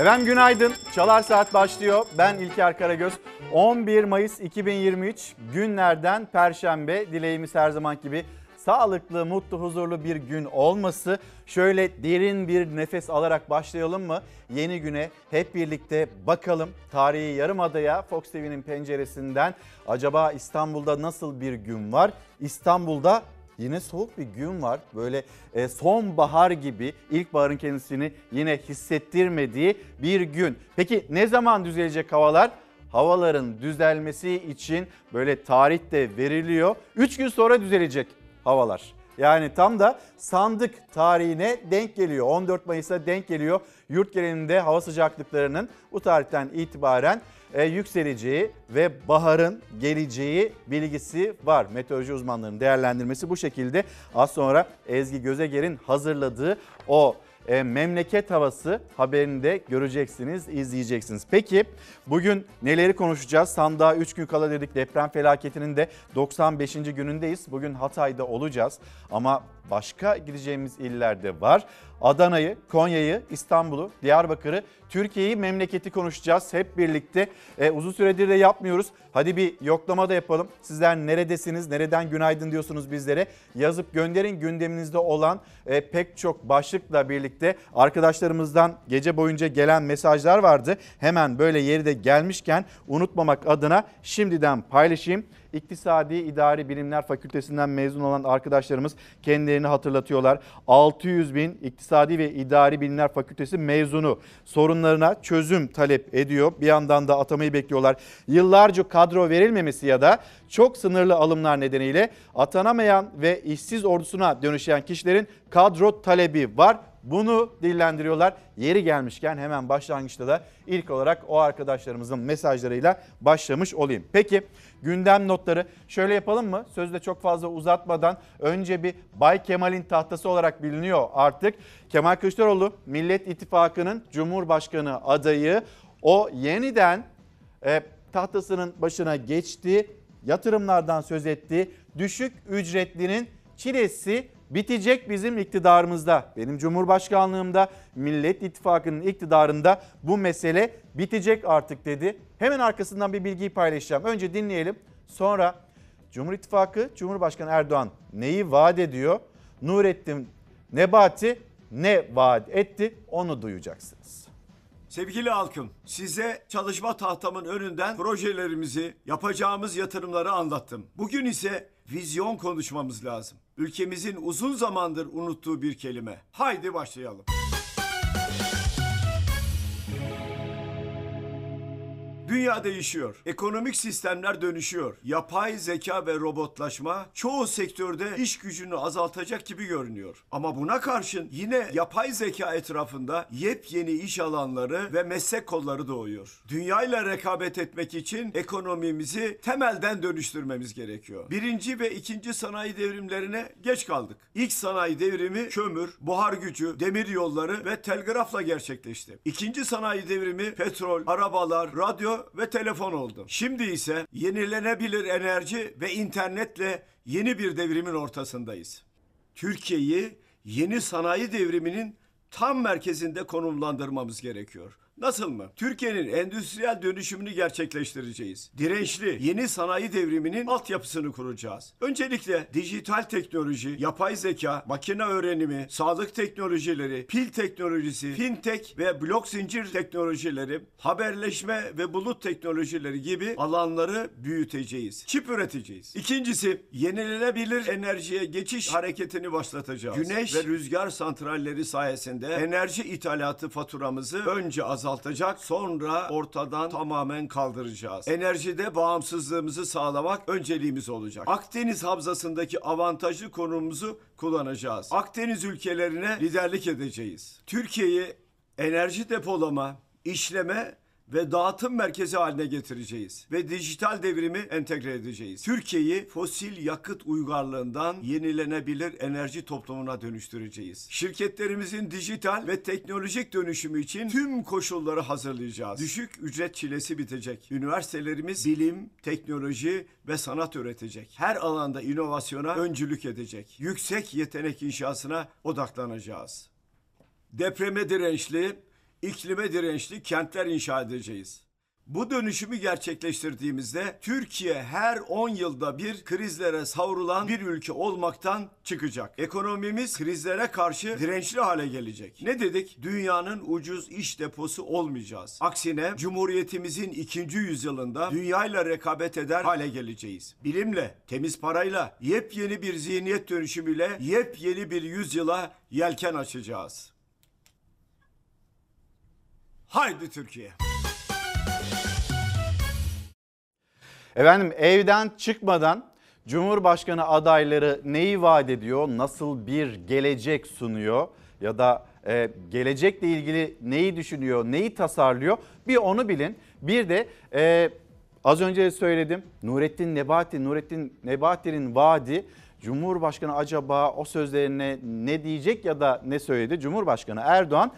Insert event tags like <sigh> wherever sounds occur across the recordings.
Efendim günaydın. Çalar Saat başlıyor. Ben İlker Karagöz. 11 Mayıs 2023 günlerden Perşembe. Dileğimiz her zaman gibi sağlıklı, mutlu, huzurlu bir gün olması. Şöyle derin bir nefes alarak başlayalım mı? Yeni güne hep birlikte bakalım. Tarihi Yarımada'ya Fox TV'nin penceresinden acaba İstanbul'da nasıl bir gün var? İstanbul'da Yine soğuk bir gün var. Böyle e, sonbahar gibi ilkbaharın kendisini yine hissettirmediği bir gün. Peki ne zaman düzelecek havalar? Havaların düzelmesi için böyle tarih de veriliyor. 3 gün sonra düzelecek havalar. Yani tam da sandık tarihine denk geliyor. 14 Mayıs'a denk geliyor. Yurt genelinde hava sıcaklıklarının bu tarihten itibaren e, yükseleceği ve baharın geleceği bilgisi var. Meteoroloji uzmanlarının değerlendirmesi bu şekilde. Az sonra Ezgi Gözeger'in hazırladığı o e, memleket havası haberini de göreceksiniz, izleyeceksiniz. Peki bugün neleri konuşacağız? Sandığa 3 gün kala dedik deprem felaketinin de 95. günündeyiz. Bugün Hatay'da olacağız ama başka gideceğimiz illerde var. Adana'yı, Konya'yı, İstanbul'u, Diyarbakır'ı, Türkiye'yi, memleketi konuşacağız hep birlikte. E, uzun süredir de yapmıyoruz. Hadi bir yoklama da yapalım. Sizler neredesiniz, nereden günaydın diyorsunuz bizlere. Yazıp gönderin gündeminizde olan e, pek çok başlıkla birlikte arkadaşlarımızdan gece boyunca gelen mesajlar vardı. Hemen böyle yeri de gelmişken unutmamak adına şimdiden paylaşayım. İktisadi İdari Bilimler Fakültesinden mezun olan arkadaşlarımız kendilerini hatırlatıyorlar. 600 bin İktisadi ve İdari Bilimler Fakültesi mezunu sorunlarına çözüm talep ediyor. Bir yandan da atamayı bekliyorlar. Yıllarca kadro verilmemesi ya da çok sınırlı alımlar nedeniyle atanamayan ve işsiz ordusuna dönüşen kişilerin kadro talebi var. Bunu dillendiriyorlar. Yeri gelmişken hemen başlangıçta da ilk olarak o arkadaşlarımızın mesajlarıyla başlamış olayım. Peki gündem notları şöyle yapalım mı? Sözde çok fazla uzatmadan önce bir Bay Kemal'in tahtası olarak biliniyor artık. Kemal Kılıçdaroğlu Millet İttifakı'nın Cumhurbaşkanı adayı. O yeniden e, tahtasının başına geçti. Yatırımlardan söz etti. Düşük ücretlinin çilesi bitecek bizim iktidarımızda. Benim Cumhurbaşkanlığımda, Millet İttifakı'nın iktidarında bu mesele bitecek artık dedi. Hemen arkasından bir bilgiyi paylaşacağım. Önce dinleyelim. Sonra Cumhur İttifakı, Cumhurbaşkanı Erdoğan neyi vaat ediyor? Nurettin Nebati ne vaat etti onu duyacaksınız. Sevgili halkım, size çalışma tahtamın önünden projelerimizi, yapacağımız yatırımları anlattım. Bugün ise vizyon konuşmamız lazım. Ülkemizin uzun zamandır unuttuğu bir kelime. Haydi başlayalım. Dünya değişiyor. Ekonomik sistemler dönüşüyor. Yapay zeka ve robotlaşma çoğu sektörde iş gücünü azaltacak gibi görünüyor. Ama buna karşın yine yapay zeka etrafında yepyeni iş alanları ve meslek kolları doğuyor. Dünya ile rekabet etmek için ekonomimizi temelden dönüştürmemiz gerekiyor. Birinci ve ikinci sanayi devrimlerine geç kaldık. İlk sanayi devrimi kömür, buhar gücü, demir yolları ve telgrafla gerçekleşti. İkinci sanayi devrimi petrol, arabalar, radyo ve telefon oldu. Şimdi ise yenilenebilir enerji ve internetle yeni bir devrimin ortasındayız. Türkiye'yi yeni sanayi devriminin tam merkezinde konumlandırmamız gerekiyor. Nasıl mı? Türkiye'nin endüstriyel dönüşümünü gerçekleştireceğiz. Dirençli yeni sanayi devriminin altyapısını kuracağız. Öncelikle dijital teknoloji, yapay zeka, makine öğrenimi, sağlık teknolojileri, pil teknolojisi, fintech ve blok zincir teknolojileri, haberleşme ve bulut teknolojileri gibi alanları büyüteceğiz. Çip üreteceğiz. İkincisi yenilenebilir enerjiye geçiş hareketini başlatacağız. Güneş ve rüzgar santralleri sayesinde enerji ithalatı faturamızı önce azaltacağız azaltacak sonra ortadan tamamen kaldıracağız. Enerjide bağımsızlığımızı sağlamak önceliğimiz olacak. Akdeniz havzasındaki avantajlı konumumuzu kullanacağız. Akdeniz ülkelerine liderlik edeceğiz. Türkiye'yi enerji depolama, işleme ve dağıtım merkezi haline getireceğiz ve dijital devrimi entegre edeceğiz. Türkiye'yi fosil yakıt uygarlığından yenilenebilir enerji toplumuna dönüştüreceğiz. Şirketlerimizin dijital ve teknolojik dönüşümü için tüm koşulları hazırlayacağız. Düşük ücret çilesi bitecek. Üniversitelerimiz bilim, teknoloji ve sanat üretecek. Her alanda inovasyona öncülük edecek. Yüksek yetenek inşasına odaklanacağız. Depreme dirençli, iklime dirençli kentler inşa edeceğiz. Bu dönüşümü gerçekleştirdiğimizde Türkiye her 10 yılda bir krizlere savrulan bir ülke olmaktan çıkacak. Ekonomimiz krizlere karşı dirençli hale gelecek. Ne dedik? Dünyanın ucuz iş deposu olmayacağız. Aksine Cumhuriyetimizin ikinci yüzyılında dünyayla rekabet eder hale geleceğiz. Bilimle, temiz parayla, yepyeni bir zihniyet dönüşümüyle yepyeni bir yüzyıla yelken açacağız. Haydi Türkiye. Efendim evden çıkmadan Cumhurbaşkanı adayları neyi vaat ediyor, nasıl bir gelecek sunuyor ya da e, gelecekle ilgili neyi düşünüyor, neyi tasarlıyor bir onu bilin. Bir de e, az önce söyledim Nurettin Nebati, Nurettin Nebati'nin vaadi Cumhurbaşkanı acaba o sözlerine ne diyecek ya da ne söyledi? Cumhurbaşkanı Erdoğan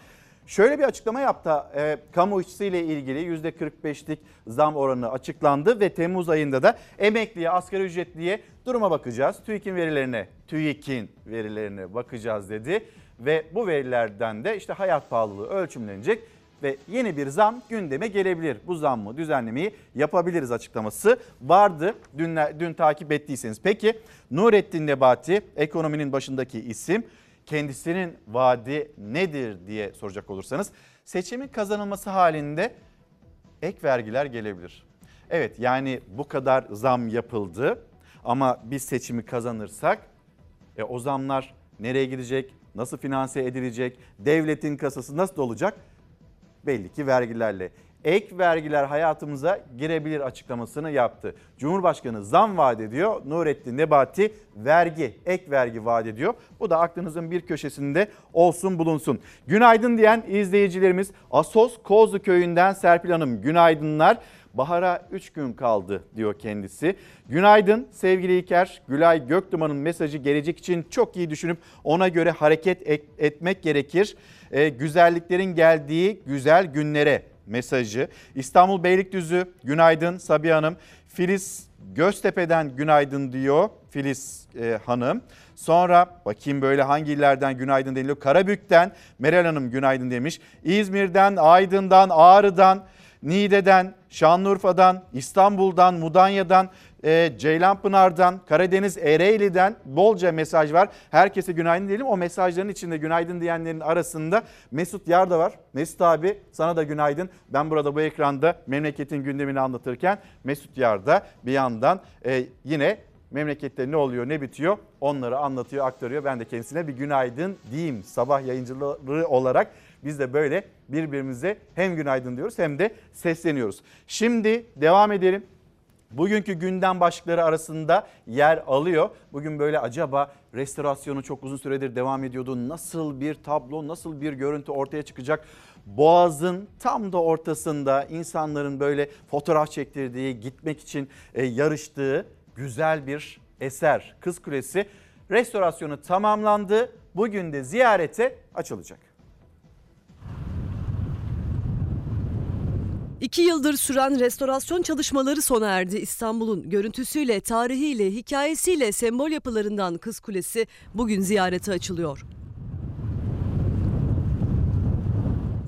Şöyle bir açıklama yaptı. E, kamu işçisiyle ilgili %45'lik zam oranı açıklandı ve Temmuz ayında da emekliye, asgari ücretliye duruma bakacağız. TÜİK'in verilerine, TÜİK'in verilerine bakacağız dedi ve bu verilerden de işte hayat pahalılığı ölçümlenecek ve yeni bir zam gündeme gelebilir. Bu zammı düzenlemeyi yapabiliriz açıklaması vardı dün, dün takip ettiyseniz. Peki Nurettin Nebati ekonominin başındaki isim kendisinin vaadi nedir diye soracak olursanız seçimin kazanılması halinde ek vergiler gelebilir. Evet yani bu kadar zam yapıldı ama biz seçimi kazanırsak e, o zamlar nereye gidecek? Nasıl finanse edilecek? Devletin kasası nasıl olacak? Belli ki vergilerle ek vergiler hayatımıza girebilir açıklamasını yaptı. Cumhurbaşkanı zam vaat ediyor. Nurettin Nebati vergi, ek vergi vaat ediyor. Bu da aklınızın bir köşesinde olsun bulunsun. Günaydın diyen izleyicilerimiz Asos Kozlu köyünden Serpil Hanım günaydınlar. Bahara 3 gün kaldı diyor kendisi. Günaydın sevgili İlker. Gülay Göktuman'ın mesajı gelecek için çok iyi düşünüp ona göre hareket etmek gerekir. Ee, güzelliklerin geldiği güzel günlere mesajı. İstanbul Beylikdüzü günaydın Sabiha Hanım. Filiz Göztepe'den günaydın diyor Filiz e, Hanım. Sonra bakayım böyle hangi illerden günaydın deniliyor. Karabük'ten Meral Hanım günaydın demiş. İzmir'den, Aydın'dan, Ağrı'dan, Niğde'den, Şanlıurfa'dan, İstanbul'dan, Mudanya'dan, e, Ceylanpınar'dan, Karadeniz Ereğli'den bolca mesaj var. Herkese günaydın diyelim. O mesajların içinde günaydın diyenlerin arasında Mesut Yar da var. Mesut abi sana da günaydın. Ben burada bu ekranda memleketin gündemini anlatırken Mesut Yar da bir yandan e, yine memlekette ne oluyor ne bitiyor onları anlatıyor aktarıyor. Ben de kendisine bir günaydın diyeyim sabah yayıncıları olarak biz de böyle birbirimize hem günaydın diyoruz hem de sesleniyoruz. Şimdi devam edelim bugünkü gündem başlıkları arasında yer alıyor. Bugün böyle acaba restorasyonu çok uzun süredir devam ediyordu. Nasıl bir tablo, nasıl bir görüntü ortaya çıkacak? Boğaz'ın tam da ortasında insanların böyle fotoğraf çektirdiği, gitmek için e, yarıştığı güzel bir eser Kız Kulesi restorasyonu tamamlandı. Bugün de ziyarete açılacak. İki yıldır süren restorasyon çalışmaları sona erdi. İstanbul'un görüntüsüyle, tarihiyle, hikayesiyle sembol yapılarından Kız Kulesi bugün ziyarete açılıyor.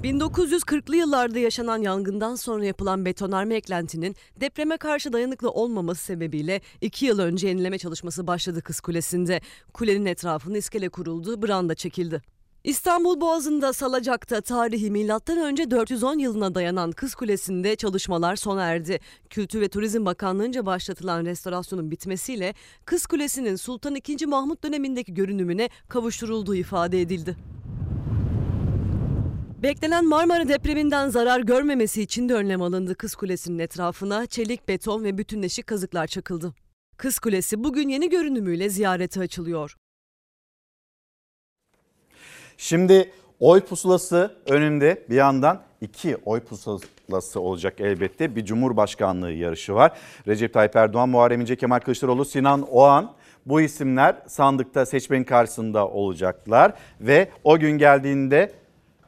1940'lı yıllarda yaşanan yangından sonra yapılan betonarme eklentinin depreme karşı dayanıklı olmaması sebebiyle iki yıl önce yenileme çalışması başladı Kız Kulesi'nde. Kulenin etrafına iskele kuruldu, branda çekildi. İstanbul Boğazı'nda Salacak'ta tarihi M.Ö. 410 yılına dayanan Kız Kulesi'nde çalışmalar sona erdi. Kültür ve Turizm Bakanlığı'nca başlatılan restorasyonun bitmesiyle Kız Kulesi'nin Sultan II. Mahmut dönemindeki görünümüne kavuşturulduğu ifade edildi. Beklenen Marmara depreminden zarar görmemesi için de önlem alındı. Kız Kulesi'nin etrafına çelik, beton ve bütünleşik kazıklar çakıldı. Kız Kulesi bugün yeni görünümüyle ziyarete açılıyor. Şimdi oy pusulası önünde bir yandan iki oy pusulası olacak elbette. Bir cumhurbaşkanlığı yarışı var. Recep Tayyip Erdoğan, Muharrem İnce, Kemal Kılıçdaroğlu, Sinan Oğan bu isimler sandıkta seçmenin karşısında olacaklar. Ve o gün geldiğinde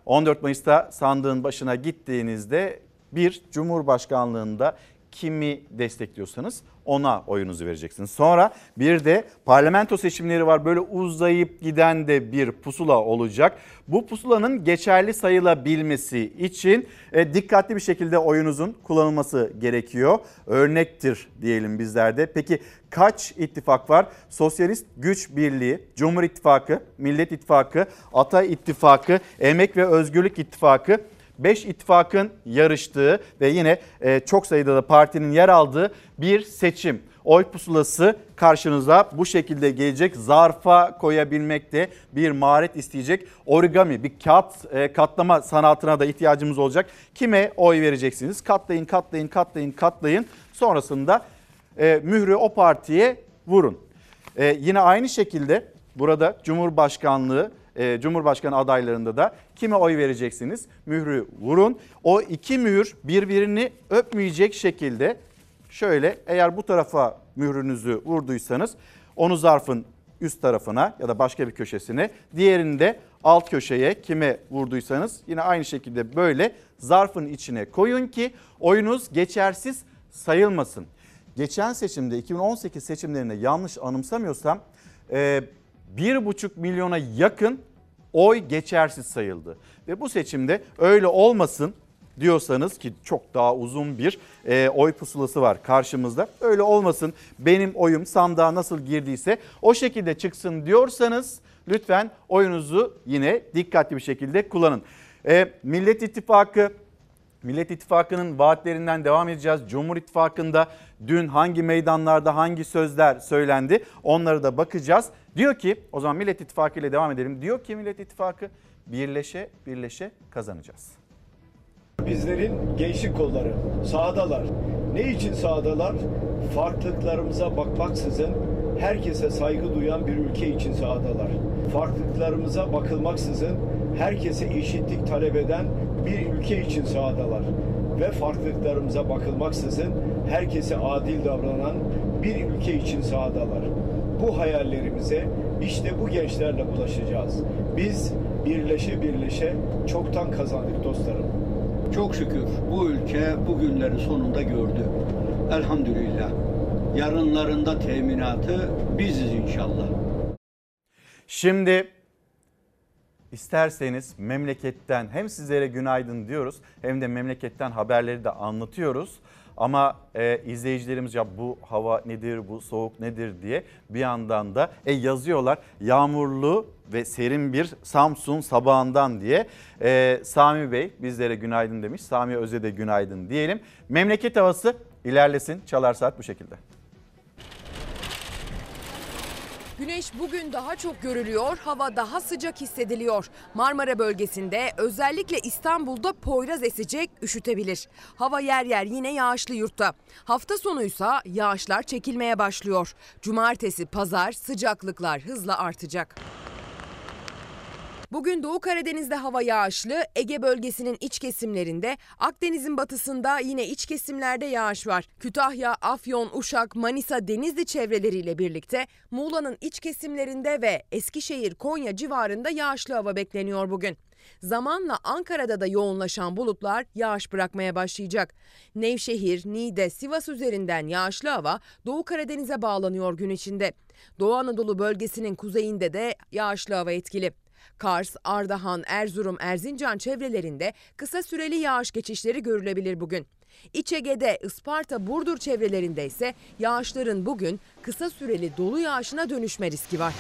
14 Mayıs'ta sandığın başına gittiğinizde bir cumhurbaşkanlığında kimi destekliyorsanız ona oyunuzu vereceksiniz. Sonra bir de parlamento seçimleri var. Böyle uzayıp giden de bir pusula olacak. Bu pusulanın geçerli sayılabilmesi için e, dikkatli bir şekilde oyunuzun kullanılması gerekiyor. Örnektir diyelim bizlerde. Peki kaç ittifak var? Sosyalist Güç Birliği, Cumhur İttifakı, Millet İttifakı, Ata İttifakı, Emek ve Özgürlük İttifakı 5 ittifakın yarıştığı ve yine e, çok sayıda da partinin yer aldığı bir seçim. Oy pusulası karşınıza bu şekilde gelecek. Zarfa koyabilmek de bir maharet isteyecek. Origami bir kağıt e, katlama sanatına da ihtiyacımız olacak. Kime oy vereceksiniz? Katlayın, katlayın, katlayın, katlayın. Sonrasında e, mührü o partiye vurun. Yine aynı şekilde burada Cumhurbaşkanlığı e, Cumhurbaşkanı adaylarında da kime oy vereceksiniz? Mührü vurun. O iki mühür birbirini öpmeyecek şekilde şöyle eğer bu tarafa mührünüzü vurduysanız onu zarfın üst tarafına ya da başka bir köşesine diğerini de alt köşeye kime vurduysanız yine aynı şekilde böyle zarfın içine koyun ki oyunuz geçersiz sayılmasın. Geçen seçimde 2018 seçimlerinde yanlış anımsamıyorsam e, 1,5 milyona yakın oy geçersiz sayıldı. Ve bu seçimde öyle olmasın diyorsanız ki çok daha uzun bir e, oy pusulası var karşımızda. Öyle olmasın benim oyum sandığa nasıl girdiyse o şekilde çıksın diyorsanız lütfen oyunuzu yine dikkatli bir şekilde kullanın. E, Millet İttifakı Millet İttifakı'nın vaatlerinden devam edeceğiz. Cumhur İttifakı'nda dün hangi meydanlarda hangi sözler söylendi onları da bakacağız. Diyor ki o zaman Millet İttifakı ile devam edelim. Diyor ki Millet İttifakı birleşe birleşe kazanacağız. Bizlerin gençlik kolları sahadalar. Ne için sahadalar? Farklılıklarımıza bakmaksızın herkese saygı duyan bir ülke için sahadalar. Farklılıklarımıza bakılmaksızın herkese eşitlik talep eden bir ülke için sahadalar. Ve farklılıklarımıza bakılmaksızın herkese adil davranan bir ülke için sahadalar. Bu hayallerimize işte bu gençlerle bulaşacağız. Biz birleşe birleşe çoktan kazandık dostlarım. Çok şükür bu ülke bu günleri sonunda gördü. Elhamdülillah. Yarınlarında teminatı biziz inşallah. Şimdi isterseniz memleketten hem sizlere günaydın diyoruz hem de memleketten haberleri de anlatıyoruz. Ama e, izleyicilerimiz ya bu hava nedir, bu soğuk nedir diye bir yandan da e, yazıyorlar. Yağmurlu ve serin bir Samsun sabahından diye e, Sami Bey bizlere günaydın demiş. Sami Öz'e de günaydın diyelim. Memleket havası ilerlesin. Çalar Saat bu şekilde. Güneş bugün daha çok görülüyor, hava daha sıcak hissediliyor. Marmara bölgesinde özellikle İstanbul'da Poyraz esecek, üşütebilir. Hava yer yer yine yağışlı yurtta. Hafta sonuysa yağışlar çekilmeye başlıyor. Cumartesi, pazar sıcaklıklar hızla artacak. Bugün Doğu Karadeniz'de hava yağışlı, Ege bölgesinin iç kesimlerinde, Akdeniz'in batısında yine iç kesimlerde yağış var. Kütahya, Afyon, Uşak, Manisa, Denizli çevreleriyle birlikte Muğla'nın iç kesimlerinde ve Eskişehir, Konya civarında yağışlı hava bekleniyor bugün. Zamanla Ankara'da da yoğunlaşan bulutlar yağış bırakmaya başlayacak. Nevşehir, Niğde, Sivas üzerinden yağışlı hava Doğu Karadeniz'e bağlanıyor gün içinde. Doğu Anadolu bölgesinin kuzeyinde de yağışlı hava etkili. Kars, Ardahan, Erzurum, Erzincan çevrelerinde kısa süreli yağış geçişleri görülebilir bugün. İç Ege'de, Isparta, Burdur çevrelerinde ise yağışların bugün kısa süreli dolu yağışına dönüşme riski var.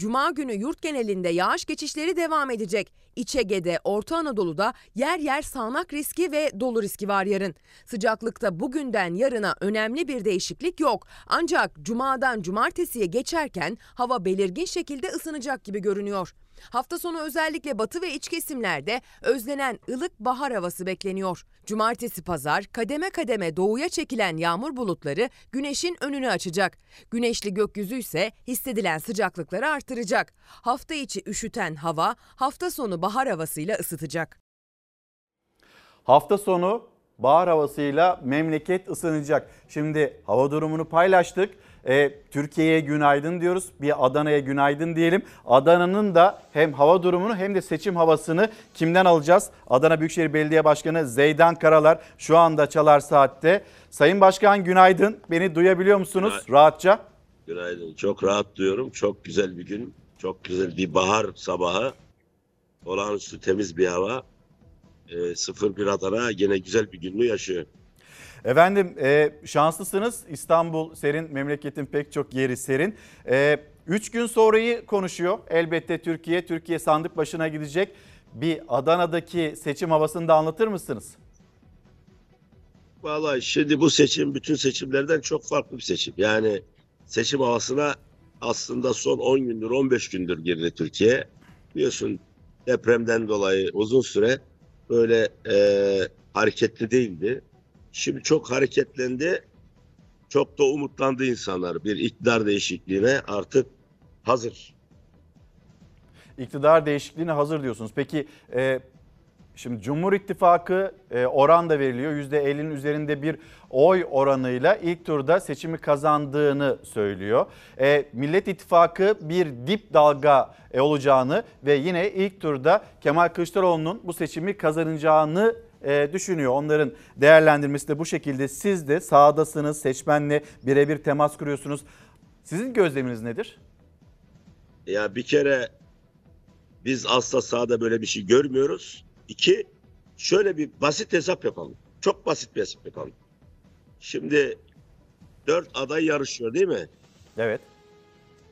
Cuma günü yurt genelinde yağış geçişleri devam edecek. İç Ege'de, Orta Anadolu'da yer yer sağanak riski ve dolu riski var yarın. Sıcaklıkta bugünden yarına önemli bir değişiklik yok. Ancak cumadan cumartesiye geçerken hava belirgin şekilde ısınacak gibi görünüyor. Hafta sonu özellikle batı ve iç kesimlerde özlenen ılık bahar havası bekleniyor. Cumartesi pazar kademe kademe doğuya çekilen yağmur bulutları güneşin önünü açacak. Güneşli gökyüzü ise hissedilen sıcaklıkları artıracak. Hafta içi üşüten hava hafta sonu bahar havasıyla ısıtacak. Hafta sonu bahar havasıyla memleket ısınacak. Şimdi hava durumunu paylaştık. E, Türkiye'ye günaydın diyoruz. Bir Adana'ya günaydın diyelim. Adana'nın da hem hava durumunu hem de seçim havasını kimden alacağız? Adana Büyükşehir Belediye Başkanı Zeydan Karalar şu anda Çalar Saat'te. Sayın Başkan günaydın. Beni duyabiliyor musunuz Günaydın. rahatça? Günaydın. Çok rahat duyuyorum. Çok güzel bir gün. Çok güzel bir bahar sabahı. Olağanüstü temiz bir hava. E, 01 Adana yine güzel bir gününü yaşıyor. Efendim e, şanslısınız. İstanbul serin, memleketin pek çok yeri serin. E, üç gün sonrayı konuşuyor. Elbette Türkiye, Türkiye sandık başına gidecek. Bir Adana'daki seçim havasını da anlatır mısınız? Vallahi şimdi bu seçim bütün seçimlerden çok farklı bir seçim. Yani seçim havasına aslında son 10 gündür 15 gündür girdi Türkiye. Biliyorsun depremden dolayı uzun süre böyle e, hareketli değildi. Şimdi çok hareketlendi. Çok da umutlandı insanlar. Bir iktidar değişikliğine artık hazır. İktidar değişikliğine hazır diyorsunuz. Peki e, şimdi Cumhur İttifakı e, oran da veriliyor. %50'nin üzerinde bir oy oranıyla ilk turda seçimi kazandığını söylüyor. E, Millet İttifakı bir dip dalga e, olacağını ve yine ilk turda Kemal Kılıçdaroğlu'nun bu seçimi kazanacağını e, düşünüyor. Onların değerlendirmesi de bu şekilde. Siz de sahadasınız, seçmenle birebir temas kuruyorsunuz. Sizin gözleminiz nedir? Ya bir kere biz asla sahada böyle bir şey görmüyoruz. İki, şöyle bir basit hesap yapalım. Çok basit bir hesap yapalım. Şimdi dört aday yarışıyor değil mi? Evet.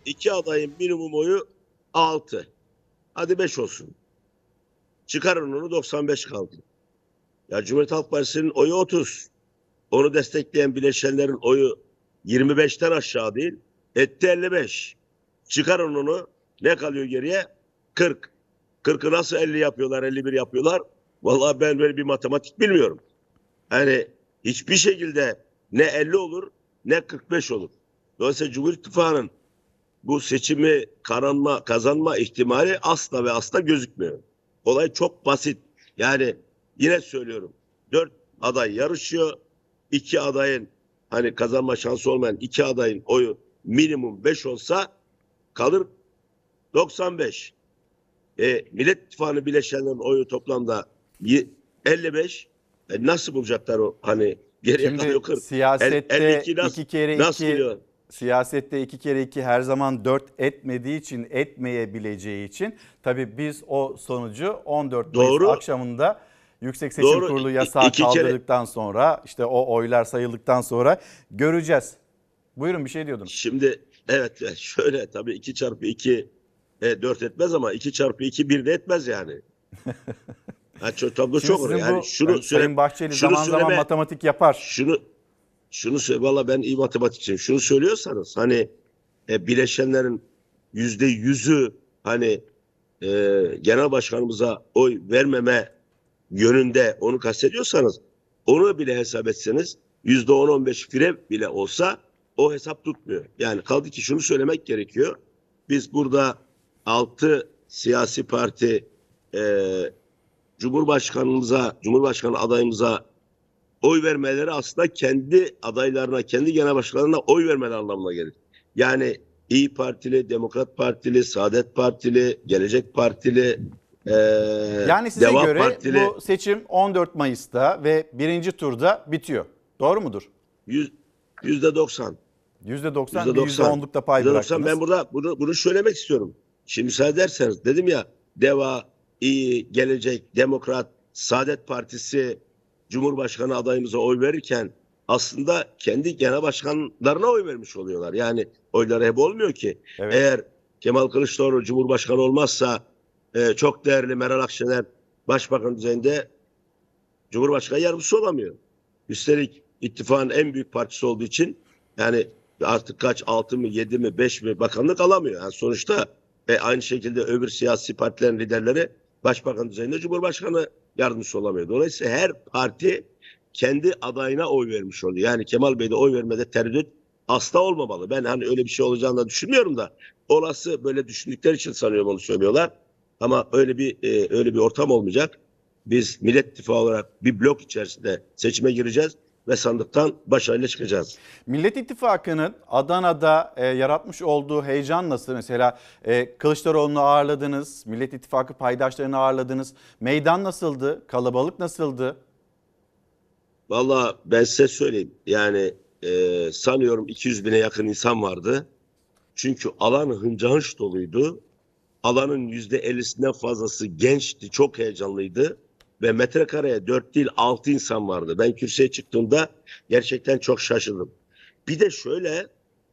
İki adayın minimum oyu altı. Hadi beş olsun. Çıkarın onu 95 kaldı. Ya Cumhuriyet Halk Partisi'nin oyu 30. Onu destekleyen bileşenlerin oyu 25'ten aşağı değil. Etti 55. Çıkarın onu. Ne kalıyor geriye? 40. 40'ı nasıl 50 yapıyorlar, 51 yapıyorlar? Vallahi ben böyle bir matematik bilmiyorum. Yani hiçbir şekilde ne 50 olur ne 45 olur. Dolayısıyla Cumhur İttifakı'nın bu seçimi kazanma, kazanma ihtimali asla ve asla gözükmüyor. Olay çok basit. Yani yine söylüyorum. Dört aday yarışıyor. İki adayın hani kazanma şansı olmayan iki adayın oyu minimum 5 olsa kalır 95. E, Millet İttifakı'nın bileşenlerin oyu toplamda y- 55. E, nasıl bulacaklar o hani geriye kalıyor Şimdi 40. siyasette El- 52 nasıl- iki kere Nasıl iki geliyor? siyasette iki kere iki her zaman dört etmediği için etmeyebileceği için tabii biz o sonucu 14 Doğru. Mayıs akşamında Yüksek Seçim Doğru. Kurulu İ- yasağı kere- kaldırdıktan sonra işte o oylar sayıldıktan sonra göreceğiz. Buyurun bir şey diyordunuz. Şimdi evet şöyle tabii 2 çarpı 2 e, 4 etmez ama 2 çarpı 2 1 de etmez yani. <laughs> Ha, çok, tablo Şimdi çok Yani bu şunu yani Sayın Bahçeli şunu zaman zaman söyleme- matematik yapar. şunu şunu söyle valla ben iyi matematikçiyim. Şunu söylüyorsanız hani e, bileşenlerin yüzde yüzü hani e, genel başkanımıza oy vermeme yönünde onu kastediyorsanız onu bile hesap etseniz yüzde on on beş fire bile olsa o hesap tutmuyor. Yani kaldı ki şunu söylemek gerekiyor. Biz burada altı siyasi parti e, Cumhurbaşkanımıza, Cumhurbaşkanı adayımıza oy vermeleri aslında kendi adaylarına, kendi genel başkanlarına oy vermeleri anlamına gelir. Yani İyi Partili, Demokrat Partili, Saadet Partili, Gelecek Partili, eee Yani size Deva göre Partili bu seçim 14 Mayıs'ta ve birinci turda bitiyor. Doğru mudur? yüz- yüzde doksan. %90, Yüzde bir doksan. %10'luk da pay Yüzde doksan. bıraktınız. Ben burada bunu, bunu söylemek istiyorum. Şimdi müsaade ederseniz dedim ya Deva, İyi, Gelecek, Demokrat, Saadet Partisi Cumhurbaşkanı adayımıza oy verirken aslında kendi genel başkanlarına oy vermiş oluyorlar. Yani oyları hep olmuyor ki. Evet. Eğer Kemal Kılıçdaroğlu Cumhurbaşkanı olmazsa e, çok değerli Meral Akşener Başbakan düzeyinde Cumhurbaşkanı yardımcısı olamıyor. Üstelik ittifakın en büyük partisi olduğu için yani artık kaç 6 mı 7 mi 5 mi bakanlık alamıyor. Yani sonuçta e, aynı şekilde öbür siyasi partilerin liderleri başbakan düzeyinde cumhurbaşkanı yardımcısı olamıyor. Dolayısıyla her parti kendi adayına oy vermiş oluyor. Yani Kemal Bey de oy vermede tereddüt asla olmamalı. Ben hani öyle bir şey olacağını da düşünmüyorum da olası böyle düşündükleri için sanıyorum onu söylüyorlar. Ama öyle bir e, öyle bir ortam olmayacak. Biz Millet İttifakı olarak bir blok içerisinde seçime gireceğiz ve sandıktan başarıyla çıkacağız. Millet İttifakı'nın Adana'da e, yaratmış olduğu heyecan nasıl? Mesela e, Kılıçdaroğlu'nu ağırladınız, Millet İttifakı paydaşlarını ağırladınız. Meydan nasıldı? Kalabalık nasıldı? Vallahi ben size söyleyeyim. Yani e, sanıyorum 200 bine yakın insan vardı. Çünkü alan hınca hınç doluydu. Alanın %50'sinden fazlası gençti, çok heyecanlıydı. Ve metrekareye 4 değil 6 insan vardı. Ben kürsüye çıktığımda gerçekten çok şaşırdım. Bir de şöyle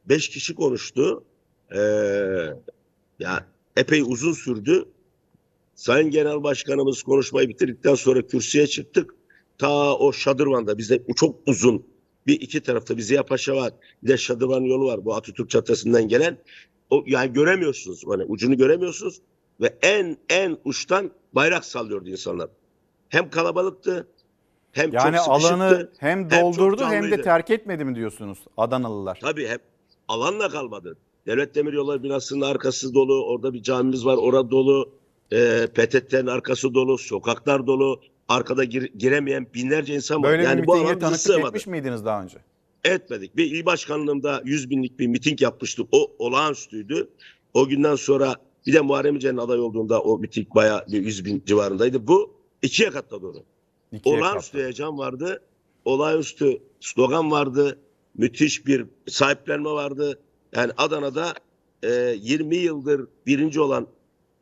5 kişi konuştu. Ee, ya epey uzun sürdü. Sayın Genel Başkanımız konuşmayı bitirdikten sonra kürsüye çıktık. Ta o Şadırvan'da bizde çok uzun bir iki tarafta bir Ziya var. Bir de Şadırvan yolu var bu Atatürk Caddesi'nden gelen. O, yani göremiyorsunuz hani ucunu göremiyorsunuz ve en en uçtan bayrak sallıyordu insanlar. Hem kalabalıktı hem Yani çok sıkışıktı. alanı hem hem doldurdu hem, de canlıydı. terk etmedi mi diyorsunuz Adanalılar? Tabii hep alanla kalmadı. Devlet Demiryolları binasının arkası dolu. Orada bir camimiz var. Orada dolu. E, PTT'nin arkası dolu. Sokaklar dolu. Arkada gir- giremeyen binlerce insan var. Böyle yani bir bu mitinge tanıklık sığmadı. etmiş miydiniz daha önce? Etmedik. Bir il başkanlığımda 100 binlik bir miting yapmıştık. O olağanüstüydü. O günden sonra bir de Muharrem İnce'nin aday olduğunda o miting bayağı bir 100 bin civarındaydı. Bu ikiye katladı onu. İkiye Olağanüstü katladı. heyecan vardı. Olağanüstü slogan vardı. Müthiş bir sahiplenme vardı. Yani Adana'da e, 20 yıldır birinci olan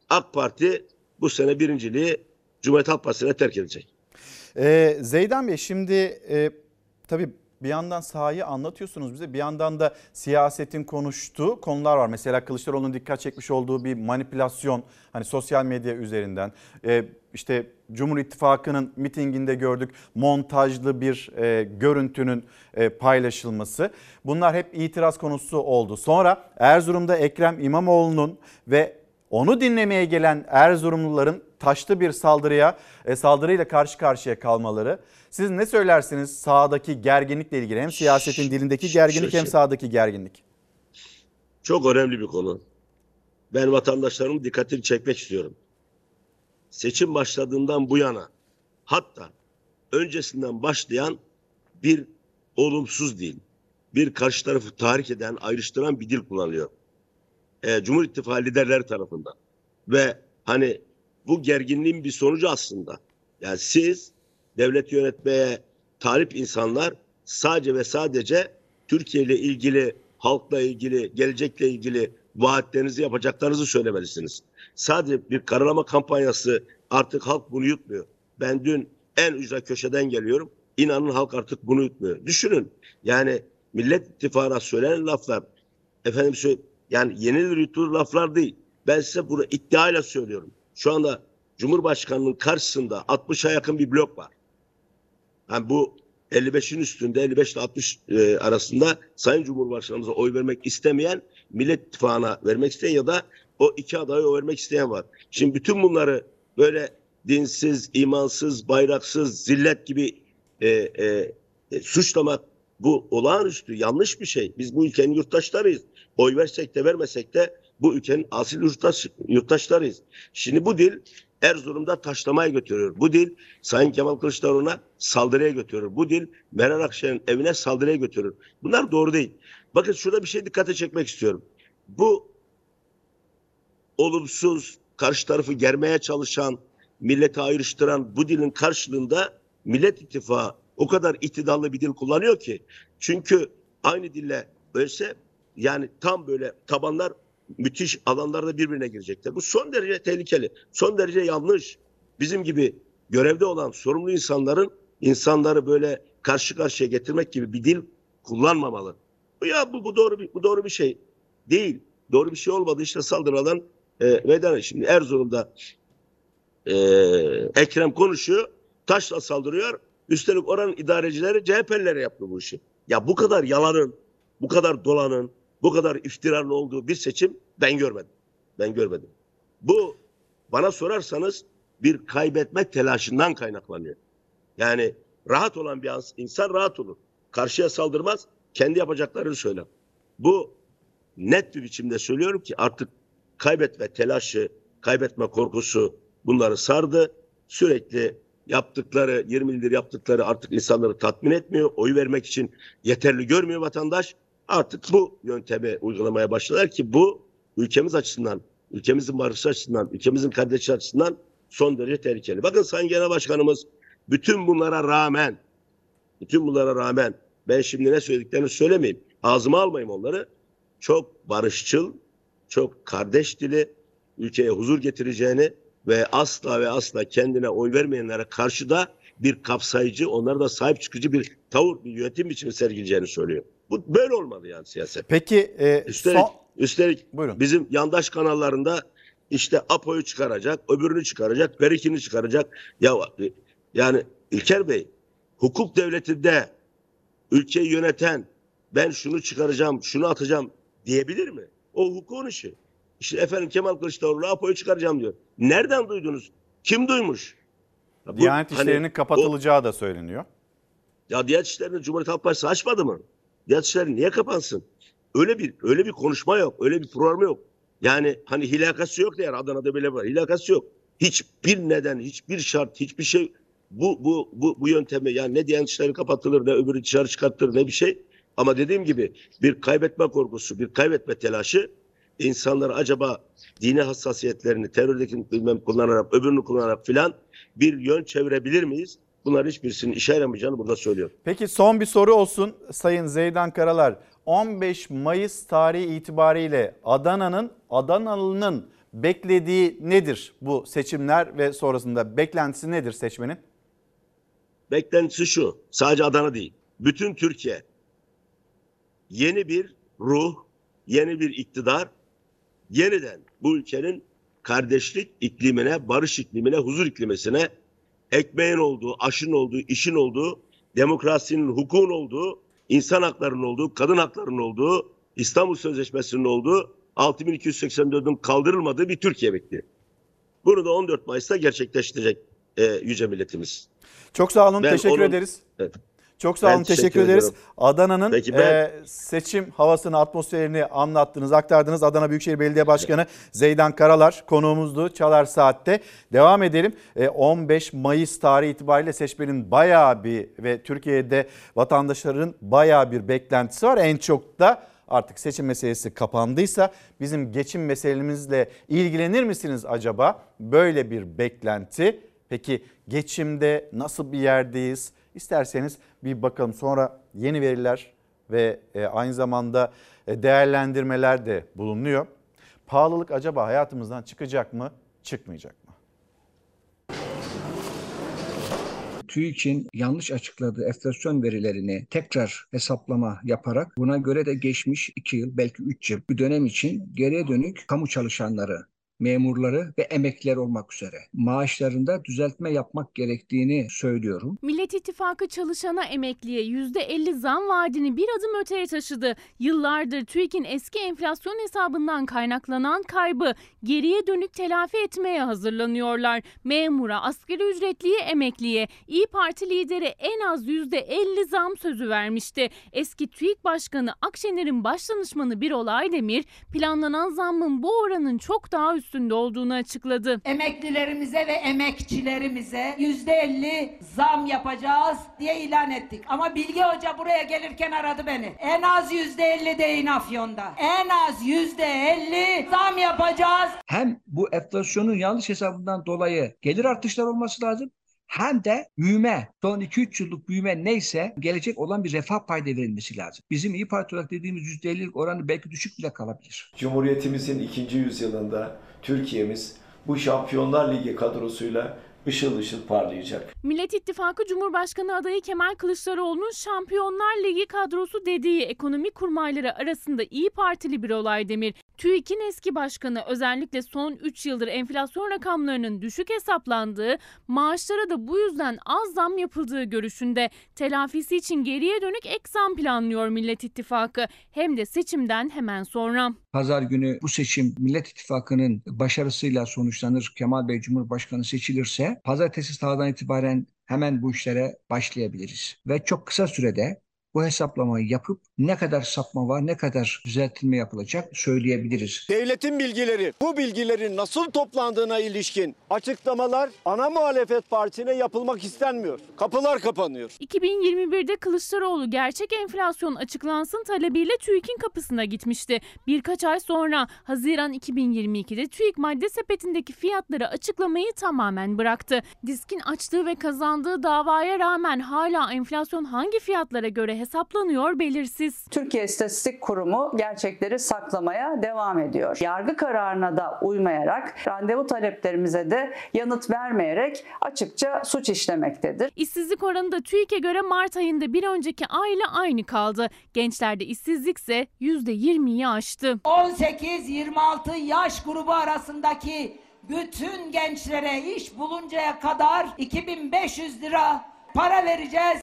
AK Parti bu sene birinciliği Cumhuriyet Halk Partisi'ne terk edecek. Ee, Zeydan Bey şimdi e, tabii bir yandan sahayı anlatıyorsunuz bize bir yandan da siyasetin konuştuğu konular var. Mesela Kılıçdaroğlu'nun dikkat çekmiş olduğu bir manipülasyon hani sosyal medya üzerinden Ee, işte Cumhur İttifakı'nın mitinginde gördük montajlı bir e, görüntünün e, paylaşılması. Bunlar hep itiraz konusu oldu. Sonra Erzurum'da Ekrem İmamoğlu'nun ve onu dinlemeye gelen Erzurumluların taşlı bir saldırıya e, saldırıyla karşı karşıya kalmaları. Siz ne söylersiniz sahadaki gerginlikle ilgili? Hem siyasetin dilindeki gerginlik hem sahadaki gerginlik. Çok önemli bir konu. Ben vatandaşlarımın dikkatini çekmek istiyorum. Seçim başladığından bu yana hatta öncesinden başlayan bir olumsuz dil, bir karşı tarafı tahrik eden, ayrıştıran bir dil kullanılıyor. Ee, Cumhur İttifakı liderleri tarafından. Ve hani bu gerginliğin bir sonucu aslında. Yani siz devlet yönetmeye talip insanlar sadece ve sadece Türkiye ile ilgili, halkla ilgili, gelecekle ilgili vaatlerinizi yapacaklarınızı söylemelisiniz. Sadece bir karalama kampanyası artık halk bunu yutmuyor. Ben dün en ücra köşeden geliyorum. İnanın halk artık bunu yutmuyor. Düşünün yani Millet İttifakı'na söylenen laflar efendim söyle, yani yenilir yutulur laflar değil. Ben size bunu iddiayla söylüyorum. Şu anda Cumhurbaşkanı'nın karşısında 60'a yakın bir blok var. Yani bu 55'in üstünde 55 ile 60 e, arasında Sayın Cumhurbaşkanımıza oy vermek istemeyen Millet İttifakı'na vermek isteyen ya da o iki adaya oy vermek isteyen var. Şimdi bütün bunları böyle dinsiz, imansız, bayraksız, zillet gibi e, e, e, suçlamak bu olağanüstü yanlış bir şey. Biz bu ülkenin yurttaşlarıyız. Oy versek de vermesek de bu ülkenin asil yurttaş, yurttaşlarıyız. Şimdi bu dil Erzurum'da taşlamaya götürüyor. Bu dil Sayın Kemal Kılıçdaroğlu'na saldırıya götürür. Bu dil Meral Akşener'in evine saldırıya götürür. Bunlar doğru değil. Bakın şurada bir şey dikkate çekmek istiyorum. Bu olumsuz, karşı tarafı germeye çalışan, milleti ayrıştıran bu dilin karşılığında Millet İttifakı o kadar iktidallı bir dil kullanıyor ki. Çünkü aynı dille ölse yani tam böyle tabanlar müthiş alanlarda birbirine girecekler. Bu son derece tehlikeli, son derece yanlış. Bizim gibi görevde olan sorumlu insanların insanları böyle karşı karşıya getirmek gibi bir dil kullanmamalı. Ya bu, bu doğru bir bu doğru bir şey değil. Doğru bir şey olmadı. İşte saldırılan e, neden şimdi Erzurum'da e, Ekrem konuşuyor, taşla saldırıyor. Üstelik oranın idarecileri CHP'lilere yaptı bu işi. Ya bu kadar yalanın, bu kadar dolanın, bu kadar iftiranın olduğu bir seçim ben görmedim. Ben görmedim. Bu bana sorarsanız bir kaybetme telaşından kaynaklanıyor. Yani rahat olan bir insan rahat olur. Karşıya saldırmaz, kendi yapacaklarını söyler. Bu net bir biçimde söylüyorum ki artık kaybetme telaşı, kaybetme korkusu bunları sardı. Sürekli yaptıkları 20 yıldır yaptıkları artık insanları tatmin etmiyor. Oy vermek için yeterli görmüyor vatandaş. Artık bu yöntemi uygulamaya başladılar ki bu ülkemiz açısından, ülkemizin barışı açısından, ülkemizin kardeşi açısından son derece tehlikeli. Bakın Sayın Genel Başkanımız bütün bunlara rağmen, bütün bunlara rağmen ben şimdi ne söylediklerini söylemeyeyim. Ağzıma almayayım onları. Çok barışçıl, çok kardeş dili, ülkeye huzur getireceğini ve asla ve asla kendine oy vermeyenlere karşı da bir kapsayıcı, onlara da sahip çıkıcı bir tavır, bir yönetim biçimi sergileyeceğini söylüyor. Bu böyle olmalı yani siyaset. Peki e, Üstelik, son... üstelik Buyurun. bizim yandaş kanallarında işte APO'yu çıkaracak, öbürünü çıkaracak, berikini çıkaracak. Ya yani İlker Bey, hukuk devletinde ülkeyi yöneten ben şunu çıkaracağım, şunu atacağım diyebilir mi? O hukukun işi. İşte efendim Kemal Kılıçdaroğlu APO'yu çıkaracağım diyor. Nereden duydunuz? Kim duymuş? Ya bu Diyanet hani işlerinin o- kapatılacağı da söyleniyor. ya Diyanet İşleri'ni Cumhuriyet Halk Partisi açmadı mı? Diyanet niye kapansın? Öyle bir öyle bir konuşma yok. Öyle bir program yok. Yani hani hilakası yok diğer Adana'da bile var. Hilakası yok. Hiçbir neden, hiçbir şart, hiçbir şey bu bu bu bu yöntemi yani ne Diyanet İşleri kapatılır ne öbürü dışarı çıkartılır ne bir şey. Ama dediğim gibi bir kaybetme korkusu, bir kaybetme telaşı insanlar acaba dini hassasiyetlerini terördeki bilmem kullanarak, öbürünü kullanarak filan bir yön çevirebilir miyiz? Bunların hiçbirisinin işe yaramayacağını burada söylüyorum. Peki son bir soru olsun Sayın Zeydan Karalar. 15 Mayıs tarihi itibariyle Adana'nın, Adanalı'nın beklediği nedir bu seçimler ve sonrasında beklentisi nedir seçmenin? Beklentisi şu, sadece Adana değil, bütün Türkiye yeni bir ruh, yeni bir iktidar, yeniden bu ülkenin kardeşlik iklimine, barış iklimine, huzur iklimesine, ekmeğin olduğu, aşın olduğu, işin olduğu, demokrasinin, hukukun olduğu, insan haklarının olduğu, kadın haklarının olduğu, İstanbul Sözleşmesi'nin olduğu, 6284'ün kaldırılmadığı bir Türkiye bekliyor. Bunu da 14 Mayıs'ta gerçekleştirecek e, yüce milletimiz. Çok sağ olun, Ben teşekkür onun- ederiz. Evet. Çok sağ Ben olun, teşekkür, teşekkür ederiz. Adana'nın ben- e, seçim havasını, atmosferini anlattınız, aktardınız. Adana Büyükşehir Belediye Başkanı Zeydan Karalar konuğumuzdu Çalar Saat'te. Devam edelim. E, 15 Mayıs tarihi itibariyle seçmenin bayağı bir ve Türkiye'de vatandaşların bayağı bir beklentisi var. En çok da artık seçim meselesi kapandıysa bizim geçim meselemizle ilgilenir misiniz acaba? Böyle bir beklenti. Peki geçimde nasıl bir yerdeyiz? İsterseniz bir bakalım sonra yeni veriler ve e, aynı zamanda e, değerlendirmeler de bulunuyor. Pahalılık acaba hayatımızdan çıkacak mı, çıkmayacak mı? TÜİK'in yanlış açıkladığı enflasyon verilerini tekrar hesaplama yaparak buna göre de geçmiş 2 yıl belki 3 yıl bir dönem için geriye dönük kamu çalışanları memurları ve emekliler olmak üzere maaşlarında düzeltme yapmak gerektiğini söylüyorum. Millet İttifakı çalışana emekliye %50 zam vaadini bir adım öteye taşıdı. Yıllardır TÜİK'in eski enflasyon hesabından kaynaklanan kaybı geriye dönük telafi etmeye hazırlanıyorlar. Memura, asgari ücretliye, emekliye İyi Parti lideri en az %50 zam sözü vermişti. Eski TÜİK Başkanı Akşener'in başdanışmanı Birol Aydemir planlanan zammın bu oranın çok daha üstünde olduğunu açıkladı. Emeklilerimize ve emekçilerimize yüzde elli zam yapacağız diye ilan ettik. Ama Bilge Hoca buraya gelirken aradı beni. En az yüzde elli deyin Afyon'da. En az yüzde elli zam yapacağız. Hem bu enflasyonun yanlış hesabından dolayı gelir artışlar olması lazım hem de büyüme, son 2-3 yıllık büyüme neyse gelecek olan bir refah payda verilmesi lazım. Bizim İyi Parti olarak dediğimiz %50'lik oranı belki düşük bile kalabilir. Cumhuriyetimizin ikinci yüzyılında Türkiye'miz bu Şampiyonlar Ligi kadrosuyla ışıl ışıl parlayacak. Millet İttifakı Cumhurbaşkanı adayı Kemal Kılıçdaroğlu'nun Şampiyonlar Ligi kadrosu dediği ekonomi kurmayları arasında İyi Partili bir olay demir. TÜİK'in eski başkanı özellikle son 3 yıldır enflasyon rakamlarının düşük hesaplandığı, maaşlara da bu yüzden az zam yapıldığı görüşünde. Telafisi için geriye dönük ek zam planlıyor Millet İttifakı hem de seçimden hemen sonra. Pazar günü bu seçim Millet İttifakı'nın başarısıyla sonuçlanır. Kemal Bey Cumhurbaşkanı seçilirse pazartesi sahadan itibaren hemen bu işlere başlayabiliriz. Ve çok kısa sürede bu hesaplamayı yapıp ne kadar sapma var, ne kadar düzeltilme yapılacak söyleyebiliriz. Devletin bilgileri, bu bilgilerin nasıl toplandığına ilişkin açıklamalar ana muhalefet partisine yapılmak istenmiyor. Kapılar kapanıyor. 2021'de Kılıçdaroğlu gerçek enflasyon açıklansın talebiyle TÜİK'in kapısına gitmişti. Birkaç ay sonra Haziran 2022'de TÜİK madde sepetindeki fiyatları açıklamayı tamamen bıraktı. Diskin açtığı ve kazandığı davaya rağmen hala enflasyon hangi fiyatlara göre hesaplanıyor belirsiz. Türkiye İstatistik Kurumu gerçekleri saklamaya devam ediyor. Yargı kararına da uymayarak, randevu taleplerimize de yanıt vermeyerek açıkça suç işlemektedir. İşsizlik oranı da TÜİK'e göre Mart ayında bir önceki ayla aynı kaldı. Gençlerde işsizlik ise %20'yi aştı. 18-26 yaş grubu arasındaki bütün gençlere iş buluncaya kadar 2500 lira para vereceğiz.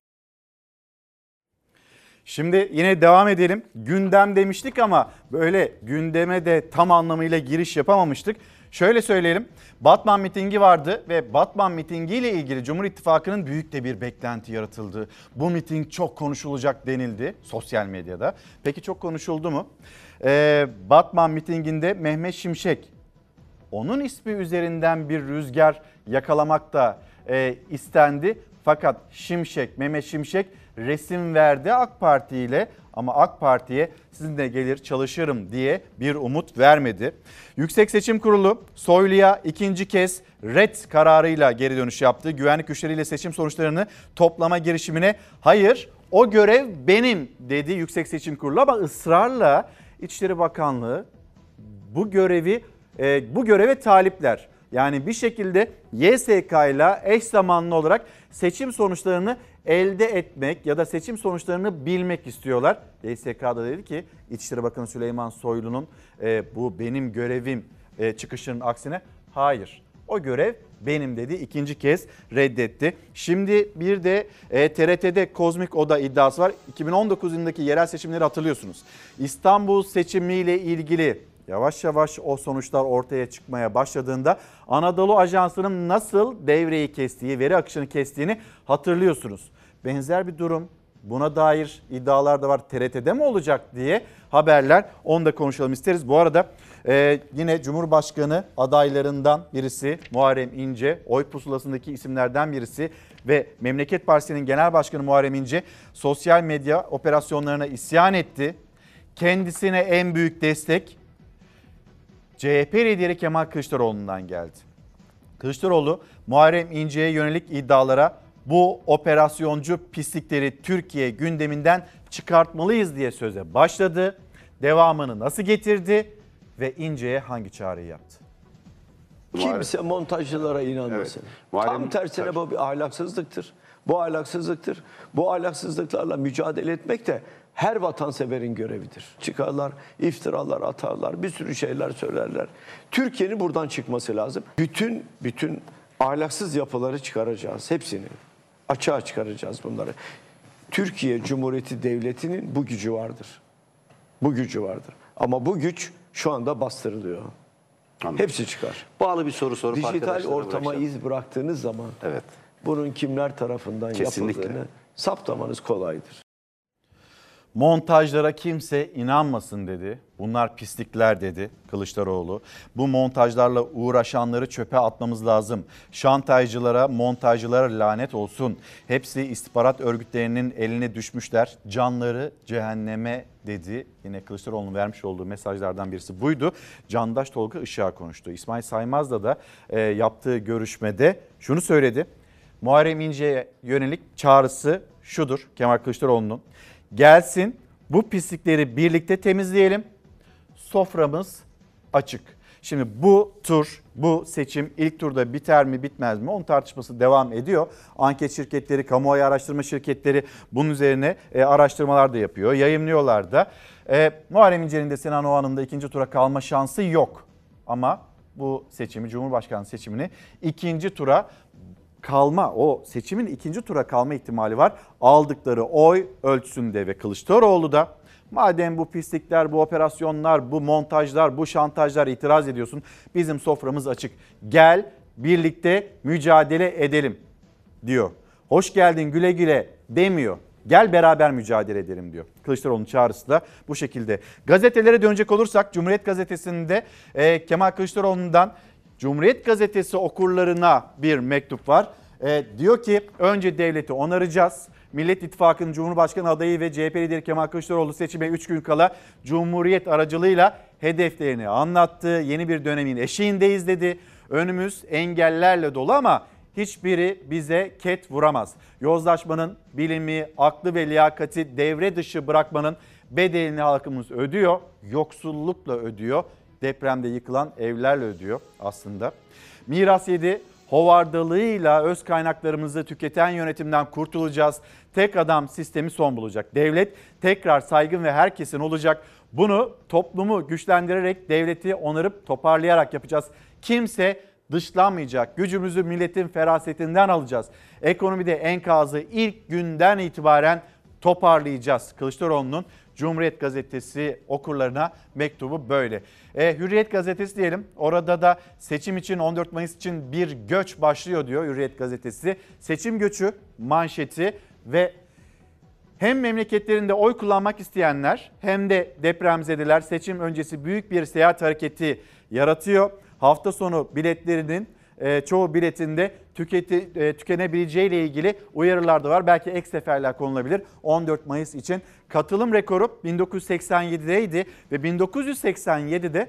Şimdi yine devam edelim. Gündem demiştik ama böyle gündeme de tam anlamıyla giriş yapamamıştık. Şöyle söyleyelim. Batman mitingi vardı ve Batman mitingi ile ilgili Cumhur İttifakı'nın büyük de bir beklenti yaratıldı. Bu miting çok konuşulacak denildi sosyal medyada. Peki çok konuşuldu mu? Ee, Batman mitinginde Mehmet Şimşek onun ismi üzerinden bir rüzgar yakalamak da e, istendi. Fakat Şimşek, Mehmet Şimşek resim verdi AK Parti ile ama AK Parti'ye sizinle gelir çalışırım diye bir umut vermedi. Yüksek Seçim Kurulu Soylu'ya ikinci kez red kararıyla geri dönüş yaptı. Güvenlik güçleriyle seçim sonuçlarını toplama girişimine hayır o görev benim dedi Yüksek Seçim Kurulu ama ısrarla İçişleri Bakanlığı bu görevi e, bu göreve talipler. Yani bir şekilde YSK ile eş zamanlı olarak seçim sonuçlarını elde etmek ya da seçim sonuçlarını bilmek istiyorlar. YSK da dedi ki İçişleri Bakanı Süleyman Soylu'nun e, bu benim görevim e, çıkışının aksine hayır. O görev benim dedi ikinci kez reddetti. Şimdi bir de e, TRT'de kozmik oda iddiası var. 2019 yılındaki yerel seçimleri hatırlıyorsunuz. İstanbul seçimiyle ilgili yavaş yavaş o sonuçlar ortaya çıkmaya başladığında Anadolu Ajansı'nın nasıl devreyi kestiği, veri akışını kestiğini hatırlıyorsunuz. Benzer bir durum buna dair iddialar da var. TRT'de mi olacak diye haberler. Onu da konuşalım isteriz. Bu arada e, yine Cumhurbaşkanı adaylarından birisi Muharrem İnce, oy pusulasındaki isimlerden birisi ve Memleket Partisi'nin genel başkanı Muharrem İnce sosyal medya operasyonlarına isyan etti. Kendisine en büyük destek CHP lideri Kemal Kılıçdaroğlu'ndan geldi. Kılıçdaroğlu Muharrem İnce'ye yönelik iddialara bu operasyoncu pislikleri Türkiye gündeminden çıkartmalıyız diye söze başladı. Devamını nasıl getirdi ve İnce'ye hangi çağrıyı yaptı? Kimse montajcılara inanmasın. Tam tersine bu bir ahlaksızlıktır. Bu ahlaksızlıktır. Bu ahlaksızlıklarla mücadele etmek de her vatanseverin görevidir. Çıkarlar, iftiralar atarlar, bir sürü şeyler söylerler. Türkiye'nin buradan çıkması lazım. Bütün bütün ahlaksız yapıları çıkaracağız hepsini. Açığa çıkaracağız bunları. Türkiye Cumhuriyeti Devleti'nin bu gücü vardır. Bu gücü vardır. Ama bu güç şu anda bastırılıyor. Hepsi çıkar. Bağlı bir soru sorup Dijital ortama bırakacağım. iz bıraktığınız zaman Evet. bunun kimler tarafından Kesinlikle. yapıldığını saptamanız kolaydır. Montajlara kimse inanmasın dedi. Bunlar pislikler dedi Kılıçdaroğlu. Bu montajlarla uğraşanları çöpe atmamız lazım. Şantajcılara, montajcılara lanet olsun. Hepsi istihbarat örgütlerinin eline düşmüşler. Canları cehenneme dedi. Yine Kılıçdaroğlu'nun vermiş olduğu mesajlardan birisi buydu. Candaş Tolga Işık'a konuştu. İsmail Saymaz'la da e, yaptığı görüşmede şunu söyledi. Muharrem İnce'ye yönelik çağrısı şudur Kemal Kılıçdaroğlu'nun. Gelsin bu pislikleri birlikte temizleyelim. Soframız açık. Şimdi bu tur, bu seçim ilk turda biter mi bitmez mi onun tartışması devam ediyor. Anket şirketleri, kamuoyu araştırma şirketleri bunun üzerine e, araştırmalar da yapıyor, yayınlıyorlar da. E, Muharrem İnce'nin de Sinan Oğan'ın da ikinci tura kalma şansı yok. Ama bu seçimi, Cumhurbaşkanı seçimini ikinci tura kalma o seçimin ikinci tura kalma ihtimali var. Aldıkları oy ölçüsünde ve Kılıçdaroğlu da madem bu pislikler, bu operasyonlar, bu montajlar, bu şantajlar itiraz ediyorsun. Bizim soframız açık. Gel birlikte mücadele edelim diyor. Hoş geldin güle güle demiyor. Gel beraber mücadele edelim diyor. Kılıçdaroğlu'nun çağrısı da bu şekilde. Gazetelere dönecek olursak Cumhuriyet Gazetesi'nde e, Kemal Kılıçdaroğlu'ndan Cumhuriyet Gazetesi okurlarına bir mektup var. E, diyor ki önce devleti onaracağız. Millet İttifakı'nın Cumhurbaşkanı adayı ve CHP lideri Kemal Kılıçdaroğlu seçime 3 gün kala Cumhuriyet aracılığıyla hedeflerini anlattı. Yeni bir dönemin eşiğindeyiz dedi. Önümüz engellerle dolu ama hiçbiri bize ket vuramaz. Yozlaşmanın bilimi, aklı ve liyakati devre dışı bırakmanın bedelini halkımız ödüyor. Yoksullukla ödüyor. Depremde yıkılan evlerle ödüyor aslında. Miras 7 hovardalığıyla öz kaynaklarımızı tüketen yönetimden kurtulacağız. Tek adam sistemi son bulacak. Devlet tekrar saygın ve herkesin olacak. Bunu toplumu güçlendirerek devleti onarıp toparlayarak yapacağız. Kimse dışlanmayacak. Gücümüzü milletin ferasetinden alacağız. Ekonomide enkazı ilk günden itibaren toparlayacağız. Kılıçdaroğlu'nun Cumhuriyet Gazetesi okurlarına mektubu böyle. E, Hürriyet Gazetesi diyelim. Orada da seçim için 14 Mayıs için bir göç başlıyor diyor Hürriyet Gazetesi. Seçim göçü manşeti ve hem memleketlerinde oy kullanmak isteyenler hem de depremzedeler seçim öncesi büyük bir seyahat hareketi yaratıyor. Hafta sonu biletlerinin çoğu biletinde tüketi, e, tükenebileceği ile ilgili uyarılar da var. Belki ek seferler konulabilir 14 Mayıs için. Katılım rekoru 1987'deydi ve 1987'de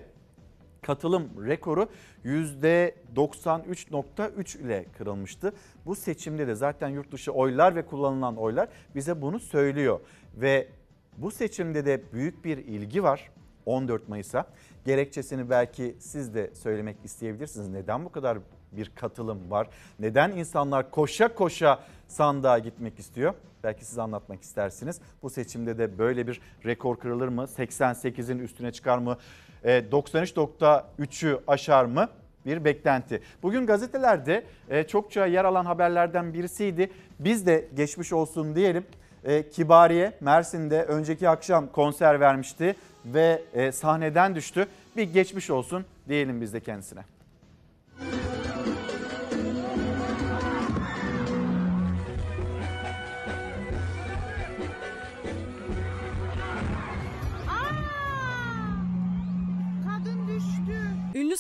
katılım rekoru %93.3 ile kırılmıştı. Bu seçimde de zaten yurt dışı oylar ve kullanılan oylar bize bunu söylüyor. Ve bu seçimde de büyük bir ilgi var 14 Mayıs'a. Gerekçesini belki siz de söylemek isteyebilirsiniz. Neden bu kadar bir katılım var? Neden insanlar koşa koşa sandığa gitmek istiyor? Belki siz anlatmak istersiniz. Bu seçimde de böyle bir rekor kırılır mı? 88'in üstüne çıkar mı? 93.3'ü aşar mı? bir beklenti. Bugün gazetelerde e, çokça yer alan haberlerden birisiydi. Biz de geçmiş olsun diyelim. E, Kibariye Mersin'de önceki akşam konser vermişti ve e, sahneden düştü. Bir geçmiş olsun diyelim biz de kendisine.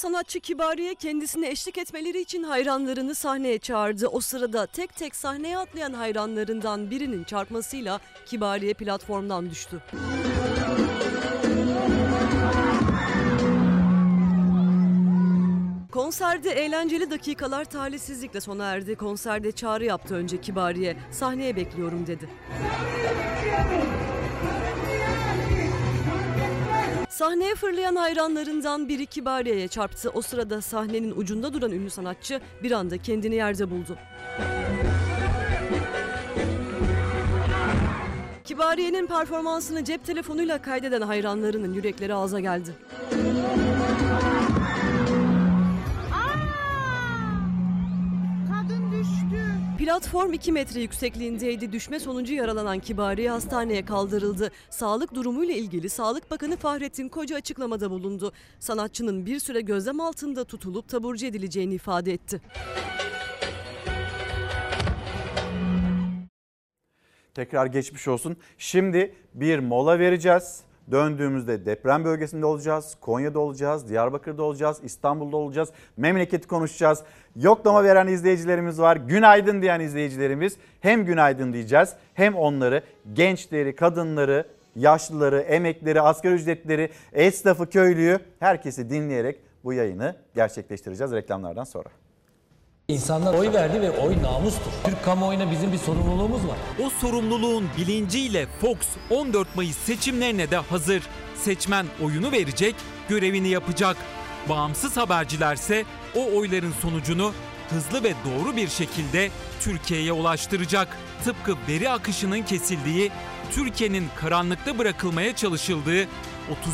Sanatçı Kibariye kendisine eşlik etmeleri için hayranlarını sahneye çağırdı. O sırada tek tek sahneye atlayan hayranlarından birinin çarpmasıyla Kibariye platformdan düştü. Konserde eğlenceli dakikalar talihsizlikle sona erdi. Konserde çağrı yaptı önce Kibariye. Sahneye bekliyorum dedi. Sahneye fırlayan hayranlarından biri Kibariye'ye çarptı. O sırada sahnenin ucunda duran ünlü sanatçı bir anda kendini yerde buldu. Kibariye'nin performansını cep telefonuyla kaydeden hayranlarının yürekleri ağza geldi. Platform 2 metre yüksekliğindeydi. Düşme sonucu yaralanan Kibariye hastaneye kaldırıldı. Sağlık durumuyla ilgili Sağlık Bakanı Fahrettin Koca açıklamada bulundu. Sanatçının bir süre gözlem altında tutulup taburcu edileceğini ifade etti. Tekrar geçmiş olsun. Şimdi bir mola vereceğiz. Döndüğümüzde deprem bölgesinde olacağız, Konya'da olacağız, Diyarbakır'da olacağız, İstanbul'da olacağız. Memleketi konuşacağız. Yoklama veren izleyicilerimiz var. Günaydın diyen izleyicilerimiz hem günaydın diyeceğiz hem onları gençleri, kadınları, yaşlıları, emekleri, asgari ücretleri, esnafı, köylüyü herkesi dinleyerek bu yayını gerçekleştireceğiz reklamlardan sonra. İnsanlar oy verdi ve oy namustur. Türk kamuoyuna bizim bir sorumluluğumuz var. O sorumluluğun bilinciyle Fox 14 Mayıs seçimlerine de hazır. Seçmen oyunu verecek, görevini yapacak. Bağımsız habercilerse o oyların sonucunu hızlı ve doğru bir şekilde Türkiye'ye ulaştıracak. Tıpkı veri akışının kesildiği, Türkiye'nin karanlıkta bırakılmaya çalışıldığı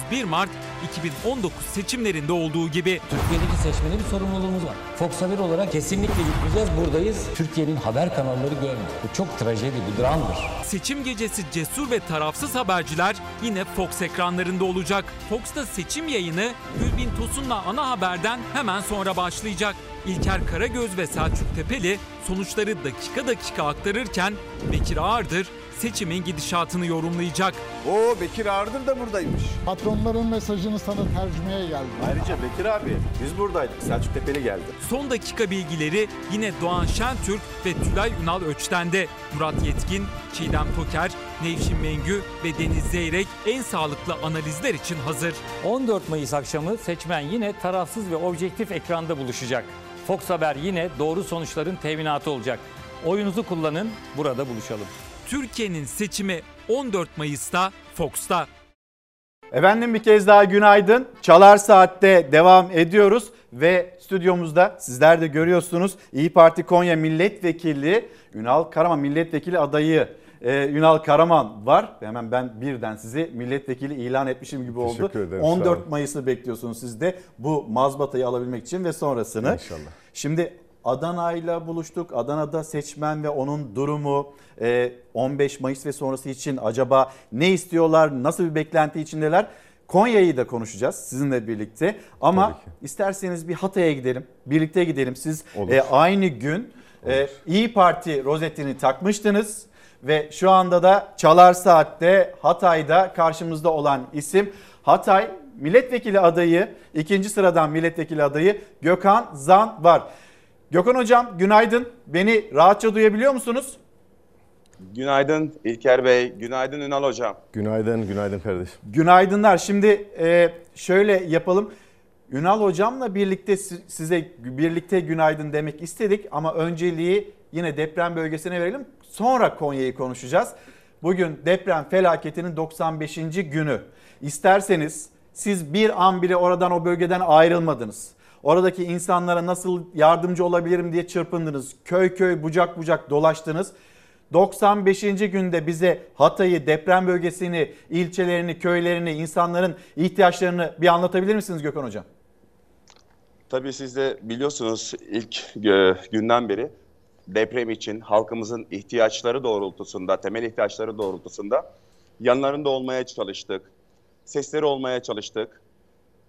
31 Mart 2019 seçimlerinde olduğu gibi. Türkiye'deki seçmene bir sorumluluğumuz var. Fox Haber olarak kesinlikle gitmeyeceğiz. Buradayız. Türkiye'nin haber kanalları görmüyor. Bu çok trajedi, bu dramdır. Seçim gecesi cesur ve tarafsız haberciler yine Fox ekranlarında olacak. Fox'ta seçim yayını Gülbin Tosun'la ana haberden hemen sonra başlayacak. İlker Karagöz ve Selçuk Tepeli sonuçları dakika dakika aktarırken Bekir Ağırdır seçimin gidişatını yorumlayacak. O Bekir Ağırdır da buradaymış. Patronların mesajını sana tercümeye geldi. Ayrıca Bekir abi biz buradaydık. Selçuk Tepeli geldi. Son dakika bilgileri yine Doğan Şentürk ve Tülay Ünal Öçten'de. Murat Yetkin, Çiğdem Toker, Nevşin Mengü ve Deniz Zeyrek en sağlıklı analizler için hazır. 14 Mayıs akşamı seçmen yine tarafsız ve objektif ekranda buluşacak. Fox Haber yine doğru sonuçların teminatı olacak. Oyunuzu kullanın, burada buluşalım. Türkiye'nin seçimi 14 Mayıs'ta Fox'ta. Efendim bir kez daha günaydın. Çalar Saat'te devam ediyoruz ve stüdyomuzda sizler de görüyorsunuz İyi Parti Konya Milletvekili Ünal Karaman milletvekili adayı e, Ünal Karaman var. Hemen ben birden sizi milletvekili ilan etmişim gibi oldu. Teşekkür ederim, sağ 14 olun. Mayıs'ı bekliyorsunuz siz de bu mazbatayı alabilmek için ve sonrasını. İnşallah. Şimdi Adana'yla buluştuk. Adana'da seçmen ve onun durumu e, 15 Mayıs ve sonrası için acaba ne istiyorlar, nasıl bir beklenti içindeler? Konya'yı da konuşacağız sizinle birlikte. Ama isterseniz bir Hatay'a gidelim. Birlikte gidelim. Siz Olur. e, aynı gün e, İyi Parti rozetini takmıştınız. Ve şu anda da Çalar Saat'te Hatay'da karşımızda olan isim Hatay milletvekili adayı, ikinci sıradan milletvekili adayı Gökhan Zan var. Gökhan Hocam günaydın. Beni rahatça duyabiliyor musunuz? Günaydın İlker Bey, günaydın Ünal Hocam. Günaydın, günaydın kardeşim. Günaydınlar. Şimdi e, şöyle yapalım. Ünal hocamla birlikte si- size birlikte günaydın demek istedik ama önceliği yine deprem bölgesine verelim. Sonra Konya'yı konuşacağız. Bugün deprem felaketinin 95. günü. İsterseniz siz bir an bile oradan o bölgeden ayrılmadınız. Oradaki insanlara nasıl yardımcı olabilirim diye çırpındınız. Köy köy bucak bucak dolaştınız. 95. günde bize Hatay'ı, deprem bölgesini, ilçelerini, köylerini, insanların ihtiyaçlarını bir anlatabilir misiniz Gökhan Hocam? Tabii siz de biliyorsunuz ilk e, günden beri deprem için halkımızın ihtiyaçları doğrultusunda, temel ihtiyaçları doğrultusunda yanlarında olmaya çalıştık. Sesleri olmaya çalıştık.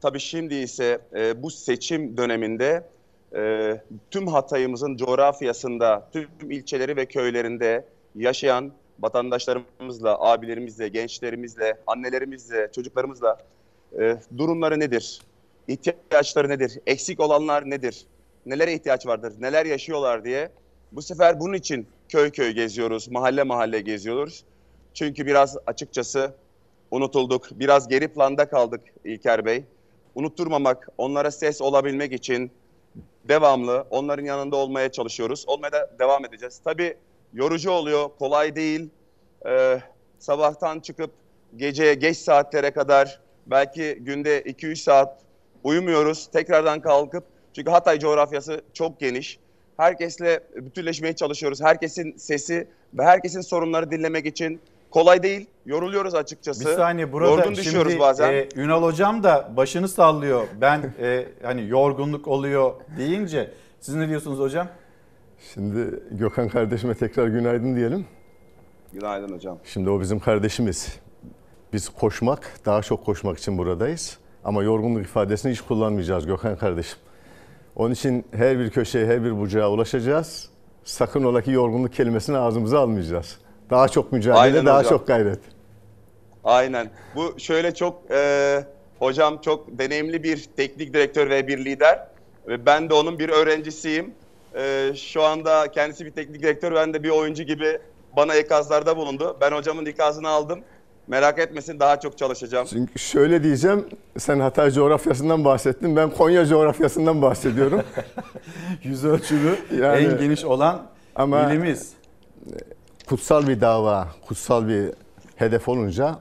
Tabii şimdi ise e, bu seçim döneminde e, tüm Hatay'ımızın coğrafyasında, tüm ilçeleri ve köylerinde yaşayan vatandaşlarımızla, abilerimizle, gençlerimizle, annelerimizle, çocuklarımızla e, durumları nedir? İhtiyaçları nedir? Eksik olanlar nedir? Nelere ihtiyaç vardır? Neler yaşıyorlar diye bu sefer bunun için köy köy geziyoruz, mahalle mahalle geziyoruz. Çünkü biraz açıkçası unutulduk, biraz geri planda kaldık İlker Bey. Unutturmamak, onlara ses olabilmek için devamlı onların yanında olmaya çalışıyoruz. Olmaya da devam edeceğiz. Tabii yorucu oluyor, kolay değil. Ee, sabahtan çıkıp geceye geç saatlere kadar belki günde 2-3 saat uyumuyoruz. Tekrardan kalkıp çünkü Hatay coğrafyası çok geniş. Herkesle bütünleşmeye çalışıyoruz. Herkesin sesi ve herkesin sorunları dinlemek için kolay değil. Yoruluyoruz açıkçası. Bir saniye burada Yorgun düşüyoruz şimdi bazen. e, Ünal Hocam da başını sallıyor. Ben <laughs> e, hani yorgunluk oluyor deyince siz ne diyorsunuz hocam? Şimdi Gökhan kardeşime tekrar günaydın diyelim. Günaydın hocam. Şimdi o bizim kardeşimiz. Biz koşmak, daha çok koşmak için buradayız. Ama yorgunluk ifadesini hiç kullanmayacağız Gökhan kardeşim. Onun için her bir köşeye, her bir bucağa ulaşacağız. Sakın ola ki yorgunluk kelimesini ağzımıza almayacağız. Daha çok mücadele, Aynen daha hocam. çok gayret. Aynen. Bu şöyle çok e, hocam çok deneyimli bir teknik direktör ve bir lider. Ve ben de onun bir öğrencisiyim. E, şu anda kendisi bir teknik direktör, ben de bir oyuncu gibi bana ikazlarda bulundu. Ben hocamın ikazını aldım. Merak etmesin daha çok çalışacağım. Çünkü şöyle diyeceğim, sen Hatay coğrafyasından bahsettin, ben Konya coğrafyasından bahsediyorum. <laughs> Yüz ölçümü Yani- en geniş olan Ama- ilimiz. kutsal bir dava, kutsal bir hedef olunca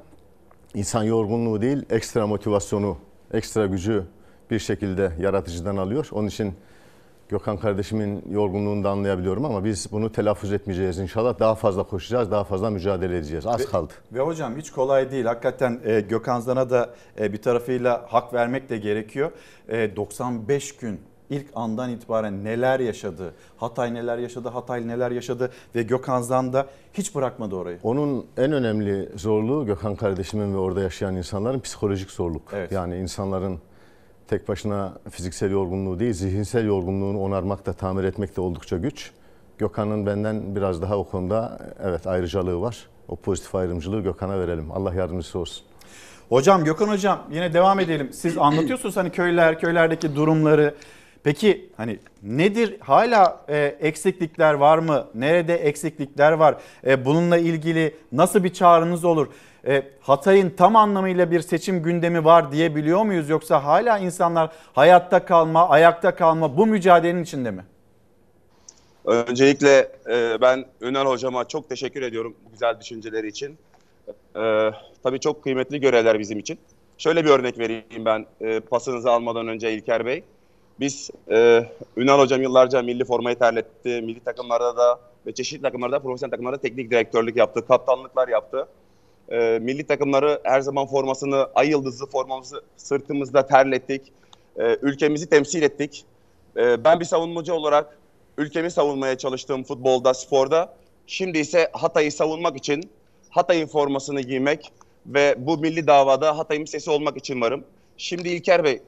insan yorgunluğu değil, ekstra motivasyonu, ekstra gücü bir şekilde yaratıcıdan alıyor. Onun için Gökhan kardeşimin yorgunluğunu da anlayabiliyorum ama biz bunu telaffuz etmeyeceğiz inşallah. Daha fazla koşacağız, daha fazla mücadele edeceğiz. Az Ve- kaldı. Ve hocam hiç kolay değil. Hakikaten e, Gökhan Zan'a da e, bir tarafıyla hak vermek de gerekiyor. E, 95 gün ilk andan itibaren neler yaşadı, Hatay neler yaşadı, Hatay neler yaşadı ve Gökhan Zan da hiç bırakmadı orayı. Onun en önemli zorluğu Gökhan kardeşimin ve orada yaşayan insanların psikolojik zorluk. Evet. Yani insanların tek başına fiziksel yorgunluğu değil, zihinsel yorgunluğunu onarmak da tamir etmek de oldukça güç. Gökhan'ın benden biraz daha o konuda evet ayrıcalığı var. O pozitif ayrımcılığı Gökhan'a verelim. Allah yardımcısı olsun. Hocam Gökhan hocam yine devam edelim. Siz anlatıyorsunuz hani köyler, köylerdeki durumları. Peki hani nedir? Hala e, eksiklikler var mı? Nerede eksiklikler var? E, bununla ilgili nasıl bir çağrınız olur? E, Hatay'ın tam anlamıyla bir seçim gündemi var diyebiliyor muyuz? Yoksa hala insanlar hayatta kalma, ayakta kalma bu mücadelenin içinde mi? Öncelikle e, ben Ünal hocama çok teşekkür ediyorum bu güzel düşünceleri için. E, tabii çok kıymetli görevler bizim için. Şöyle bir örnek vereyim ben e, pasınızı almadan önce İlker Bey. Biz e, Ünal hocam yıllarca milli formayı terletti. Milli takımlarda da ve çeşitli takımlarda, profesyonel takımlarda teknik direktörlük yaptı. Kaptanlıklar yaptı. E, milli takımları her zaman formasını, ay yıldızlı formamızı sırtımızda terlettik. E, ülkemizi temsil ettik. E, ben bir savunmacı olarak ülkemi savunmaya çalıştım futbolda, sporda. Şimdi ise Hatay'ı savunmak için Hatay'ın formasını giymek ve bu milli davada Hatay'ın sesi olmak için varım. Şimdi İlker Bey,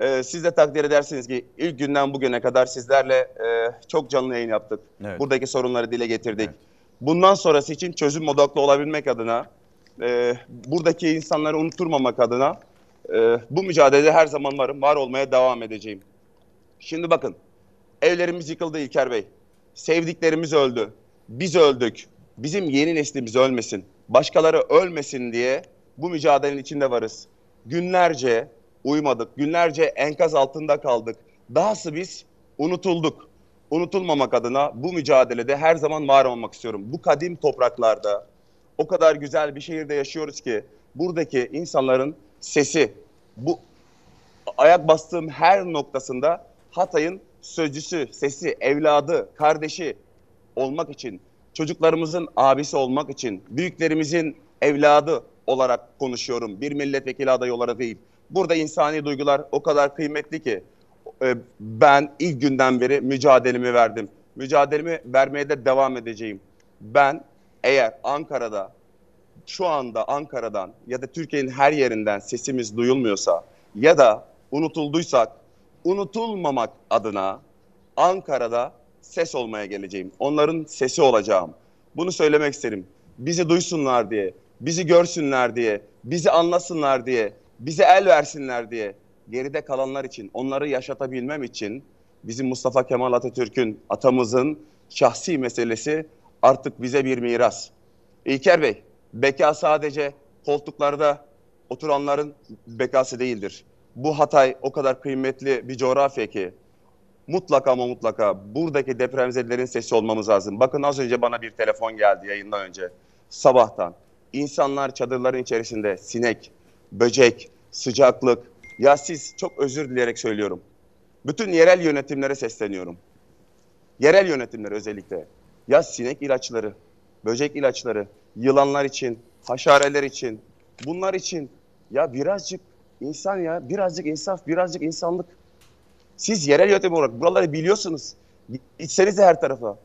e, siz de takdir edersiniz ki ilk günden bugüne kadar sizlerle e, çok canlı yayın yaptık. Evet. Buradaki sorunları dile getirdik. Bundan sonrası için çözüm odaklı olabilmek adına, e, buradaki insanları unutturmamak adına e, bu mücadelede her zaman varım, var olmaya devam edeceğim. Şimdi bakın, evlerimiz yıkıldı İlker Bey. Sevdiklerimiz öldü. Biz öldük. Bizim yeni neslimiz ölmesin. Başkaları ölmesin diye bu mücadelenin içinde varız. Günlerce uymadık. Günlerce enkaz altında kaldık. Dahası biz unutulduk. Unutulmamak adına bu mücadelede her zaman var olmak istiyorum. Bu kadim topraklarda o kadar güzel bir şehirde yaşıyoruz ki buradaki insanların sesi bu ayak bastığım her noktasında Hatay'ın sözcüsü, sesi, evladı, kardeşi olmak için, çocuklarımızın abisi olmak için, büyüklerimizin evladı olarak konuşuyorum. Bir milletvekili adayı olarak değil. Burada insani duygular o kadar kıymetli ki e, ben ilk günden beri mücadelemi verdim. Mücadelemi vermeye de devam edeceğim. Ben eğer Ankara'da şu anda Ankara'dan ya da Türkiye'nin her yerinden sesimiz duyulmuyorsa ya da unutulduysak unutulmamak adına Ankara'da ses olmaya geleceğim. Onların sesi olacağım. Bunu söylemek isterim. Bizi duysunlar diye, bizi görsünler diye, bizi anlasınlar diye, bize el versinler diye. Geride kalanlar için, onları yaşatabilmem için bizim Mustafa Kemal Atatürk'ün, atamızın şahsi meselesi artık bize bir miras. İlker Bey, beka sadece koltuklarda oturanların bekası değildir. Bu Hatay o kadar kıymetli bir coğrafya ki mutlaka ama mutlaka buradaki depremzedelerin sesi olmamız lazım. Bakın az önce bana bir telefon geldi yayından önce. Sabahtan. İnsanlar çadırların içerisinde sinek, böcek, sıcaklık. Ya siz çok özür dileyerek söylüyorum. Bütün yerel yönetimlere sesleniyorum. Yerel yönetimler özellikle. Ya sinek ilaçları, böcek ilaçları, yılanlar için, haşareler için, bunlar için ya birazcık insan ya, birazcık insaf, birazcık insanlık. Siz yerel yönetim olarak buraları biliyorsunuz. İçseniz de her tarafa.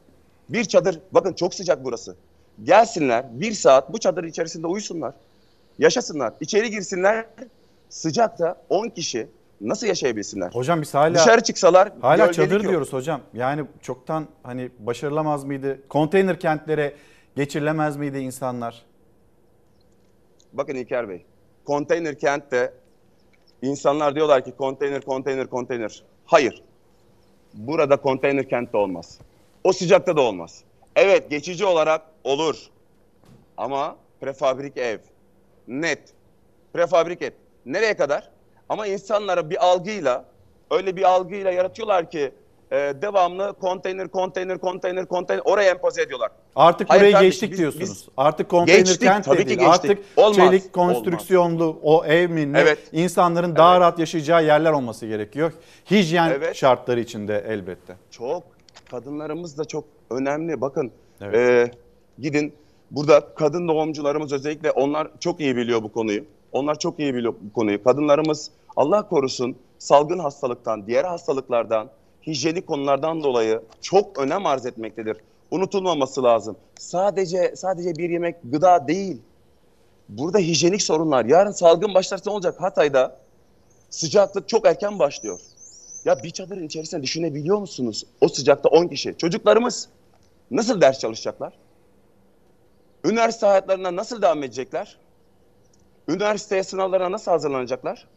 Bir çadır, bakın çok sıcak burası. Gelsinler bir saat bu çadır içerisinde uyusunlar. Yaşasınlar. İçeri girsinler. Sıcakta 10 kişi nasıl yaşayabilsinler? Hocam biz hala Dışarı çıksalar hala çadır yok. diyoruz hocam. Yani çoktan hani başarılamaz mıydı? Konteyner kentlere geçirilemez miydi insanlar? Bakın İlker Bey, konteyner kentte insanlar diyorlar ki konteyner, konteyner, konteyner. Hayır. Burada konteyner kentte olmaz. O sıcakta da olmaz. Evet geçici olarak olur. Ama prefabrik ev. Net. Prefabrik ev. Nereye kadar? Ama insanlara bir algıyla, öyle bir algıyla yaratıyorlar ki e, devamlı konteyner, konteyner, konteyner, konteyner oraya empoze ediyorlar. Artık Hayır burayı kardeşim, geçtik biz- diyorsunuz. biz- Artık konteyner Geçtik, kent tabii de ki değil. geçtik. Artık Olmaz, çelik konstrüksiyonlu o ev mi ne Evet. insanların daha rahat yaşayacağı yerler olması gerekiyor. Hijyen Evet. şartları içinde elbette. Çok. Kadınlarımız da çok önemli. Bakın Evet. e, gidin burada kadın doğumcularımız özellikle onlar çok iyi biliyor bu konuyu. Onlar çok iyi biliyor bu konuyu. Kadınlarımız Allah korusun salgın hastalıktan, diğer hastalıklardan, hijyenik konulardan dolayı çok önem arz etmektedir. Unutulmaması lazım. Sadece sadece bir yemek gıda değil. Burada hijyenik sorunlar. Yarın salgın başlarsa olacak? Hatay'da sıcaklık çok erken başlıyor. Ya bir çadırın içerisinde düşünebiliyor musunuz? O sıcakta 10 kişi. Çocuklarımız nasıl ders çalışacaklar? Üniversite hayatlarına nasıl devam edecekler? Üniversiteye sınavlarına nasıl hazırlanacaklar?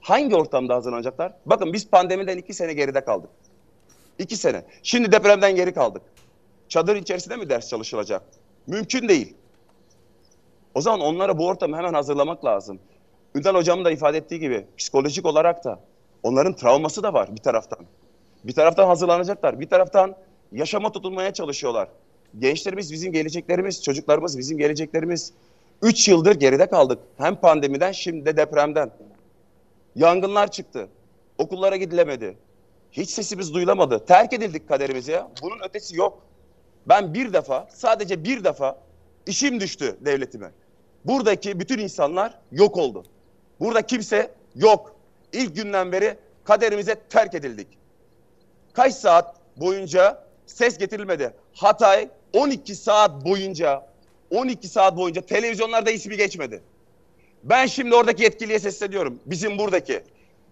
Hangi ortamda hazırlanacaklar? Bakın biz pandemiden iki sene geride kaldık. İki sene. Şimdi depremden geri kaldık. Çadır içerisinde mi ders çalışılacak? Mümkün değil. O zaman onlara bu ortamı hemen hazırlamak lazım. Ünal hocamın da ifade ettiği gibi psikolojik olarak da onların travması da var bir taraftan. Bir taraftan hazırlanacaklar, bir taraftan yaşama tutunmaya çalışıyorlar. Gençlerimiz bizim geleceklerimiz, çocuklarımız bizim geleceklerimiz. Üç yıldır geride kaldık. Hem pandemiden şimdi de depremden. Yangınlar çıktı. Okullara gidilemedi. Hiç sesimiz duyulamadı. Terk edildik kaderimize. Bunun ötesi yok. Ben bir defa, sadece bir defa işim düştü devletime. Buradaki bütün insanlar yok oldu. Burada kimse yok. İlk günden beri kaderimize terk edildik. Kaç saat boyunca ses getirilmedi. Hatay 12 saat boyunca 12 saat boyunca televizyonlarda ismi geçmedi. Ben şimdi oradaki yetkiliye sesleniyorum. Bizim buradaki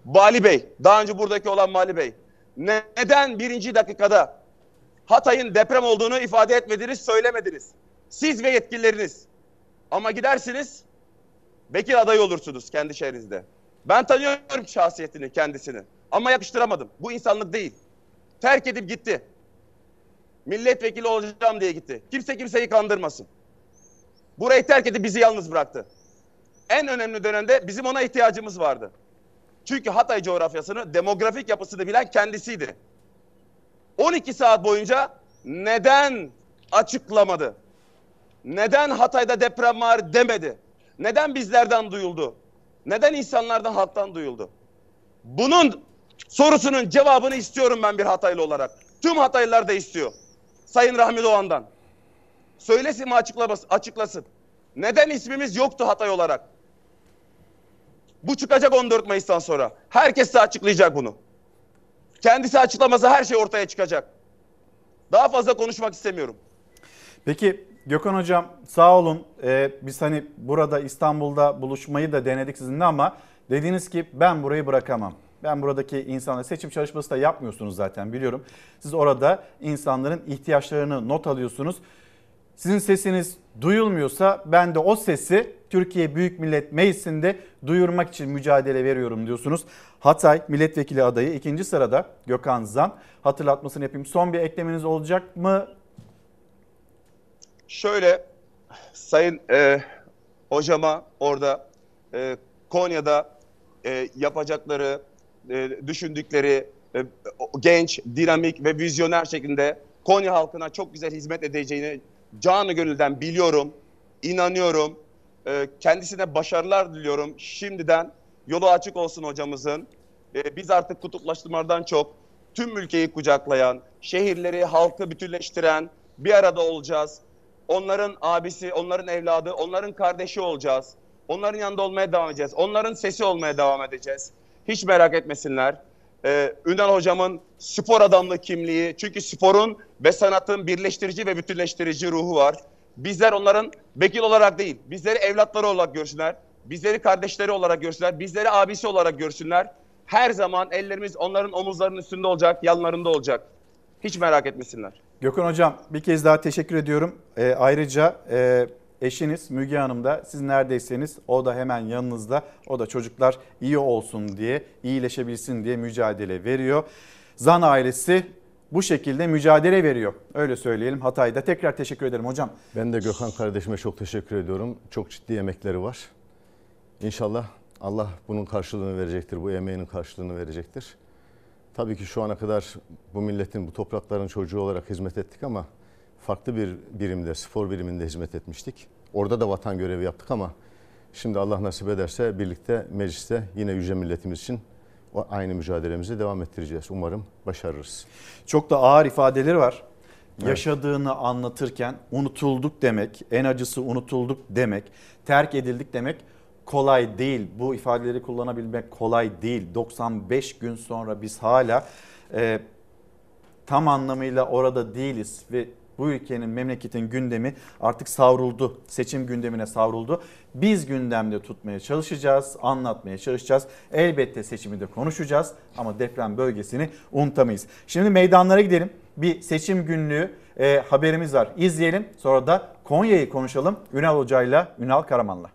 Bali Bey, daha önce buradaki olan Bali Bey. Neden birinci dakikada Hatay'ın deprem olduğunu ifade etmediniz, söylemediniz? Siz ve yetkilileriniz. Ama gidersiniz, vekil adayı olursunuz kendi şehrinizde. Ben tanıyorum şahsiyetini, kendisini. Ama yakıştıramadım. Bu insanlık değil. Terk edip gitti. Milletvekili olacağım diye gitti. Kimse kimseyi kandırmasın. Burayı terk edip bizi yalnız bıraktı. En önemli dönemde bizim ona ihtiyacımız vardı. Çünkü Hatay coğrafyasını, demografik yapısını bilen kendisiydi. 12 saat boyunca neden açıklamadı? Neden Hatay'da deprem var demedi? Neden bizlerden duyuldu? Neden insanlardan, halktan duyuldu? Bunun sorusunun cevabını istiyorum ben bir Hataylı olarak. Tüm Hataylılar da istiyor. Sayın Rahmi Doğan'dan. Söylesin mi açıklasın. Neden ismimiz yoktu Hatay olarak? Bu çıkacak 14 Mayıs'tan sonra. Herkes de açıklayacak bunu. Kendisi açıklamasa her şey ortaya çıkacak. Daha fazla konuşmak istemiyorum. Peki Gökhan Hocam sağ olun. Ee, biz hani burada İstanbul'da buluşmayı da denedik sizinle ama dediniz ki ben burayı bırakamam. Ben buradaki insanlar seçim çalışması da yapmıyorsunuz zaten biliyorum. Siz orada insanların ihtiyaçlarını not alıyorsunuz. Sizin sesiniz duyulmuyorsa ben de o sesi Türkiye Büyük Millet Meclisi'nde duyurmak için mücadele veriyorum diyorsunuz. Hatay milletvekili adayı ikinci sırada Gökhan Zan. Hatırlatmasını yapayım. Son bir eklemeniz olacak mı? Şöyle sayın e, hocama orada e, Konya'da e, yapacakları, e, düşündükleri e, genç, dinamik ve vizyoner şeklinde Konya halkına çok güzel hizmet edeceğini canı gönülden biliyorum, inanıyorum. E, kendisine başarılar diliyorum şimdiden. Yolu açık olsun hocamızın. Biz artık kutuplaştırmadan çok tüm ülkeyi kucaklayan, şehirleri, halkı bütünleştiren bir arada olacağız. Onların abisi, onların evladı, onların kardeşi olacağız. Onların yanında olmaya devam edeceğiz. Onların sesi olmaya devam edeceğiz. Hiç merak etmesinler. Ee, Ünal hocamın spor adamlığı kimliği, çünkü sporun ve sanatın birleştirici ve bütünleştirici ruhu var. Bizler onların vekil olarak değil, bizleri evlatları olarak görsünler. Bizleri kardeşleri olarak görsünler, bizleri abisi olarak görsünler. Her zaman ellerimiz onların omuzlarının üstünde olacak, yanlarında olacak. Hiç merak etmesinler. Gökhan Hocam bir kez daha teşekkür ediyorum. E, ayrıca e, eşiniz Müge Hanım da siz neredeyseniz o da hemen yanınızda. O da çocuklar iyi olsun diye, iyileşebilsin diye mücadele veriyor. Zan ailesi bu şekilde mücadele veriyor. Öyle söyleyelim Hatay'da. Tekrar teşekkür ederim hocam. Ben de Gökhan kardeşime çok teşekkür ediyorum. Çok ciddi emekleri var. İnşallah Allah bunun karşılığını verecektir, bu emeğinin karşılığını verecektir. Tabii ki şu ana kadar bu milletin, bu toprakların çocuğu olarak hizmet ettik ama farklı bir birimde, spor biriminde hizmet etmiştik. Orada da vatan görevi yaptık ama şimdi Allah nasip ederse birlikte mecliste yine yüce milletimiz için o aynı mücadelemizi devam ettireceğiz. Umarım başarırız. Çok da ağır ifadeleri var. Evet. Yaşadığını anlatırken unutulduk demek, en acısı unutulduk demek, terk edildik demek kolay değil. Bu ifadeleri kullanabilmek kolay değil. 95 gün sonra biz hala e, tam anlamıyla orada değiliz ve bu ülkenin memleketin gündemi artık savruldu. Seçim gündemine savruldu. Biz gündemde tutmaya çalışacağız, anlatmaya çalışacağız. Elbette seçimi de konuşacağız ama deprem bölgesini unutamayız. Şimdi meydanlara gidelim. Bir seçim günlüğü e, haberimiz var. İzleyelim. Sonra da Konya'yı konuşalım. Ünal Hoca'yla, Ünal Karaman'la.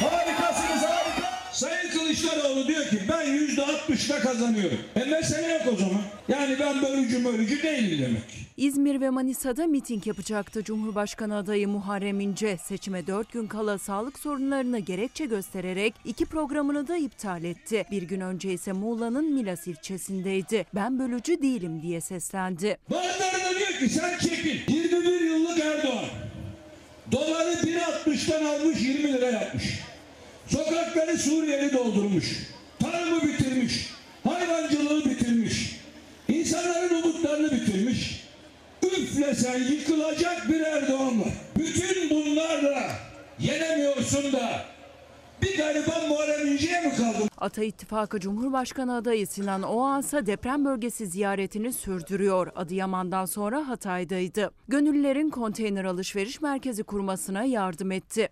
Harikasınız harika. Sayın Kılıçdaroğlu diyor ki ben yüzde altmışla kazanıyorum. E mesele yok o zaman. Yani ben bölücü bölücü değilim demek. İzmir ve Manisa'da miting yapacaktı Cumhurbaşkanı adayı Muharrem İnce. Seçime 4 gün kala sağlık sorunlarını gerekçe göstererek iki programını da iptal etti. Bir gün önce ise Muğla'nın Milas ilçesindeydi. Ben bölücü değilim diye seslendi. Bazıları diyor ki sen çekil. 21 yıllık Erdoğan. Doları 1.60'tan almış 20 lira yapmış. Sokakları Suriyeli doldurmuş. Tarımı bitirmiş. Hayvancılığı bitirmiş. İnsanların umutlarını bitirmiş. Üflesen yıkılacak bir Erdoğan var. Bütün bunlarla yenemiyorsun da bir gariban Muharrem İnce'ye mi kaldın? Ata İttifakı Cumhurbaşkanı adayı Sinan Oğan ise deprem bölgesi ziyaretini sürdürüyor. Adıyaman'dan sonra Hatay'daydı. Gönüllülerin konteyner alışveriş merkezi kurmasına yardım etti.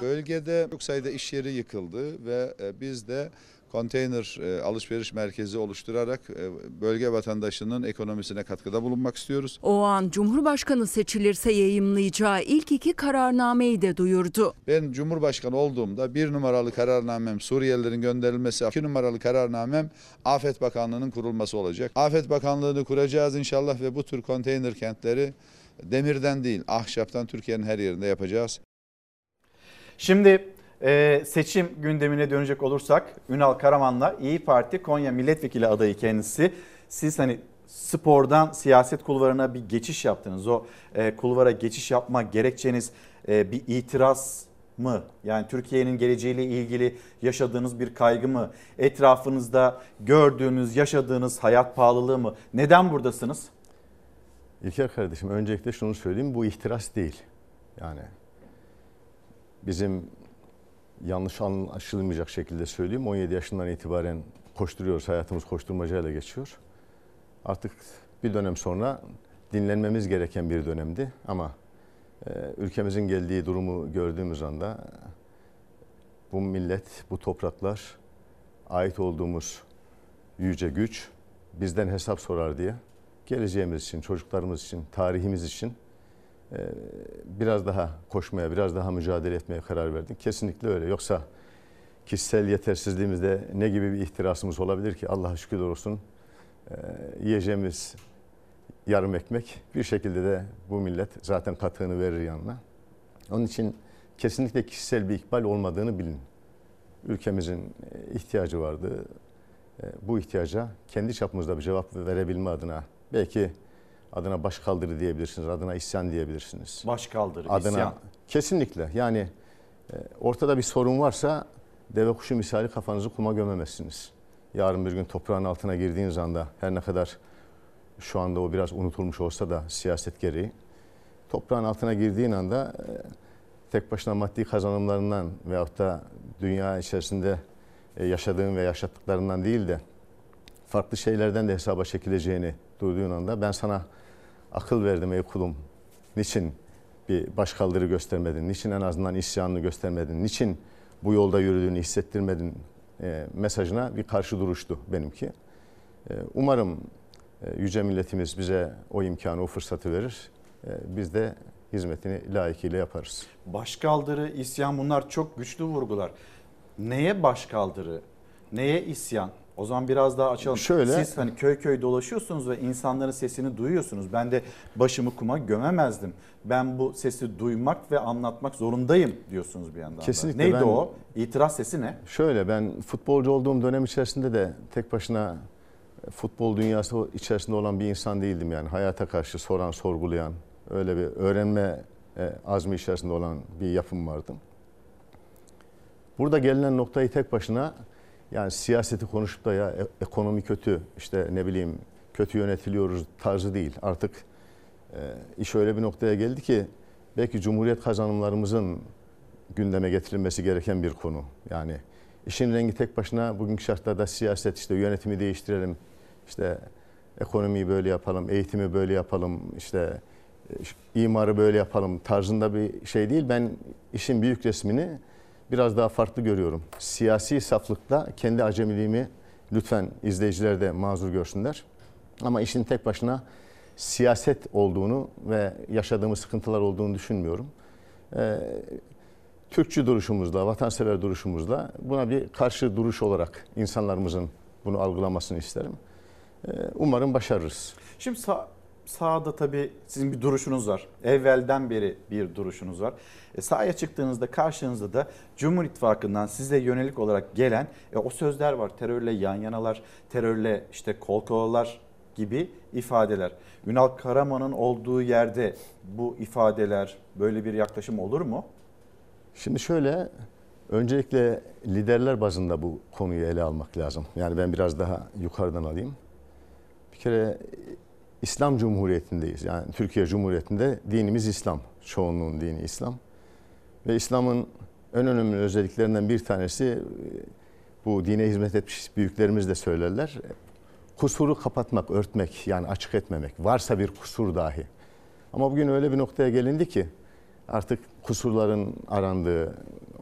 Bölgede çok sayıda iş yeri yıkıldı ve e, biz de konteyner e, alışveriş merkezi oluşturarak e, bölge vatandaşının ekonomisine katkıda bulunmak istiyoruz. Oğan Cumhurbaşkanı seçilirse yayımlayacağı ilk iki kararnameyi de duyurdu. Ben Cumhurbaşkanı olduğumda bir numaralı kararnamem Suriyelilerin gönderilmesi, iki numaralı kararnamem Afet Bakanlığı'nın kurulması olacak. Afet Bakanlığı'nı kuracağız inşallah ve bu tür konteyner kentleri demirden değil ahşaptan Türkiye'nin her yerinde yapacağız. Şimdi e, seçim gündemine dönecek olursak Ünal Karaman'la İyi Parti Konya Milletvekili adayı kendisi. Siz hani spordan siyaset kulvarına bir geçiş yaptınız. O e, kulvara geçiş yapma gerekçeniz e, bir itiraz mı? Yani Türkiye'nin geleceğiyle ilgili yaşadığınız bir kaygı mı? Etrafınızda gördüğünüz, yaşadığınız hayat pahalılığı mı? Neden buradasınız? İlker kardeşim öncelikle şunu söyleyeyim bu ihtiras değil. Yani bizim yanlış anlaşılmayacak şekilde söyleyeyim. 17 yaşından itibaren koşturuyoruz. Hayatımız koşturmacayla geçiyor. Artık bir dönem sonra dinlenmemiz gereken bir dönemdi. Ama e, ülkemizin geldiği durumu gördüğümüz anda bu millet, bu topraklar ait olduğumuz yüce güç bizden hesap sorar diye geleceğimiz için, çocuklarımız için, tarihimiz için biraz daha koşmaya, biraz daha mücadele etmeye karar verdik. Kesinlikle öyle. Yoksa kişisel yetersizliğimizde ne gibi bir ihtirasımız olabilir ki? Allah'a şükür olsun e, yiyeceğimiz yarım ekmek bir şekilde de bu millet zaten katığını verir yanına. Onun için kesinlikle kişisel bir ikbal olmadığını bilin. Ülkemizin ihtiyacı vardı. E, bu ihtiyaca kendi çapımızda bir cevap verebilme adına belki adına baş kaldırı diyebilirsiniz, adına isyan diyebilirsiniz. Baş kaldırı, adına, isyan. Kesinlikle yani e, ortada bir sorun varsa deve kuşu misali kafanızı kuma gömemezsiniz. Yarın bir gün toprağın altına girdiğiniz anda her ne kadar şu anda o biraz unutulmuş olsa da siyaset gereği toprağın altına girdiğin anda e, tek başına maddi kazanımlarından veyahut da dünya içerisinde e, yaşadığın ve yaşattıklarından değil de farklı şeylerden de hesaba çekileceğini duyduğun anda ben sana akıl verdim ey kulum. Niçin bir başkaldırı göstermedin? Niçin en azından isyanını göstermedin? Niçin bu yolda yürüdüğünü hissettirmedin? E, mesajına bir karşı duruştu benimki. E, umarım e, yüce milletimiz bize o imkanı, o fırsatı verir. E, biz de hizmetini layıkıyla yaparız. Başkaldırı, isyan bunlar çok güçlü vurgular. Neye başkaldırı, neye isyan? O zaman biraz daha açalım. Şöyle- Siz hani köy köy dolaşıyorsunuz ve insanların sesini duyuyorsunuz. Ben de başımı kuma gömemezdim. Ben bu sesi duymak ve anlatmak zorundayım diyorsunuz bir yandan da. Kesinlikle Neydi ben- o? İtiraz sesi ne? Şöyle ben futbolcu olduğum dönem içerisinde de tek başına futbol dünyası içerisinde olan bir insan değildim yani. Hayata karşı soran, sorgulayan, öyle bir öğrenme e, azmi içerisinde olan bir yapım vardı. Burada gelinen noktayı tek başına yani siyaseti konuşup da ya e- ekonomi kötü, işte ne bileyim kötü yönetiliyoruz tarzı değil. Artık e, iş öyle bir noktaya geldi ki belki Cumhuriyet kazanımlarımızın gündeme getirilmesi gereken bir konu. Yani işin rengi tek başına bugünkü şartlarda siyaset işte yönetimi değiştirelim, işte ekonomiyi böyle yapalım, eğitimi böyle yapalım, işte e, imarı böyle yapalım tarzında bir şey değil. Ben işin büyük resmini biraz daha farklı görüyorum. Siyasi saflıkta kendi acemiliğimi lütfen izleyiciler de mazur görsünler. Ama işin tek başına siyaset olduğunu ve yaşadığımız sıkıntılar olduğunu düşünmüyorum. Ee, Türkçü duruşumuzla, vatansever duruşumuzla buna bir karşı duruş olarak insanlarımızın bunu algılamasını isterim. Ee, Umarım başarırız. Şimdi sağ, sahada tabii sizin bir duruşunuz var. Evvelden beri bir duruşunuz var. E, sahaya çıktığınızda karşınızda da Cumhur İttifakı'ndan size yönelik olarak gelen e, o sözler var. Terörle yan yanalar, terörle işte kol kolalar gibi ifadeler. Ünal Karaman'ın olduğu yerde bu ifadeler, böyle bir yaklaşım olur mu? Şimdi şöyle, öncelikle liderler bazında bu konuyu ele almak lazım. Yani ben biraz daha yukarıdan alayım. Bir kere İslam Cumhuriyeti'ndeyiz. Yani Türkiye Cumhuriyeti'nde dinimiz İslam. Çoğunluğun dini İslam. Ve İslam'ın en önemli özelliklerinden bir tanesi bu dine hizmet etmiş büyüklerimiz de söylerler. Kusuru kapatmak, örtmek yani açık etmemek. Varsa bir kusur dahi. Ama bugün öyle bir noktaya gelindi ki artık kusurların arandığı,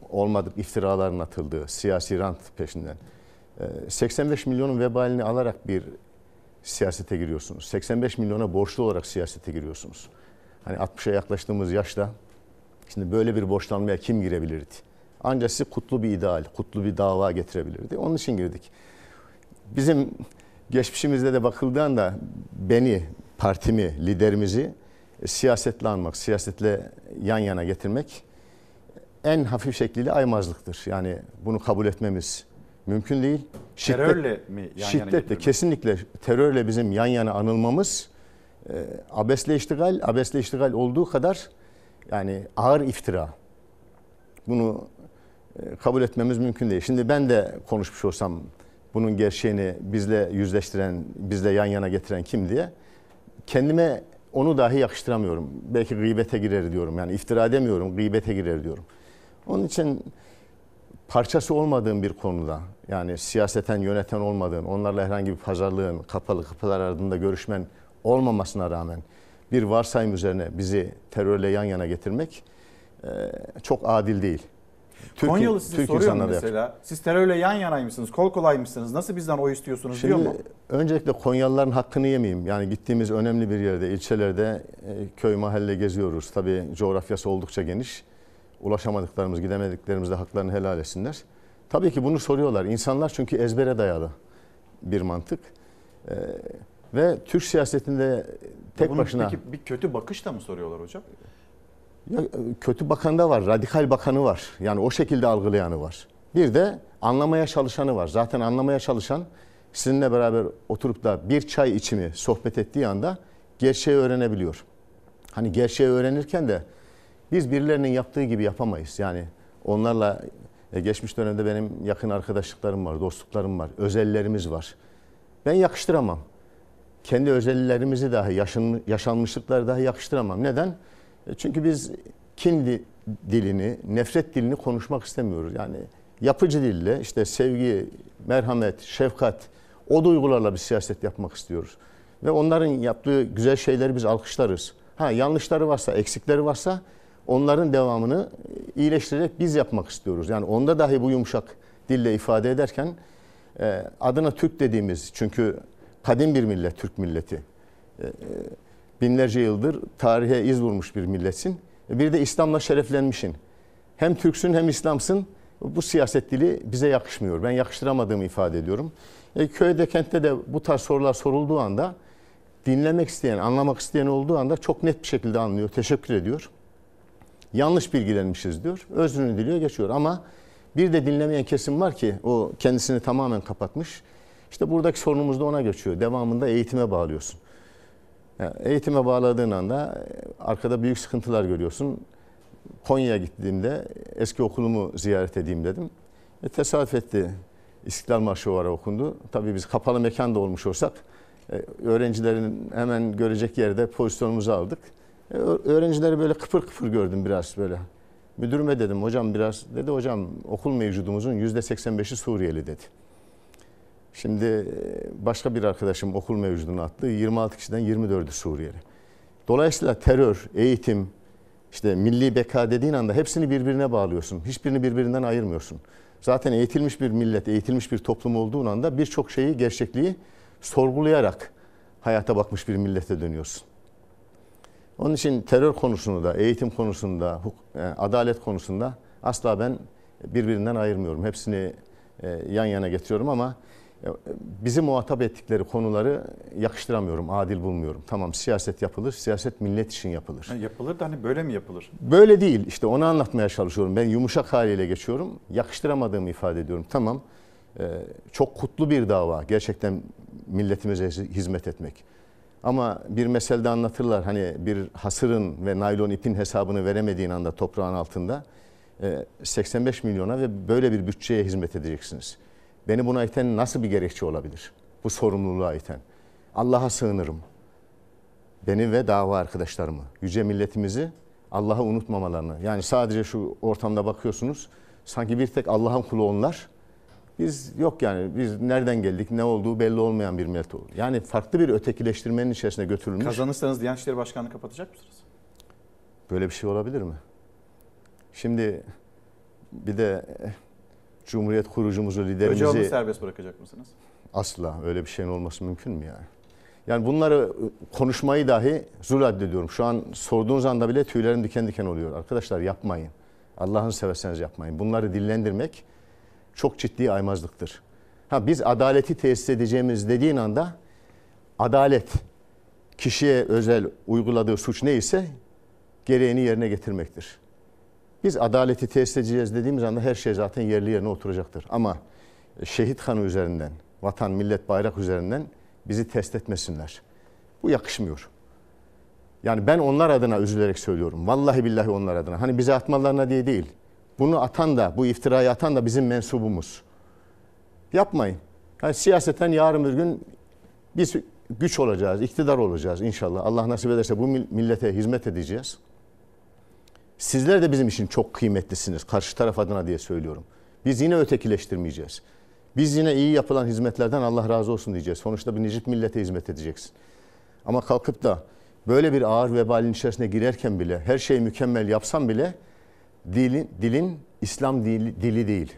olmadık iftiraların atıldığı, siyasi rant peşinden. 85 milyonun vebalini alarak bir siyasete giriyorsunuz. 85 milyona borçlu olarak siyasete giriyorsunuz. Hani 60'a yaklaştığımız yaşta şimdi böyle bir borçlanmaya kim girebilirdi? Ancak size kutlu bir ideal, kutlu bir dava getirebilirdi. Onun için girdik. Bizim geçmişimizde de bakıldığında beni, partimi, liderimizi siyasetle anmak, siyasetle yan yana getirmek en hafif şekliyle aymazlıktır. Yani bunu kabul etmemiz mümkün değil. Terörle mi yan yana Şiddetle, getirmek? kesinlikle terörle bizim yan yana anılmamız e, abesle iştigal, abesle iştigal olduğu kadar yani ağır iftira. Bunu e, kabul etmemiz mümkün değil. Şimdi ben de konuşmuş olsam bunun gerçeğini bizle yüzleştiren, bizle yan yana getiren kim diye kendime onu dahi yakıştıramıyorum. Belki gıybete girer diyorum. Yani iftira demiyorum, gıybete girer diyorum. Onun için parçası olmadığım bir konuda yani siyaseten yöneten olmadığın, onlarla herhangi bir pazarlığın, kapalı kapılar ardında görüşmen olmamasına rağmen bir varsayım üzerine bizi terörle yan yana getirmek e, çok adil değil. Türk- Konyalı sizi Türk soruyor mu mesela? Siz terörle yan yanaymışsınız, kol kolaymışsınız. Nasıl bizden oy istiyorsunuz diyor Şimdi mu? öncelikle Konyalıların hakkını yemeyeyim. Yani gittiğimiz önemli bir yerde, ilçelerde e, köy mahalle geziyoruz. Tabii coğrafyası oldukça geniş. Ulaşamadıklarımız, gidemediklerimiz de haklarını helal etsinler. Tabii ki bunu soruyorlar. İnsanlar çünkü ezbere dayalı bir mantık. E, ve Türk siyasetinde tek Bunun başına... Peki bir kötü bakış da mı soruyorlar hocam? Ya, e, kötü bakan da var, radikal bakanı var. Yani o şekilde algılayanı var. Bir de anlamaya çalışanı var. Zaten anlamaya çalışan sizinle beraber oturup da bir çay içimi sohbet ettiği anda gerçeği öğrenebiliyor. Hani gerçeği öğrenirken de biz birilerinin yaptığı gibi yapamayız. Yani onlarla e, geçmiş dönemde benim yakın arkadaşlıklarım var, dostluklarım var, özellerimiz var. Ben yakıştıramam. Kendi özelliklerimizi dahi, yaşın, yaşanmışlıkları dahi yakıştıramam. Neden? E, Çünkü biz kin di- dilini, nefret dilini konuşmak istemiyoruz. Yani yapıcı dille işte sevgi, merhamet, şefkat o duygularla bir siyaset yapmak istiyoruz. Ve onların yaptığı güzel şeyleri biz alkışlarız. Ha yanlışları varsa, eksikleri varsa onların devamını iyileştirerek biz yapmak istiyoruz. Yani onda dahi bu yumuşak dille ifade ederken e, adına Türk dediğimiz çünkü kadim bir millet, Türk milleti. E, e, binlerce yıldır tarihe iz vurmuş bir milletsin. Bir de İslam'la şereflenmişsin. Hem Türksün hem İslamsın. Bu siyaset dili bize yakışmıyor. Ben yakıştıramadığımı ifade ediyorum. E, köyde, kentte de bu tarz sorular sorulduğu anda dinlemek isteyen, anlamak isteyen olduğu anda çok net bir şekilde anlıyor, teşekkür ediyor. Yanlış bilgilenmişiz diyor, özrünü diliyor, geçiyor. Ama bir de dinlemeyen kesim var ki o kendisini tamamen kapatmış. İşte buradaki sorunumuz da ona geçiyor. Devamında eğitime bağlıyorsun. Yani eğitime bağladığın anda e, arkada büyük sıkıntılar görüyorsun. Konya'ya gittiğimde eski okulumu ziyaret edeyim dedim. E, tesadüf etti. İstiklal Marşı o ara okundu. Tabii biz kapalı mekanda olmuş olsak e, öğrencilerin hemen görecek yerde pozisyonumuzu aldık. Öğrencileri böyle kıpır kıpır gördüm biraz böyle. Müdürüme dedim hocam biraz dedi hocam okul mevcudumuzun yüzde 85'i Suriyeli dedi. Şimdi e, başka bir arkadaşım okul mevcudunu attı. 26 kişiden 24'ü Suriyeli. Dolayısıyla terör, eğitim, işte milli beka dediğin anda hepsini birbirine bağlıyorsun. Hiçbirini birbirinden ayırmıyorsun. Zaten eğitilmiş bir millet, eğitilmiş bir toplum olduğun anda birçok şeyi, gerçekliği sorgulayarak hayata bakmış bir millete dönüyorsun. Onun için terör konusunda, eğitim konusunda, e, adalet konusunda asla ben birbirinden ayırmıyorum. Hepsini e, yan yana getiriyorum ama e, bizi muhatap ettikleri konuları yakıştıramıyorum, adil bulmuyorum. Tamam siyaset yapılır, siyaset millet için yapılır. Yani yapılır da hani böyle mi yapılır? Böyle değil işte onu anlatmaya çalışıyorum. Ben yumuşak haliyle geçiyorum. Yakıştıramadığımı ifade ediyorum. Tamam çok kutlu bir dava gerçekten milletimize hizmet etmek. Ama bir meselde anlatırlar hani bir hasırın ve naylon ipin hesabını veremediğin anda toprağın altında 85 milyona ve böyle bir bütçeye hizmet edeceksiniz. Beni buna iten nasıl bir gerekçe olabilir? Bu sorumluluğa iten. Allah'a sığınırım. Beni ve dava arkadaşlarımı, yüce milletimizi Allah'ı unutmamalarını. Yani sadece şu ortamda bakıyorsunuz sanki bir tek Allah'ın kulu onlar. Biz yok yani biz nereden geldik ne olduğu belli olmayan bir millet olur. Yani farklı bir ötekileştirmenin içerisine götürülmüş. Kazanırsanız Diyanet İşleri Başkanlığı kapatacak mısınız? Böyle bir şey olabilir mi? Şimdi bir de Cumhuriyet kurucumuzu, liderimizi... Öcalan'ı serbest bırakacak mısınız? Asla öyle bir şeyin olması mümkün mü yani? Yani bunları konuşmayı dahi zul addediyorum. Şu an sorduğunuz anda bile tüylerim diken diken oluyor. Arkadaşlar yapmayın. Allah'ını severseniz yapmayın. Bunları dillendirmek çok ciddi aymazlıktır. Ha biz adaleti tesis edeceğimiz dediğin anda adalet kişiye özel uyguladığı suç neyse gereğini yerine getirmektir. Biz adaleti tesis edeceğiz dediğimiz anda her şey zaten yerli yerine oturacaktır. Ama şehit kanı üzerinden, vatan, millet, bayrak üzerinden bizi test etmesinler. Bu yakışmıyor. Yani ben onlar adına üzülerek söylüyorum. Vallahi billahi onlar adına. Hani bize atmalarına diye değil. Bunu atan da, bu iftirayı atan da bizim mensubumuz. Yapmayın. Yani siyaseten yarın bir gün biz güç olacağız, iktidar olacağız inşallah. Allah nasip ederse bu millete hizmet edeceğiz. Sizler de bizim için çok kıymetlisiniz. Karşı taraf adına diye söylüyorum. Biz yine ötekileştirmeyeceğiz. Biz yine iyi yapılan hizmetlerden Allah razı olsun diyeceğiz. Sonuçta bir nicip millete hizmet edeceksin. Ama kalkıp da böyle bir ağır vebalin içerisine girerken bile her şeyi mükemmel yapsam bile dilin, dilin İslam dili, dili değil.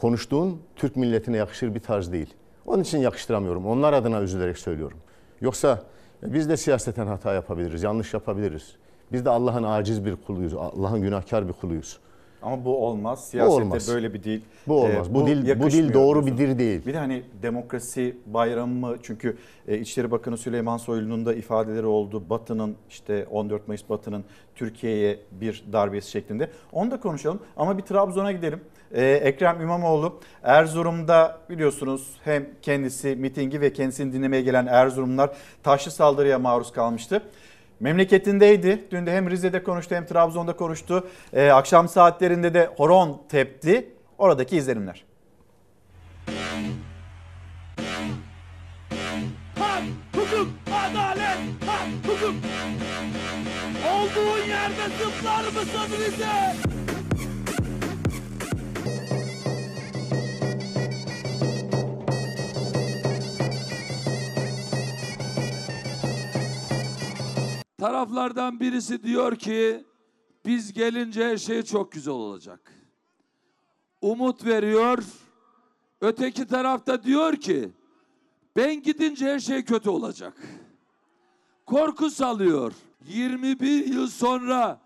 Konuştuğun Türk milletine yakışır bir tarz değil. Onun için yakıştıramıyorum. Onlar adına üzülerek söylüyorum. Yoksa biz de siyaseten hata yapabiliriz, yanlış yapabiliriz. Biz de Allah'ın aciz bir kuluyuz, Allah'ın günahkar bir kuluyuz. Ama bu olmaz. Siyasette bu olmaz. böyle bir dil. Bu olmaz. E, bu, bu dil bu dil doğru diyorsun. bir dil değil. Bir de hani demokrasi bayramı çünkü e, İçişleri Bakanı Süleyman Soylu'nun da ifadeleri oldu. Batı'nın işte 14 Mayıs Batı'nın Türkiye'ye bir darbesi şeklinde. Onu da konuşalım ama bir Trabzon'a gidelim. Ee, Ekrem İmamoğlu Erzurum'da biliyorsunuz hem kendisi mitingi ve kendisini dinlemeye gelen Erzurumlar taşlı saldırıya maruz kalmıştı. Memleketindeydi. Dün de hem Rize'de konuştu hem Trabzon'da konuştu. Ee, akşam saatlerinde de horon tepti. Oradaki izlenimler. Hak, hukuk, adalet, hak, hukuk. Olduğun yerde zıplar mısın Rize? Taraflardan birisi diyor ki biz gelince her şey çok güzel olacak. Umut veriyor. Öteki tarafta diyor ki ben gidince her şey kötü olacak. Korku salıyor. 21 yıl sonra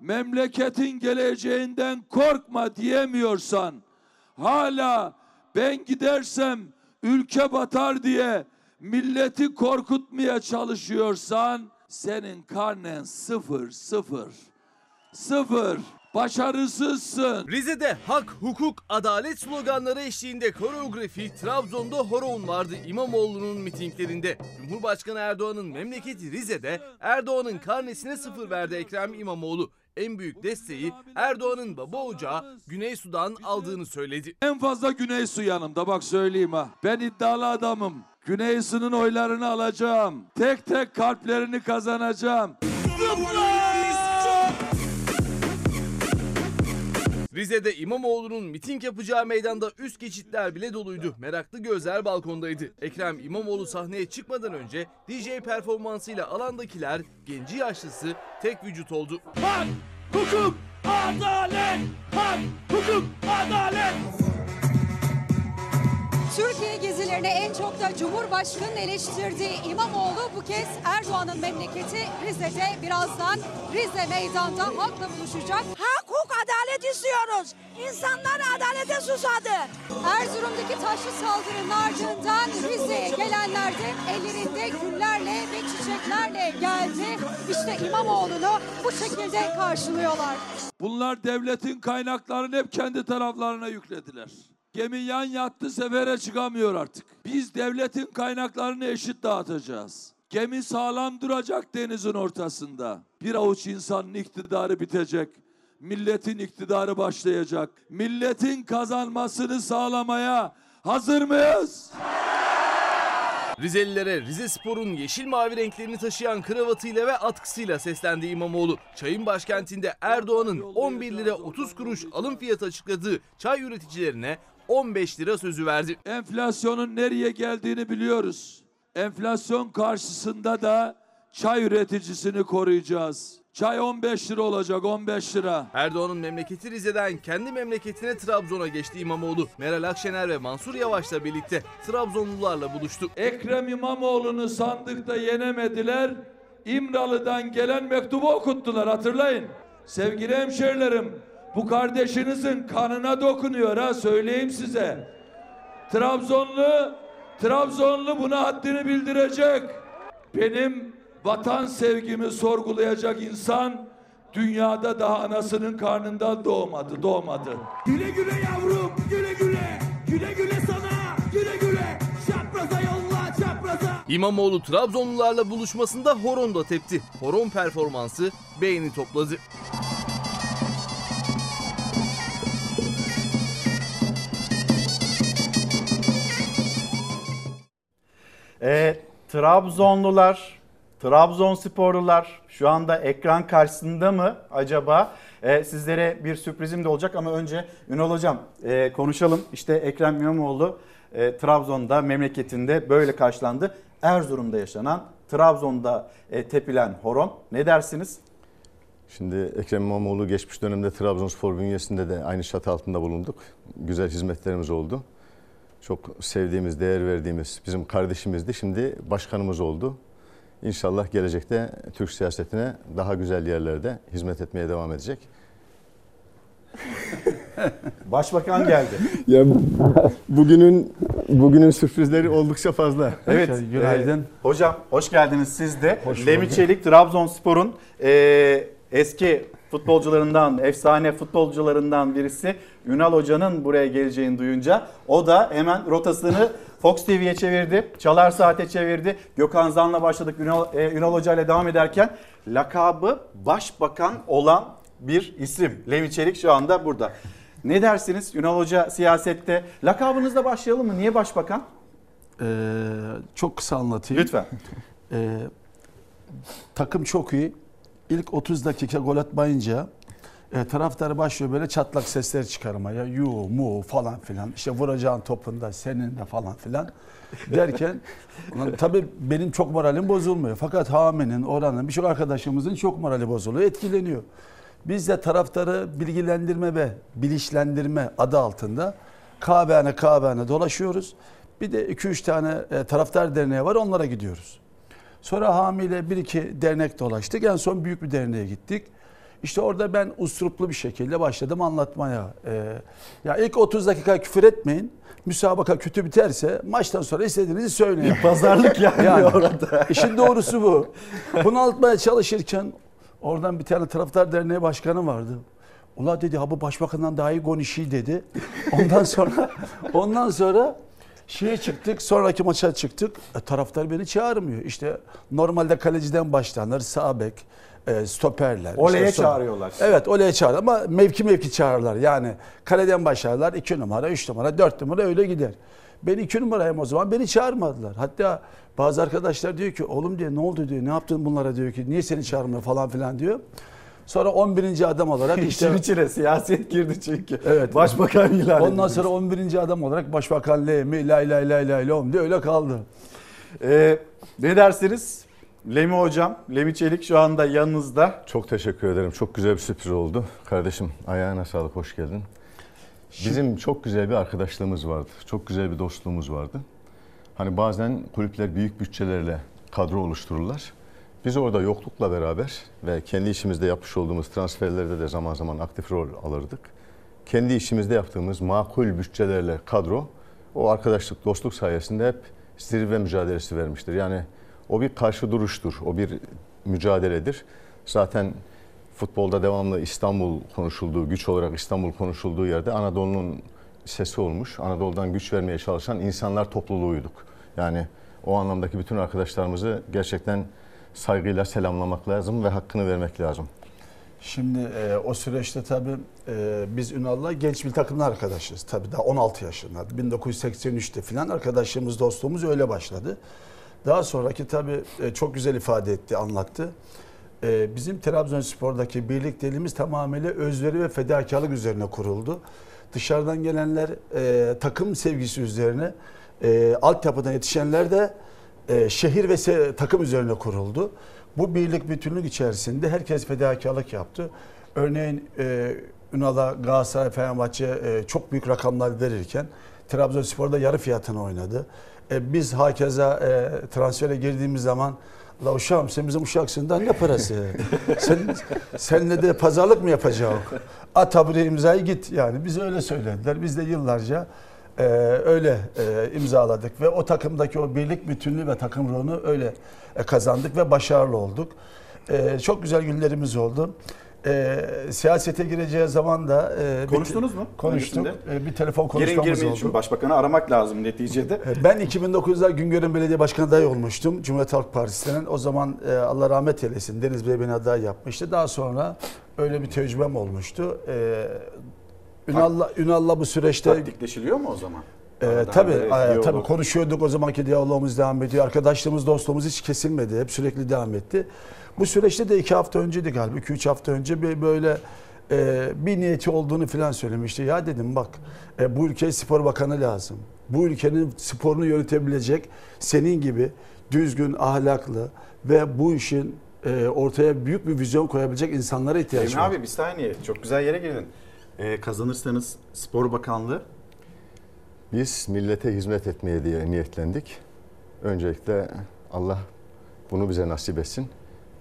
memleketin geleceğinden korkma diyemiyorsan, hala ben gidersem ülke batar diye milleti korkutmaya çalışıyorsan senin karnen sıfır sıfır sıfır başarısızsın. Rize'de hak, hukuk, adalet sloganları eşliğinde koreografi Trabzon'da horon vardı İmamoğlu'nun mitinglerinde. Cumhurbaşkanı Erdoğan'ın memleketi Rize'de Erdoğan'ın karnesine sıfır verdi Ekrem İmamoğlu. En büyük desteği Erdoğan'ın baba ocağı Güney Sudan aldığını söyledi. En fazla Güney Su yanımda bak söyleyeyim ha. Ben iddialı adamım. Güney Su'nun oylarını alacağım. Tek tek kalplerini kazanacağım. Rize'de İmamoğlu'nun miting yapacağı meydanda üst geçitler bile doluydu. Meraklı gözler balkondaydı. Ekrem İmamoğlu sahneye çıkmadan önce DJ performansıyla alandakiler genci yaşlısı tek vücut oldu. Hak, hukuk, adalet! Hak, hukuk, adalet! Türkiye gezilerine en çok da Cumhurbaşkanı'nın eleştirdiği İmamoğlu bu kez Erdoğan'ın memleketi Rize'de birazdan Rize meydanda halkla buluşacak. Hak, hukuk, adalet istiyoruz. İnsanlar adalete susadı. Erzurum'daki taşlı saldırının ardından Rize'ye gelenler de ellerinde güllerle ve çiçeklerle geldi. İşte İmamoğlu'nu bu şekilde karşılıyorlar. Bunlar devletin kaynaklarını hep kendi taraflarına yüklediler. Gemi yan yattı sefere çıkamıyor artık. Biz devletin kaynaklarını eşit dağıtacağız. Gemi sağlam duracak denizin ortasında. Bir avuç insanın iktidarı bitecek. Milletin iktidarı başlayacak. Milletin kazanmasını sağlamaya hazır mıyız? Rizelilere Rize Spor'un yeşil mavi renklerini taşıyan kravatıyla ve atkısıyla seslendi İmamoğlu. Çayın başkentinde Erdoğan'ın 11 lira 30 kuruş alım fiyatı açıkladığı çay üreticilerine 15 lira sözü verdi. Enflasyonun nereye geldiğini biliyoruz. Enflasyon karşısında da çay üreticisini koruyacağız. Çay 15 lira olacak 15 lira. Erdoğan'ın memleketi Rize'den kendi memleketine Trabzon'a geçti İmamoğlu. Meral Akşener ve Mansur Yavaş'la birlikte Trabzonlularla buluştu. Ekrem İmamoğlu'nu sandıkta yenemediler. İmralı'dan gelen mektubu okuttular hatırlayın. Sevgili hemşerilerim bu kardeşinizin kanına dokunuyor ha söyleyeyim size. Trabzonlu, Trabzonlu buna haddini bildirecek. Benim vatan sevgimi sorgulayacak insan dünyada daha anasının karnından doğmadı, doğmadı. Güle güle yavrum, güle güle, güle güle sana, güle güle. Çapraza yolla, çapraza. İmamoğlu Trabzonlularla buluşmasında horon da tepti. Horon performansı beğeni topladı. E, Trabzonlular, Trabzonsporlular şu anda ekran karşısında mı acaba? E, sizlere bir sürprizim de olacak ama önce Ünal Hocam e, konuşalım. İşte Ekrem İmamoğlu e, Trabzon'da memleketinde böyle karşılandı. Erzurum'da yaşanan, Trabzon'da e, tepilen horon. Ne dersiniz? Şimdi Ekrem İmamoğlu geçmiş dönemde Trabzonspor bünyesinde de aynı çatı altında bulunduk. Güzel hizmetlerimiz oldu. Çok sevdiğimiz, değer verdiğimiz bizim kardeşimizdi. Şimdi başkanımız oldu. İnşallah gelecekte Türk siyasetine daha güzel yerlerde hizmet etmeye devam edecek. <laughs> Başbakan geldi. ya bugünün bugünün sürprizleri oldukça fazla. Evet. Günaydın. e, hocam hoş geldiniz siz de. Hoş Lemi bulduk. Çelik Trabzonspor'un e, eski futbolcularından, efsane futbolcularından birisi Ünal Hoca'nın buraya geleceğini duyunca o da hemen rotasını <laughs> Fox TV'ye çevirdi. Çalar Saat'e çevirdi. Gökhan Zan'la başladık. Ünal, e, Ünal Hoca ile devam ederken lakabı başbakan olan bir isim. Levi Çelik şu anda burada. Ne dersiniz Ünal Hoca siyasette? Lakabınızla başlayalım mı? Niye başbakan? Ee, çok kısa anlatayım. Lütfen. Ee, takım çok iyi. İlk 30 dakika gol atmayınca e, taraftarı başlıyor böyle çatlak sesler çıkarmaya. Yu, mu falan filan. İşte vuracağın topunda senin de falan filan <laughs> derken tabii benim çok moralim bozulmuyor. Fakat Hami'nin, Orhan'ın birçok arkadaşımızın çok morali bozuluyor, etkileniyor. Biz de taraftarı bilgilendirme ve bilinçlendirme adı altında kahvehane kahvehane dolaşıyoruz. Bir de 2-3 tane e, taraftar derneği var onlara gidiyoruz. Sonra Hami ile bir iki dernek dolaştık. En son büyük bir derneğe gittik. İşte orada ben usuruplu bir şekilde başladım anlatmaya. Ee, ya ilk 30 dakika küfür etmeyin. Müsabaka kötü biterse maçtan sonra istediğinizi söyleyin. <laughs> Pazarlık yani <laughs> orada. İşin doğrusu bu. Bunu anlatmaya çalışırken oradan bir tane taraftar derneği başkanı vardı. Ula dedi ha bu başbakandan daha iyi konuşuyor dedi. Ondan sonra ondan sonra şeye çıktık sonraki maça çıktık. E, taraftar beni çağırmıyor. İşte normalde kaleciden başlanır sağ bek, e, stoperler. Oleye işte çağırıyorlar. Evet oleye çağır ama mevki mevki çağırırlar. Yani kaleden başlarlar 2 numara, 3 numara, 4 numara öyle gider. Ben 2 numarayım o zaman beni çağırmadılar. Hatta bazı arkadaşlar diyor ki oğlum diyor ne oldu diyor ne yaptın bunlara diyor ki niye seni çağırmıyor falan filan diyor. Sonra 11. adam olarak işte İşin içine siyaset girdi çünkü. Evet. Başbakan ilan Ondan edildi. sonra 11. adam olarak başbakan Lemi lay lay lay lay lom diye öyle kaldı. Ee, ne dersiniz? Lemi hocam, Lemi Çelik şu anda yanınızda. Çok teşekkür ederim. Çok güzel bir sürpriz oldu. Kardeşim ayağına sağlık, hoş geldin. Bizim çok güzel bir arkadaşlığımız vardı. Çok güzel bir dostluğumuz vardı. Hani bazen kulüpler büyük bütçelerle kadro oluştururlar. Biz orada yoklukla beraber ve kendi işimizde yapmış olduğumuz transferlerde de zaman zaman aktif rol alırdık. Kendi işimizde yaptığımız makul bütçelerle kadro o arkadaşlık, dostluk sayesinde hep zirve mücadelesi vermiştir. Yani o bir karşı duruştur, o bir mücadeledir. Zaten futbolda devamlı İstanbul konuşulduğu, güç olarak İstanbul konuşulduğu yerde Anadolu'nun sesi olmuş. Anadolu'dan güç vermeye çalışan insanlar topluluğuyduk. Yani o anlamdaki bütün arkadaşlarımızı gerçekten saygıyla selamlamak lazım ve hakkını vermek lazım. Şimdi e, o süreçte tabii e, biz Ünal'la genç bir takımla arkadaşız. Tabii daha 16 yaşında. 1983'te falan arkadaşlığımız, dostluğumuz öyle başladı. Daha sonraki tabii e, çok güzel ifade etti, anlattı. E, bizim Trabzonspor'daki birlikteliğimiz tamamıyla özveri ve fedakarlık üzerine kuruldu. Dışarıdan gelenler e, takım sevgisi üzerine, e, altyapıdan yetişenler de e, şehir ve takım üzerine kuruldu. Bu birlik bütünlük içerisinde herkes fedakarlık yaptı. Örneğin e, Ünal'a Galatasaray, Fenerbahçe e, çok büyük rakamlar verirken Trabzonspor'da yarı fiyatına oynadı. E, biz hakeza transfere girdiğimiz zaman La uşağım sen bizim uşaksın ne parası? sen seninle de pazarlık mı yapacağız? At ha buraya imzayı git yani. Biz öyle söylediler. Biz de yıllarca e, öyle e, imzaladık ve o takımdaki o birlik bütünlüğü ve takım ruhunu öyle e, kazandık ve başarılı olduk. E, çok güzel günlerimiz oldu. E, siyasete gireceği zaman da e, bir- Konuştunuz mu? Konuştuk. E, bir telefon Girin konuşmamız girmeyin oldu. çünkü başbakanı aramak lazım neticede. Ben 2009'da Güngör'ün belediye başkanı adayı olmuştum. Cumhuriyet Halk Partisi'nin. O zaman e, Allah rahmet eylesin Deniz Bey beni aday yapmıştı. Daha sonra öyle bir tecrübem olmuştu. E, Ünal'la, Ünal'la bu süreçte... Taktikleşiliyor mu o zaman? Ee, tabii, e, tabii konuşuyorduk o zamanki diyalogumuz devam ediyor. Arkadaşlığımız, dostluğumuz hiç kesilmedi. Hep sürekli devam etti. Bu süreçte de iki hafta önceydi galiba. iki üç hafta önce bir böyle e, bir niyeti olduğunu falan söylemişti. Ya dedim bak e, bu ülkeye spor bakanı lazım. Bu ülkenin sporunu yönetebilecek senin gibi düzgün, ahlaklı ve bu işin e, ortaya büyük bir vizyon koyabilecek insanlara ihtiyaç Emre var. abi bir saniye çok güzel yere girdin. Ee, kazanırsanız Spor Bakanlığı Biz millete hizmet etmeye diye niyetlendik. Öncelikle Allah bunu bize nasip etsin.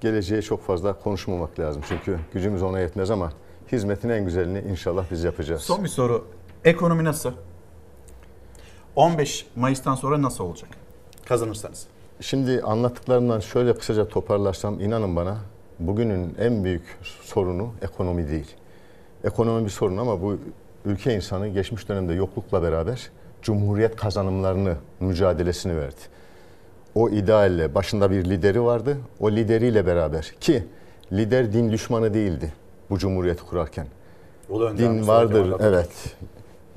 Geleceğe çok fazla konuşmamak lazım çünkü gücümüz ona yetmez ama hizmetin en güzelini inşallah biz yapacağız. Son bir soru. Ekonomi nasıl? 15 Mayıs'tan sonra nasıl olacak? Kazanırsanız. Şimdi anlattıklarımdan şöyle kısaca toparlarsam inanın bana bugünün en büyük sorunu ekonomi değil. Ekonomi bir sorun ama bu ülke insanı geçmiş dönemde yoklukla beraber cumhuriyet kazanımlarını, mücadelesini verdi. O idealle başında bir lideri vardı. O lideriyle beraber ki lider din düşmanı değildi bu cumhuriyeti kurarken. Din vardır, evet.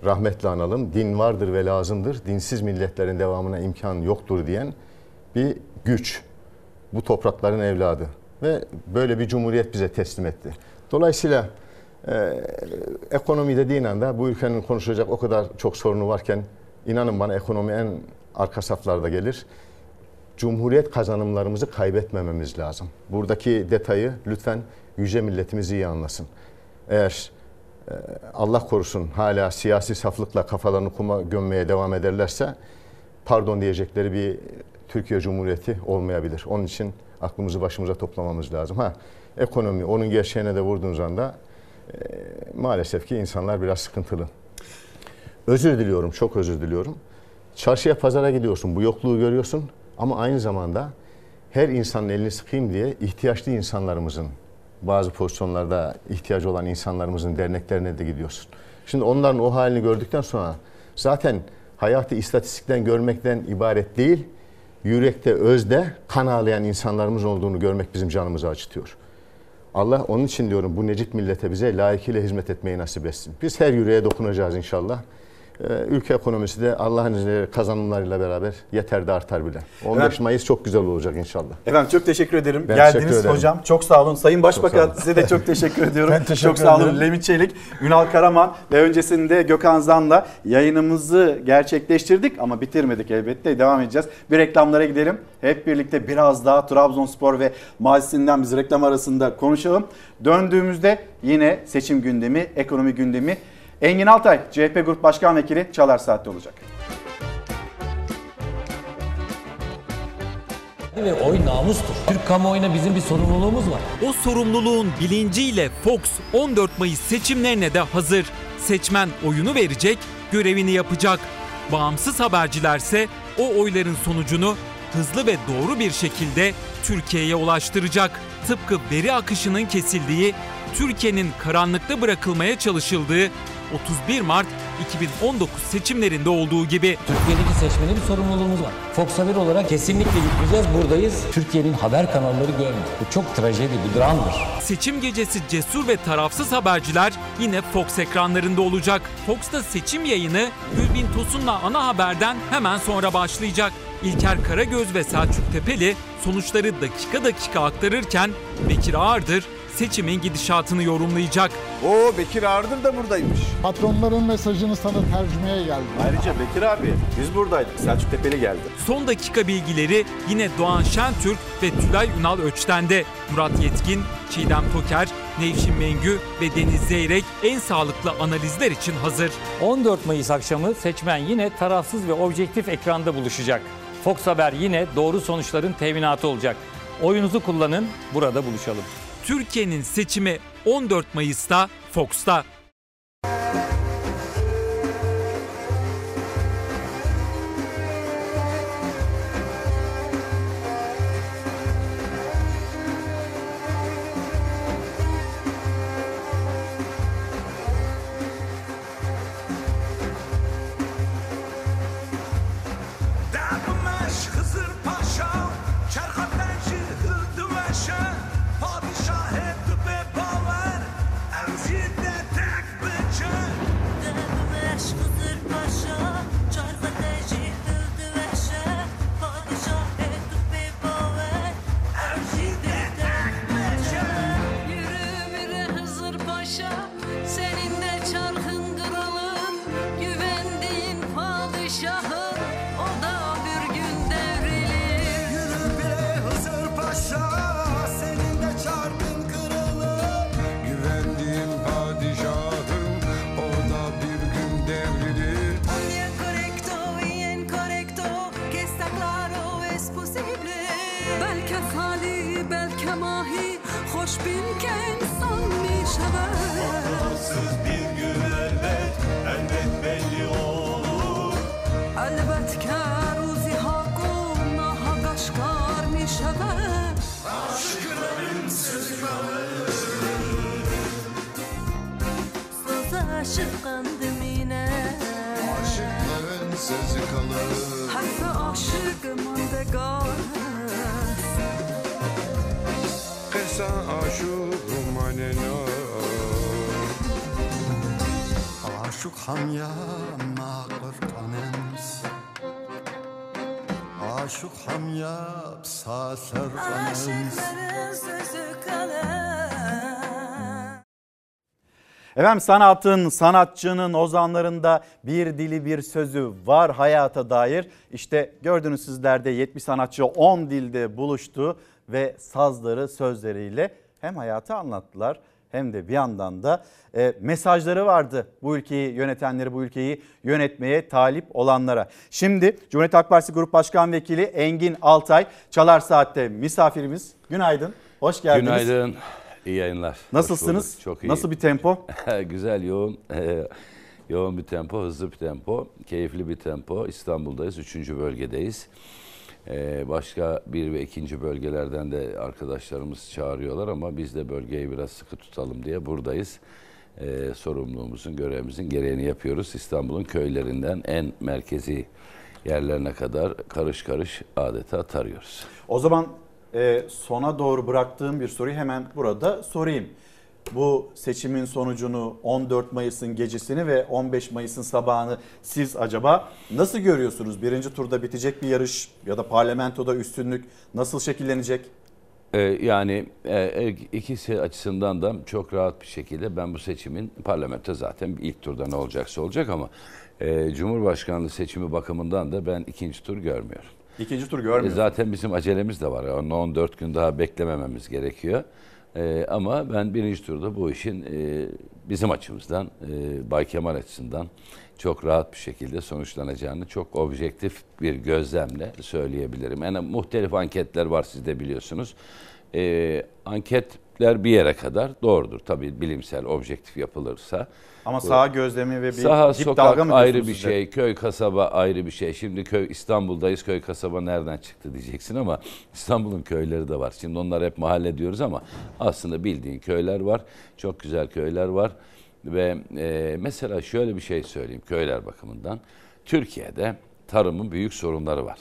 Rahmetle analım. Din vardır ve lazımdır. Dinsiz milletlerin devamına imkan yoktur diyen bir güç. Bu toprakların evladı. Ve böyle bir cumhuriyet bize teslim etti. Dolayısıyla e, ekonomi dediğin anda bu ülkenin konuşacak o kadar çok sorunu varken inanın bana ekonomi en arka saflarda gelir. Cumhuriyet kazanımlarımızı kaybetmememiz lazım. Buradaki detayı lütfen yüce milletimiz iyi anlasın. Eğer e, Allah korusun hala siyasi saflıkla kafalarını kuma gömmeye devam ederlerse pardon diyecekleri bir Türkiye Cumhuriyeti olmayabilir. Onun için aklımızı başımıza toplamamız lazım. Ha ekonomi onun gerçeğine de vurduğunuz anda maalesef ki insanlar biraz sıkıntılı. Özür diliyorum, çok özür diliyorum. Çarşıya, pazara gidiyorsun, bu yokluğu görüyorsun ama aynı zamanda her insanın elini sıkayım diye ihtiyaçlı insanlarımızın, bazı pozisyonlarda ihtiyacı olan insanlarımızın derneklerine de gidiyorsun. Şimdi onların o halini gördükten sonra zaten hayatı istatistikten görmekten ibaret değil, yürekte, özde kan ağlayan insanlarımız olduğunu görmek bizim canımızı acıtıyor. Allah onun için diyorum bu Necip millete bize layıkıyla hizmet etmeyi nasip etsin. Biz her yüreğe dokunacağız inşallah. Ee, ülke ekonomisi de Allah'ın izniyle kazanımlarıyla beraber yeter de artar bile. 15 Evet. Mayıs çok güzel olacak inşallah. Efendim çok teşekkür ederim. Ben Geldiniz teşekkür ederim. hocam. Çok sağ olun. Sayın Başbakan olun. size de çok teşekkür <laughs> ediyorum. Ben teşekkür çok sağ olun. Levent Çelik, Ünal Karaman ve öncesinde Gökhan Zan'la yayınımızı gerçekleştirdik ama bitirmedik elbette. Devam edeceğiz. Bir reklamlara gidelim. Hep birlikte biraz daha Trabzonspor ve mazisinden biz reklam arasında konuşalım. Döndüğümüzde yine seçim gündemi, ekonomi gündemi. Engin Altay, CHP Grup Başkan Vekili Çalar Saat'te olacak. Ve oy namustur. Türk kamuoyuna bizim bir sorumluluğumuz var. O sorumluluğun bilinciyle Fox 14 Mayıs seçimlerine de hazır. Seçmen oyunu verecek, görevini yapacak. Bağımsız habercilerse o oyların sonucunu hızlı ve doğru bir şekilde Türkiye'ye ulaştıracak. Tıpkı veri akışının kesildiği, Türkiye'nin karanlıkta bırakılmaya çalışıldığı 31 Mart 2019 seçimlerinde olduğu gibi. Türkiye'deki seçmene bir sorumluluğumuz var. Fox Haber olarak kesinlikle gitmeyeceğiz. Buradayız. Türkiye'nin haber kanalları görmüyor. Bu çok trajedi, bir dramdır. Seçim gecesi cesur ve tarafsız haberciler yine Fox ekranlarında olacak. Fox'ta seçim yayını Gülbin Tosun'la ana haberden hemen sonra başlayacak. İlker Karagöz ve Selçuk Tepeli sonuçları dakika dakika aktarırken Bekir Ağırdır seçimin gidişatını yorumlayacak. Oo Bekir Ağırdır da buradaymış. Patronların mesajını sana tercümeye geldim. Ayrıca Bekir abi biz buradaydık. Selçuk Tepeli geldi. Son dakika bilgileri yine Doğan Şentürk ve Tülay Ünal Öçten'de. Murat Yetkin, Çiğdem Toker, Nevşin Mengü ve Deniz Zeyrek en sağlıklı analizler için hazır. 14 Mayıs akşamı seçmen yine tarafsız ve objektif ekranda buluşacak. Fox Haber yine doğru sonuçların teminatı olacak. Oyunuzu kullanın, burada buluşalım. Türkiye'nin seçimi 14 Mayıs'ta Fox'ta. Söz aşık kandım yine. Aşıkların sözü kalır Hatta aşık mandegaz. Kısa aşığım anena Aşık hamya mağırtanız Aşık hamya sasır Aşıkların sözü kalır. Efendim sanatın, sanatçının, ozanlarında bir dili bir sözü var hayata dair. İşte gördünüz sizlerde 70 sanatçı 10 dilde buluştu ve sazları sözleriyle hem hayatı anlattılar hem de bir yandan da e, mesajları vardı bu ülkeyi yönetenleri, bu ülkeyi yönetmeye talip olanlara. Şimdi Cumhuriyet Halk Partisi Grup Başkan Vekili Engin Altay Çalar Saat'te misafirimiz. Günaydın, hoş geldiniz. Günaydın, iyi yayınlar. Nasılsınız? Çok iyi. Nasıl bir tempo? <laughs> Güzel, yoğun. <laughs> yoğun bir tempo, hızlı bir tempo, keyifli bir tempo. İstanbul'dayız, üçüncü bölgedeyiz. Ee, başka bir ve ikinci bölgelerden de arkadaşlarımız çağırıyorlar ama biz de bölgeyi biraz sıkı tutalım diye buradayız. Ee, sorumluluğumuzun, görevimizin gereğini yapıyoruz. İstanbul'un köylerinden en merkezi yerlerine kadar karış karış adeta tarıyoruz. O zaman e, sona doğru bıraktığım bir soruyu hemen burada sorayım. Bu seçimin sonucunu 14 Mayıs'ın gecesini ve 15 Mayıs'ın sabahını siz acaba nasıl görüyorsunuz? Birinci turda bitecek bir yarış ya da parlamentoda üstünlük nasıl şekillenecek? Ee, yani e, ikisi açısından da çok rahat bir şekilde ben bu seçimin parlamento zaten ilk turda ne olacaksa olacak ama e, Cumhurbaşkanlığı seçimi bakımından da ben ikinci tur görmüyorum. İkinci tur görmüyorum. E, zaten bizim acelemiz de var. Yani 14 gün daha beklemememiz gerekiyor. E, ama ben birinci turda bu işin e, bizim açımızdan, Bay Kemal açısından çok rahat bir şekilde sonuçlanacağını çok objektif bir gözlemle söyleyebilirim. Yani muhtelif anketler var siz de biliyorsunuz. Anketler bir yere kadar doğrudur. Tabii bilimsel, objektif yapılırsa. Ama saha gözlemi ve bir saha, dip sokak dalga mı ayrı bir size? şey, köy kasaba ayrı bir şey. Şimdi köy İstanbul'dayız, köy kasaba nereden çıktı diyeceksin ama İstanbul'un köyleri de var. Şimdi onlar hep mahalle diyoruz ama aslında bildiğin köyler var. Çok güzel köyler var. Ve e, mesela şöyle bir şey söyleyeyim köyler bakımından. Türkiye'de tarımın büyük sorunları var.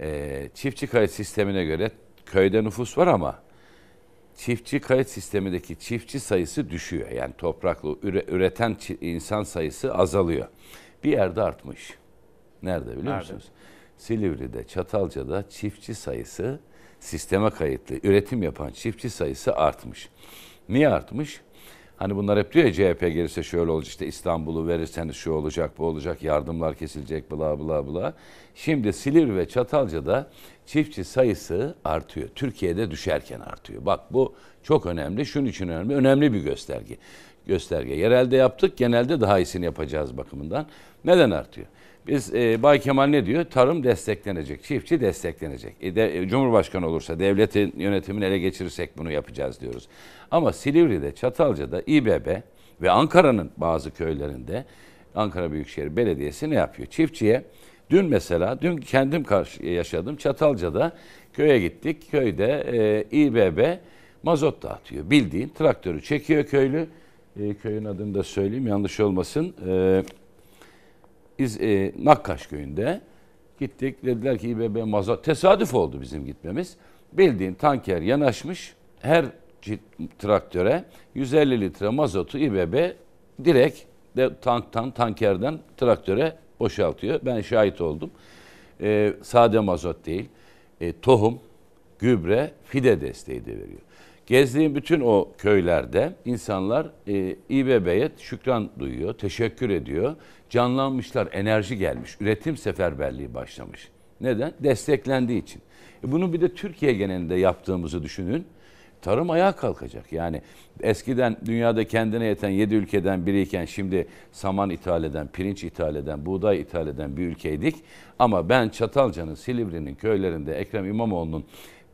E, çiftçi kayıt sistemine göre köyde nüfus var ama çiftçi kayıt sistemindeki çiftçi sayısı düşüyor. Yani topraklı üreten insan sayısı azalıyor. Bir yerde artmış. Nerede biliyor Nerede? musunuz? Silivri'de, Çatalca'da çiftçi sayısı sisteme kayıtlı üretim yapan çiftçi sayısı artmış. Niye artmış? Hani bunlar hep diyor ya CHP gelirse şöyle olacak işte İstanbul'u verirseniz şu olacak bu olacak yardımlar kesilecek bla bla bla. Şimdi Silivri ve Çatalca'da çiftçi sayısı artıyor. Türkiye'de düşerken artıyor. Bak bu çok önemli. Şunun için önemli. Önemli bir gösterge. Gösterge. Yerelde yaptık. Genelde daha iyisini yapacağız bakımından. Neden artıyor? Biz e, Bay Kemal ne diyor? Tarım desteklenecek, çiftçi desteklenecek. E, de, e, Cumhurbaşkanı olursa devletin yönetimini ele geçirirsek bunu yapacağız diyoruz. Ama Silivri'de, Çatalca'da İBB ve Ankara'nın bazı köylerinde Ankara Büyükşehir Belediyesi ne yapıyor? Çiftçiye dün mesela, dün kendim karşı yaşadım Çatalca'da köye gittik. Köyde e, İBB mazot dağıtıyor. Bildiğin traktörü çekiyor köylü. E, köyün adını da söyleyeyim yanlış olmasın. E, İz, e, Nakkaş köyünde gittik. Dediler ki İBB mazot. Tesadüf oldu bizim gitmemiz. Bildiğin tanker yanaşmış. Her traktöre 150 litre mazotu İBB direkt de tanktan, tankerden traktöre boşaltıyor. Ben şahit oldum. E, sade mazot değil. E, tohum, gübre, fide desteği de veriyor. Gezdiğim bütün o köylerde insanlar e, İBB'ye şükran duyuyor, teşekkür ediyor. Canlanmışlar, enerji gelmiş, üretim seferberliği başlamış. Neden? Desteklendiği için. E, bunu bir de Türkiye genelinde yaptığımızı düşünün. Tarım ayağa kalkacak. Yani eskiden dünyada kendine yeten 7 ülkeden biriyken şimdi saman ithal eden, pirinç ithal eden, buğday ithal eden bir ülkeydik. Ama ben Çatalca'nın, Silivri'nin köylerinde Ekrem İmamoğlu'nun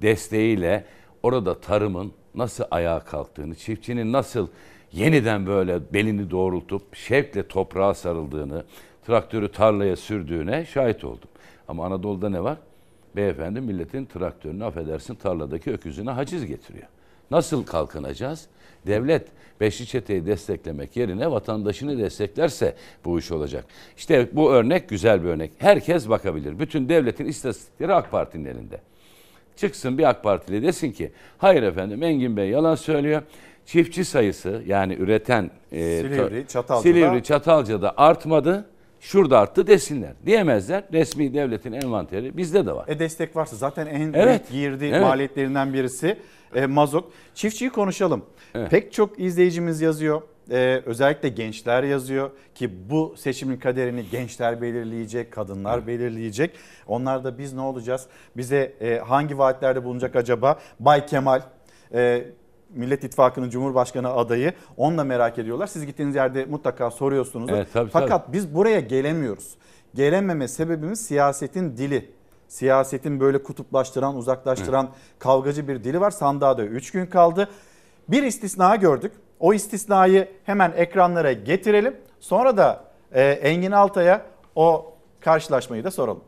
desteğiyle orada tarımın nasıl ayağa kalktığını, çiftçinin nasıl yeniden böyle belini doğrultup şevkle toprağa sarıldığını, traktörü tarlaya sürdüğüne şahit oldum. Ama Anadolu'da ne var? Beyefendi milletin traktörünü affedersin tarladaki öküzüne haciz getiriyor. Nasıl kalkınacağız? Devlet beşli çeteyi desteklemek yerine vatandaşını desteklerse bu iş olacak. İşte bu örnek güzel bir örnek. Herkes bakabilir. Bütün devletin istatistikleri AK Parti'nin elinde. Çıksın bir AK Partili desin ki hayır efendim Engin Bey yalan söylüyor. Çiftçi sayısı yani üreten e, Silivri, Çatalca'da. Silivri, Çatalca'da artmadı. Şurada arttı desinler. Diyemezler. Resmi devletin envanteri bizde de var. E destek varsa zaten en Evet, büyük girdi evet. maliyetlerinden birisi e, mazot. Çiftçiyi konuşalım. Evet. Pek çok izleyicimiz yazıyor. E, özellikle gençler yazıyor ki bu seçimin kaderini gençler belirleyecek, kadınlar belirleyecek. Onlar da biz ne olacağız? Bize e, hangi vaatlerde bulunacak acaba? Bay Kemal e, Millet İttifakı'nın Cumhurbaşkanı adayı. Onu da merak ediyorlar. Siz gittiğiniz yerde mutlaka soruyorsunuz. Evet, tabii, Fakat biz buraya gelemiyoruz. Gelememe sebebimiz siyasetin dili. Siyasetin böyle kutuplaştıran, uzaklaştıran kavgacı bir dili var. Sandığa da 3 gün kaldı. Bir istisna gördük. O istisnayı hemen ekranlara getirelim. Sonra da e, Engin Altay'a o karşılaşmayı da soralım.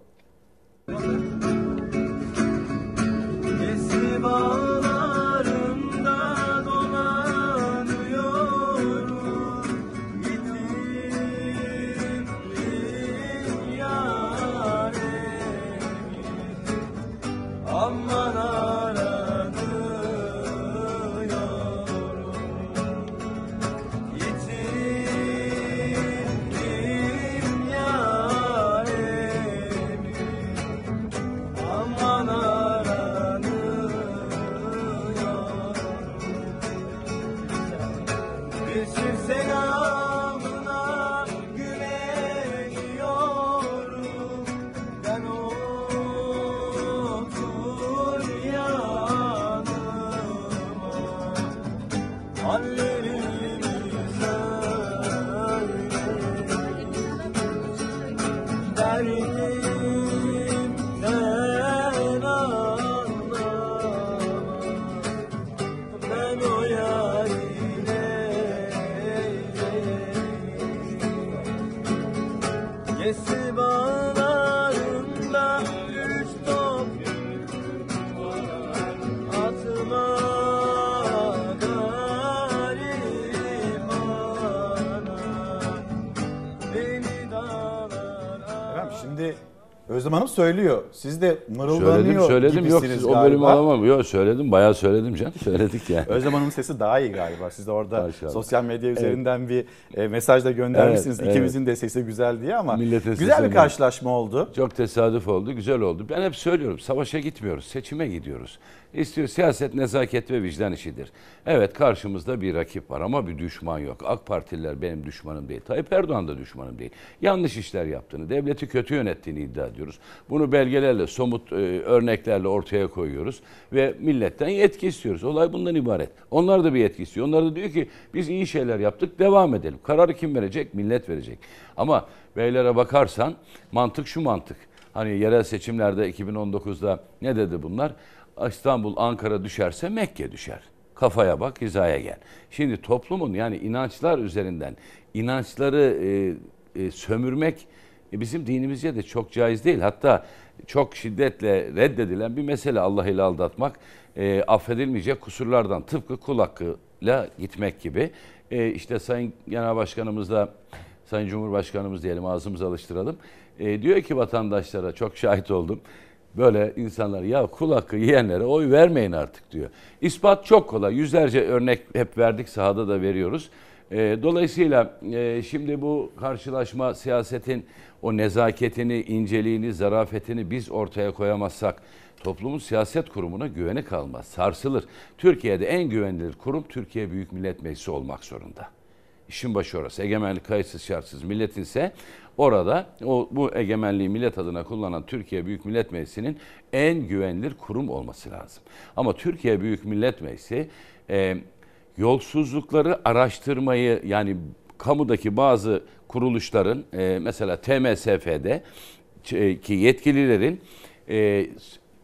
Söylüyor. Siz de Söyledim mırıldanıyor söyledim yok gibisiniz siz o galiba. bölümü alamam. Yok söyledim bayağı söyledim canım. <laughs> Söyledik yani. Özlem Hanım'ın sesi daha iyi galiba. Siz de orada Maşallah. sosyal medya üzerinden bir e, mesaj da göndermişsiniz. Evet, İkimizin de sesi güzel diye ama Milletin güzel bir karşılaşma oldu. Çok tesadüf oldu, güzel oldu. Ben hep söylüyorum, savaşa gitmiyoruz, seçime gidiyoruz. İstiyor siyaset nezaket ve vicdan işidir. Evet karşımızda bir rakip var ama bir düşman yok. AK Partililer benim düşmanım değil. Tayyip Erdoğan da düşmanım değil. Yanlış işler yaptığını, devleti kötü yönettiğini iddia ediyoruz. Bunu belgelerle, somut e, örneklerle ortaya koyuyoruz ve milletten yetki istiyoruz. Olay bundan ibaret. Onlar da bir yetki istiyor. Onlar da diyor ki biz iyi şeyler yaptık, devam edelim. Kararı kim verecek? Millet verecek. Ama beylere bakarsan mantık şu mantık. Hani yerel seçimlerde 2019'da ne dedi bunlar? İstanbul, Ankara düşerse Mekke düşer. Kafaya bak, hizaya gel. Şimdi toplumun yani inançlar üzerinden inançları e, e, sömürmek e, bizim dinimizce de çok caiz değil. Hatta çok şiddetle reddedilen bir mesele Allah ile aldatmak e, affedilmeyecek kusurlardan tıpkı kul hakkıyla gitmek gibi. E, işte Sayın Genel Başkanımız da Sayın Cumhurbaşkanımız diyelim ağzımızı alıştıralım. E, diyor ki vatandaşlara çok şahit oldum. Böyle insanlar ya kul hakkı yiyenlere oy vermeyin artık diyor. İspat çok kolay. Yüzlerce örnek hep verdik sahada da veriyoruz. E, dolayısıyla e, şimdi bu karşılaşma siyasetin o nezaketini, inceliğini, zarafetini biz ortaya koyamazsak toplumun siyaset kurumuna güveni kalmaz, sarsılır. Türkiye'de en güvenilir kurum Türkiye Büyük Millet Meclisi olmak zorunda. İşin başı orası. Egemenlik kayıtsız şartsız milletin ise orada o bu egemenliği millet adına kullanan Türkiye Büyük Millet Meclisi'nin en güvenilir kurum olması lazım. Ama Türkiye Büyük Millet Meclisi e, yolsuzlukları araştırmayı yani kamudaki bazı kuruluşların e, mesela TMSF'de e, ki yetkililerin e,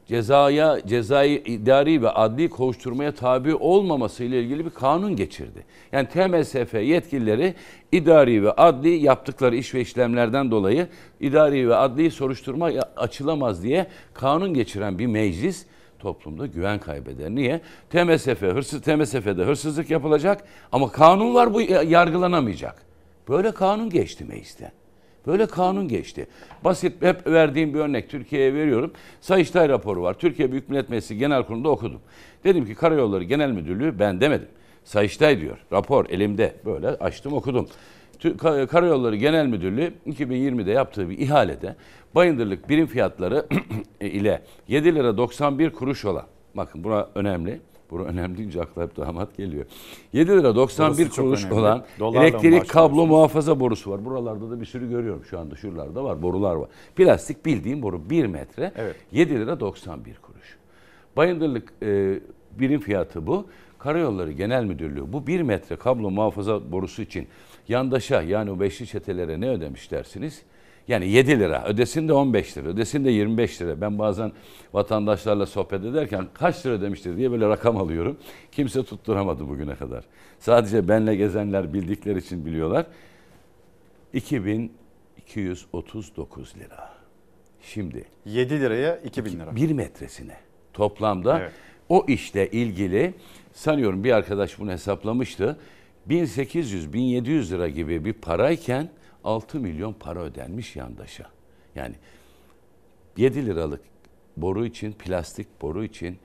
cezaya, cezai idari ve adli kovuşturmaya tabi olmaması ile ilgili bir kanun geçirdi. Yani TMSF yetkilileri idari ve adli yaptıkları iş ve işlemlerden dolayı idari ve adli soruşturma açılamaz diye kanun geçiren bir meclis toplumda güven kaybeder. Niye? TMSF, hırsız TMSF'de hırsızlık yapılacak ama kanun var bu yargılanamayacak. Böyle kanun geçti mecliste. Böyle kanun geçti. Basit hep verdiğim bir örnek Türkiye'ye veriyorum. Sayıştay raporu var. Türkiye Büyük Millet Meclisi Genel Kurulu'nda okudum. Dedim ki Karayolları Genel Müdürlüğü ben demedim. Sayıştay diyor. Rapor elimde. Böyle açtım okudum. Karayolları Genel Müdürlüğü 2020'de yaptığı bir ihalede bayındırlık birim fiyatları <clears throat> ile 7 lira 91 kuruş olan bakın buna önemli. Bura önemli deyince akla hep damat geliyor. 7 lira 91 kuruş önemli. olan Dolarla elektrik kablo muhafaza borusu var. Buralarda da bir sürü görüyorum şu anda. Şuralarda var. Borular var. Plastik bildiğim boru 1 metre. Evet. 7 lira 91 kuruş. Bayındırlık e, birim fiyatı bu. Karayolları Genel Müdürlüğü bu 1 metre kablo muhafaza borusu için yandaşa yani o beşli çetelere ne ödemiş dersiniz? Yani 7 lira, ödesin de 15 lira, ödesin de 25 lira. Ben bazen vatandaşlarla sohbet ederken kaç lira ödemiştir diye böyle rakam alıyorum. Kimse tutturamadı bugüne kadar. Sadece benle gezenler bildikleri için biliyorlar. 2239 lira. Şimdi 7 liraya 2000 lira. bir metresine toplamda Evet. o işle ilgili sanıyorum bir arkadaş bunu hesaplamıştı. 1800-1700 lira gibi bir parayken 6 milyon para ödenmiş yandaşa. Yani 7 liralık boru için, plastik boru için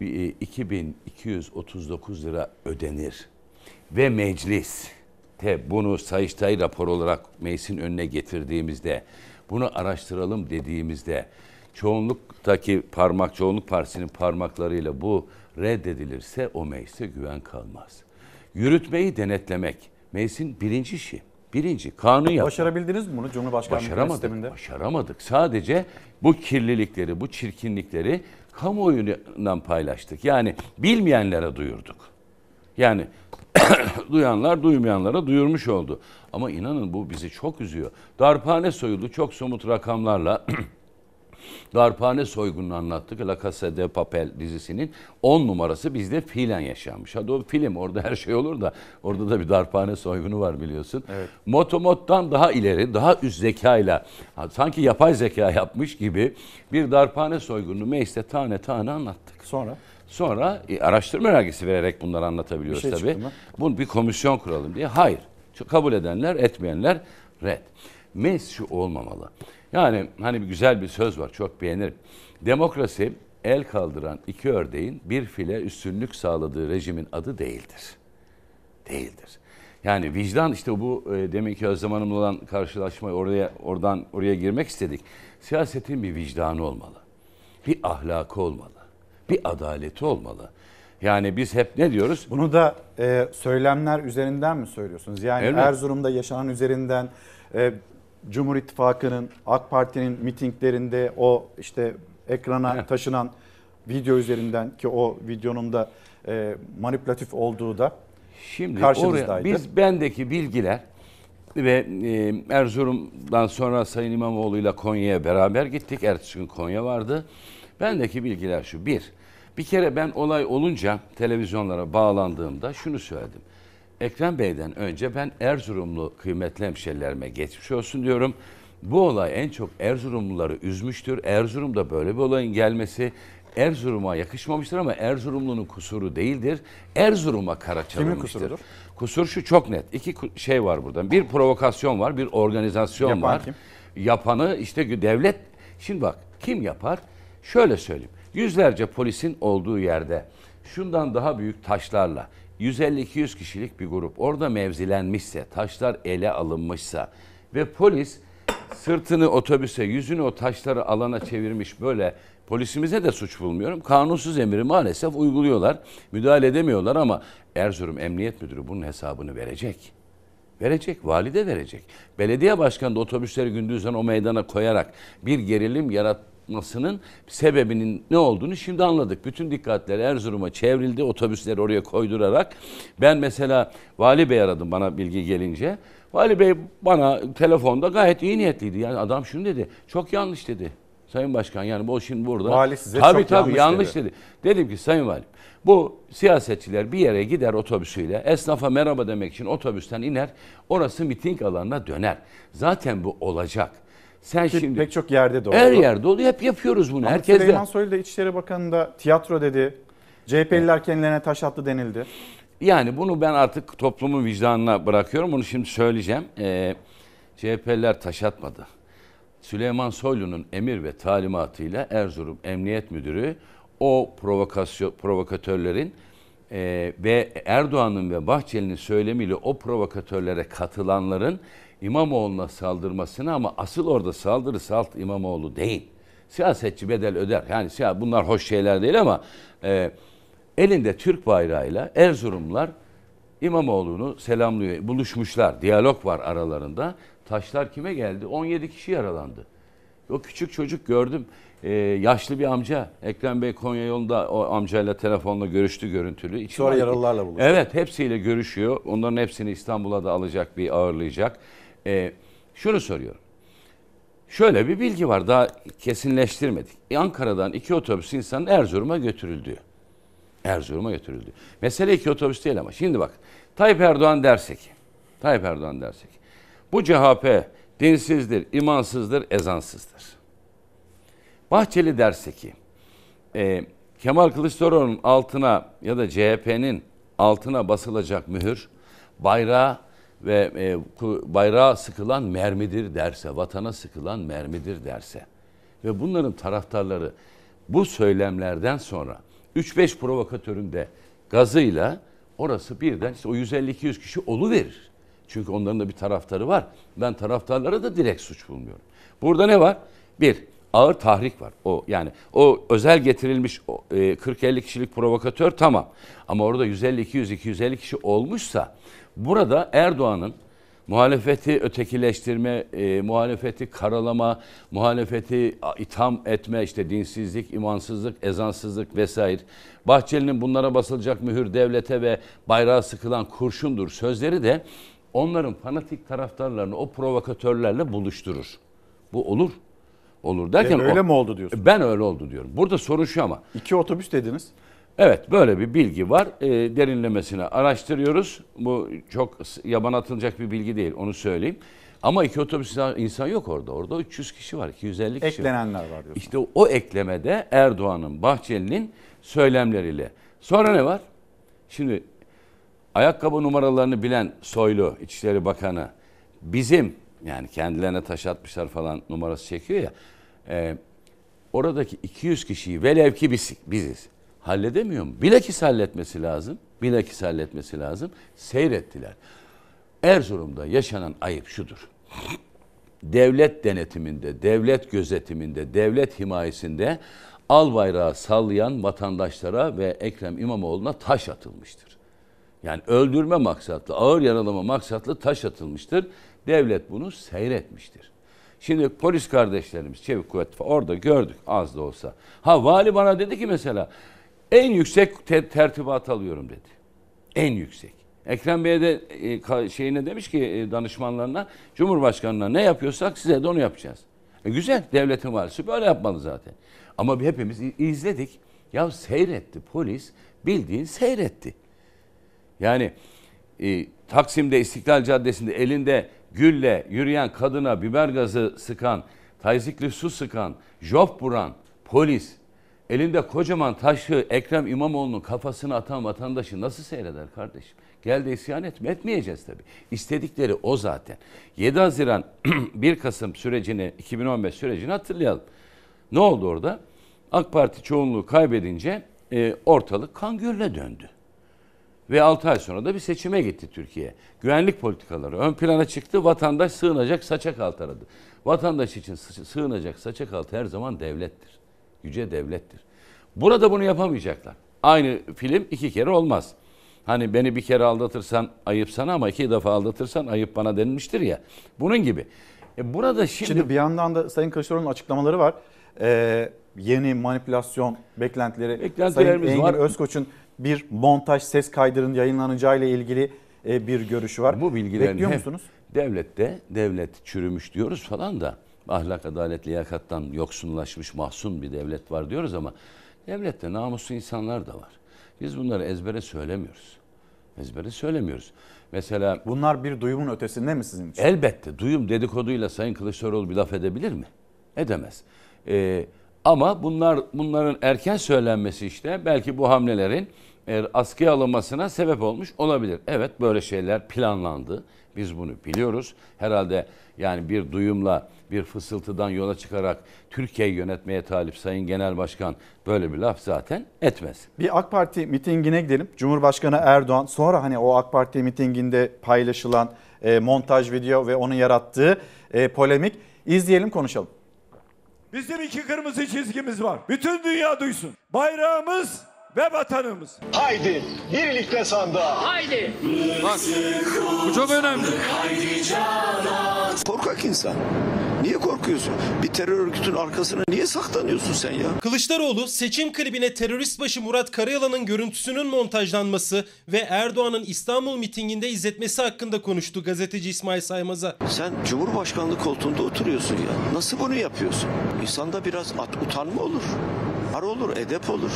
bir, e, 2239 lira ödenir. Ve meclis de bunu Sayıştay rapor olarak meclisin önüne getirdiğimizde, bunu araştıralım dediğimizde çoğunluktaki parmak, çoğunluk partisinin parmaklarıyla bu reddedilirse o meclise güven kalmaz. Yürütmeyi denetlemek meclisin birinci işi. Birinci kanun yapmak. Başarabildiniz mi bunu Cumhurbaşkanlığı Başaramadık, sisteminde? başaramadık. Sadece bu kirlilikleri, bu çirkinlikleri kamuoyundan paylaştık. Yani bilmeyenlere duyurduk. Yani <coughs> duyanlar duymayanlara duyurmuş oldu. Ama inanın bu bizi çok üzüyor. Darphane soyuldu çok somut rakamlarla. <coughs> Darphane soygununu anlattık. La Casa de Papel dizisinin 10 numarası bizde fiilen yaşanmış. Hadi o film orada her şey olur da orada da bir darphane soygunu var biliyorsun. Evet. Motomot'tan daha ileri, daha üst zekayla sanki yapay zeka yapmış gibi bir darphane soygununu mecliste tane tane anlattık. Sonra? Sonra e, araştırma önergesi vererek bunları anlatabiliyoruz Bir şey tabii. Bunu bir komisyon kuralım diye. Hayır. Kabul edenler, etmeyenler red. Meclis şu olmamalı. Yani hani bir güzel bir söz var çok beğenirim. Demokrasi el kaldıran iki ördeğin bir file üstünlük sağladığı rejimin adı değildir. Değildir. Yani vicdan işte bu e, deminki Özlem Hanım'la olan karşılaşma oraya oradan oraya girmek istedik. Siyasetin bir vicdanı olmalı. Bir ahlakı olmalı. Bir adaleti olmalı. Yani biz hep ne diyoruz? Bunu da e, söylemler üzerinden mi söylüyorsunuz? Yani Elbette. Erzurum'da yaşanan üzerinden e, Cumhur İttifakı'nın AK Parti'nin mitinglerinde o işte ekrana taşınan video üzerinden ki o videonun da e, manipülatif olduğu da Şimdi karşınızdaydı. oraya, biz bendeki bilgiler ve e, Erzurum'dan sonra Sayın İmamoğlu'yla Konya'ya beraber gittik. Ertesi gün Konya vardı. Bendeki bilgiler şu. Bir, bir kere ben olay olunca televizyonlara bağlandığımda şunu söyledim. Ekrem Bey'den önce ben Erzurumlu kıymetli hemşerilerime geçmiş olsun diyorum. Bu olay en çok Erzurumluları üzmüştür. Erzurum'da böyle bir olayın gelmesi Erzurum'a yakışmamıştır ama Erzurumlu'nun kusuru değildir. Erzurum'a kara çalınmıştır. kusurudur? Kusur şu çok net. İki şey var buradan. Bir provokasyon var, bir organizasyon Yapan var. kim? Yapanı işte devlet. Şimdi bak kim yapar? Şöyle söyleyeyim. Yüzlerce polisin olduğu yerde şundan daha büyük taşlarla 150-200 kişilik bir grup orada mevzilenmişse, taşlar ele alınmışsa ve polis sırtını otobüse, yüzünü o taşları alana çevirmiş böyle polisimize de suç bulmuyorum. Kanunsuz emri maalesef uyguluyorlar. Müdahale edemiyorlar ama Erzurum Emniyet Müdürü bunun hesabını verecek. Verecek, vali de verecek. Belediye başkanı da otobüsleri gündüzden o meydana koyarak bir gerilim yaratmasının sebebinin ne olduğunu şimdi anladık. Bütün dikkatler Erzurum'a çevrildi, otobüsleri oraya koydurarak. Ben mesela Vali Bey aradım bana bilgi gelince. Vali Bey bana telefonda gayet iyi niyetliydi. Yani adam şunu dedi, çok yanlış dedi. Sayın Başkan yani bu şimdi burada. Vali size tabii, çok tabii, yanlış yanlış dedi. dedi. Dedim ki Sayın Valim bu siyasetçiler bir yere gider otobüsüyle esnafa merhaba demek için otobüsten iner orası miting alanına döner. Zaten bu olacak. Sen Ki şimdi pek çok yerde de oldu. her yerde oluyor hep yapıyoruz bunu. Ama Herkes de. Süleyman Soylu da İçişleri Bakanı da tiyatro dedi. CHP'liler kendilerine taş attı denildi. Yani bunu ben artık toplumun vicdanına bırakıyorum. Bunu şimdi söyleyeceğim. Ee, CHP'liler taş atmadı. Süleyman Soylu'nun emir ve talimatıyla Erzurum Emniyet Müdürü o provokasyon provokatörlerin e, ve Erdoğan'ın ve Bahçeli'nin söylemiyle o provokatörlere katılanların İmamoğlu'na saldırmasını ama asıl orada saldırı salt İmamoğlu değil. Siyasetçi bedel öder. Yani siya- bunlar hoş şeyler değil ama e, elinde Türk bayrağıyla Erzurumlular İmamoğlu'nu selamlıyor. Buluşmuşlar. Diyalog var aralarında. Taşlar kime geldi? 17 kişi yaralandı. O küçük çocuk gördüm. Ee, yaşlı bir amca. Ekrem Bey Konya yolunda o amcayla telefonla görüştü görüntülü. İçim Sonra yaralılarla buluştu. Evet hepsiyle görüşüyor. Onların hepsini İstanbul'a da alacak bir ağırlayacak. Ee, şunu soruyorum. Şöyle bir bilgi var daha kesinleştirmedik. E, Ankara'dan iki otobüs insanın Erzurum'a götürüldü. Erzurum'a götürüldü. Mesele iki otobüs değil ama şimdi bak Tayyip Erdoğan derse ki Tayyip Erdoğan derse ki bu CHP dinsizdir, imansızdır, ezansızdır. Bahçeli derse ki e, Kemal Kılıçdaroğlu'nun altına ya da CHP'nin altına basılacak mühür bayrağı ve e, bayrağa sıkılan mermidir derse, vatana sıkılan mermidir derse ve bunların taraftarları bu söylemlerden sonra 3-5 provokatörün de gazıyla orası birden işte o 150-200 kişi olu verir. Çünkü onların da bir taraftarı var. Ben taraftarlara da direkt suç bulmuyorum. Burada ne var? Bir, ağır tahrik var. O yani o özel getirilmiş o, e, 40-50 kişilik provokatör tamam. Ama orada 150-200-250 kişi olmuşsa burada Erdoğan'ın muhalefeti ötekileştirme, e, muhalefeti karalama, muhalefeti itham etme, işte dinsizlik, imansızlık, ezansızlık vesaire. Bahçeli'nin bunlara basılacak mühür devlete ve bayrağa sıkılan kurşundur sözleri de onların fanatik taraftarlarını o provokatörlerle buluşturur. Bu olur. Olur derken E, öyle o- mi oldu diyorsun? Ben öyle oldu diyorum. Burada sorun şu ama. İki otobüs dediniz. Evet böyle bir bilgi var. E, derinlemesine araştırıyoruz. Bu çok yaban atılacak bir bilgi değil onu söyleyeyim. Ama iki otobüs insan- yok orada. Orada 300 kişi var, 250 kişi var. Eklenenler var diyorsun. İşte o eklemede Erdoğan'ın, Bahçeli'nin söylemleriyle. Sonra ne var? Şimdi ayakkabı numaralarını bilen Soylu, İçişleri Bakanı bizim yani kendilerine taş atmışlar falan numarası çekiyor ya. e, oradaki 200 kişiyi velev ki biz, biziz. Halledemiyor mu? Bilakis halletmesi lazım. Bilakis halletmesi lazım. Seyrettiler. Erzurum'da yaşanan ayıp şudur. Devlet denetiminde, devlet gözetiminde, devlet himayesinde al bayrağı sallayan vatandaşlara ve Ekrem İmamoğlu'na taş atılmıştır. Yani öldürme maksatlı, ağır yaralama maksatlı taş atılmıştır. Devlet bunu seyretmiştir. Şimdi polis kardeşlerimiz, çevik kuvvet orada gördük az da olsa. Ha vali bana dedi ki mesela en yüksek te- tertibat alıyorum dedi. En yüksek. Ekrem Bey'e de e, şeyine demiş ki e, danışmanlarına, Cumhurbaşkanına ne yapıyorsak size de onu yapacağız. E, güzel, devletin valisi böyle yapmalı zaten. Ama hepimiz izledik. Ya seyretti polis, bildiğin seyretti. Yani e, Taksim'de İstiklal Caddesi'nde elinde gülle yürüyen kadına biber gazı sıkan, tazikli su sıkan, job vuran polis elinde kocaman taşı Ekrem İmamoğlu'nun kafasına atan vatandaşı nasıl seyreder kardeşim? Gel de isyan etme. Etmeyeceğiz tabii. İstedikleri o zaten. 7 Haziran <clears throat> 1 Kasım sürecini 2015 sürecini hatırlayalım. Ne oldu orada? AK Parti çoğunluğu kaybedince e, ortalık kan gölüne döndü. Ve 6 ay sonra da bir seçime gitti Türkiye. Güvenlik politikaları ön plana çıktı. Vatandaş sığınacak saçak altı aradı. Vatandaş için sı- sığınacak saçak altı her zaman devlettir. Yüce devlettir. Burada bunu yapamayacaklar. Aynı film iki kere olmaz. Hani beni bir kere aldatırsan ayıp sana ama iki defa aldatırsan ayıp bana denilmiştir ya. Bunun gibi. E burada şimdi... Şimdi bir yandan da Sayın Kılıçdaroğlu'nun açıklamaları var. Ee, yeni manipülasyon beklentileri. Sayın Beklentilerimiz Engin var. Özkoç'un bir montaj ses kaydının yayınlanacağı ile ilgili e, bir görüşü var. Bu bilgilerin Bekliyor musunuz? Devlette, devlet çürümüş diyoruz falan da ahlak, adalet, liyakattan yoksunlaşmış, mahzun bir devlet var diyoruz ama devlette namuslu insanlar da var. Biz bunları ezbere söylemiyoruz. Ezbere söylemiyoruz. Mesela Bunlar bir duyumun ötesinde mi sizin için? Elbette duyum dedikoduyla Sayın Kılıçdaroğlu bir laf edebilir mi? Edemez. Ee, ama bunlar bunların erken söylenmesi işte belki bu hamlelerin e, askıya alınmasına sebep olmuş olabilir. Evet böyle şeyler planlandı. Biz bunu biliyoruz. Herhalde yani bir duyumla bir fısıltıdan yola çıkarak Türkiye'yi yönetmeye talip Sayın Genel Başkan böyle bir laf zaten etmez. Bir AK Parti mitingine gidelim. Cumhurbaşkanı Erdoğan sonra hani o AK Parti mitinginde paylaşılan e, montaj video ve onun yarattığı e, polemik izleyelim konuşalım. Bizim iki kırmızı çizgimiz var. Bütün dünya duysun. Bayrağımız ve vatanımız. Haydi birlikte sandığa. Haydi. Bak bu çok önemli. Korkak insan Niye korkuyorsun? Bir terör örgütünün arkasına niye saklanıyorsun sen ya? Kılıçdaroğlu seçim klibine terörist başı Murat Karayalan'ın görüntüsünün montajlanması ve Erdoğan'ın İstanbul mitinginde izletmesi hakkında konuştu gazeteci İsmail Saymaz'a. Sen Cumhurbaşkanlığı koltuğunda oturuyorsun ya. Nasıl bunu yapıyorsun? İnsanda biraz at, utanma olur. Ar olur, edep olur.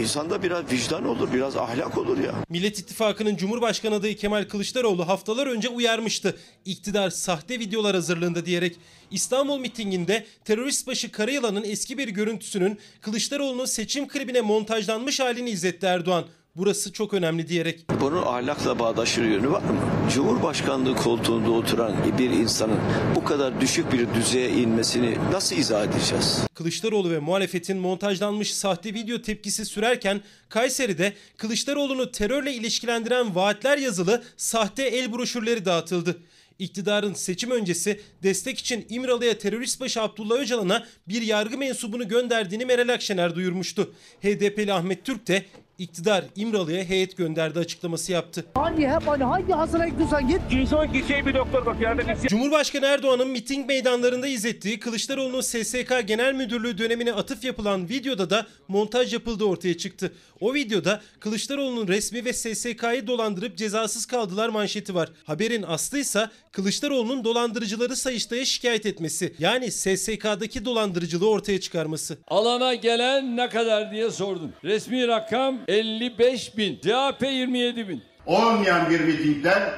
İnsanda biraz vicdan olur, biraz ahlak olur ya. Millet İttifakı'nın Cumhurbaşkanı adayı Kemal Kılıçdaroğlu haftalar önce uyarmıştı. İktidar sahte videolar hazırlığında diyerek İstanbul mitinginde terörist başı Karayalan'ın eski bir görüntüsünün Kılıçdaroğlu'nun seçim klibine montajlanmış halini izletti Erdoğan. Burası çok önemli diyerek. Bunun ahlakla bağdaşır yönü var mı? Cumhurbaşkanlığı koltuğunda oturan bir insanın bu kadar düşük bir düzeye inmesini nasıl izah edeceğiz? Kılıçdaroğlu ve muhalefetin montajlanmış sahte video tepkisi sürerken Kayseri'de Kılıçdaroğlu'nu terörle ilişkilendiren vaatler yazılı sahte el broşürleri dağıtıldı. İktidarın seçim öncesi destek için İmralı'ya terörist başı Abdullah Öcalan'a bir yargı mensubunu gönderdiğini Meral Akşener duyurmuştu. HDP'li Ahmet Türk de iktidar İmralı'ya heyet gönderdi açıklaması yaptı. Hangi hep hani hangi hastalığa gidiyorsan git. İnsan gideceği bir doktor bak yardım etsin. Cumhurbaşkanı Erdoğan'ın miting meydanlarında izlettiği Kılıçdaroğlu'nun SSK Genel Müdürlüğü dönemine atıf yapılan videoda da montaj yapıldığı ortaya çıktı. O videoda Kılıçdaroğlu'nun resmi ve SSK'yı dolandırıp cezasız kaldılar manşeti var. Haberin aslıysa Kılıçdaroğlu'nun dolandırıcıları Sayıştay'a şikayet etmesi. Yani SSK'daki dolandırıcılığı ortaya çıkarması. Alana gelen ne kadar diye sordum. Resmi rakam 55 bin. CHP 27 bin. Olmayan bir mitingden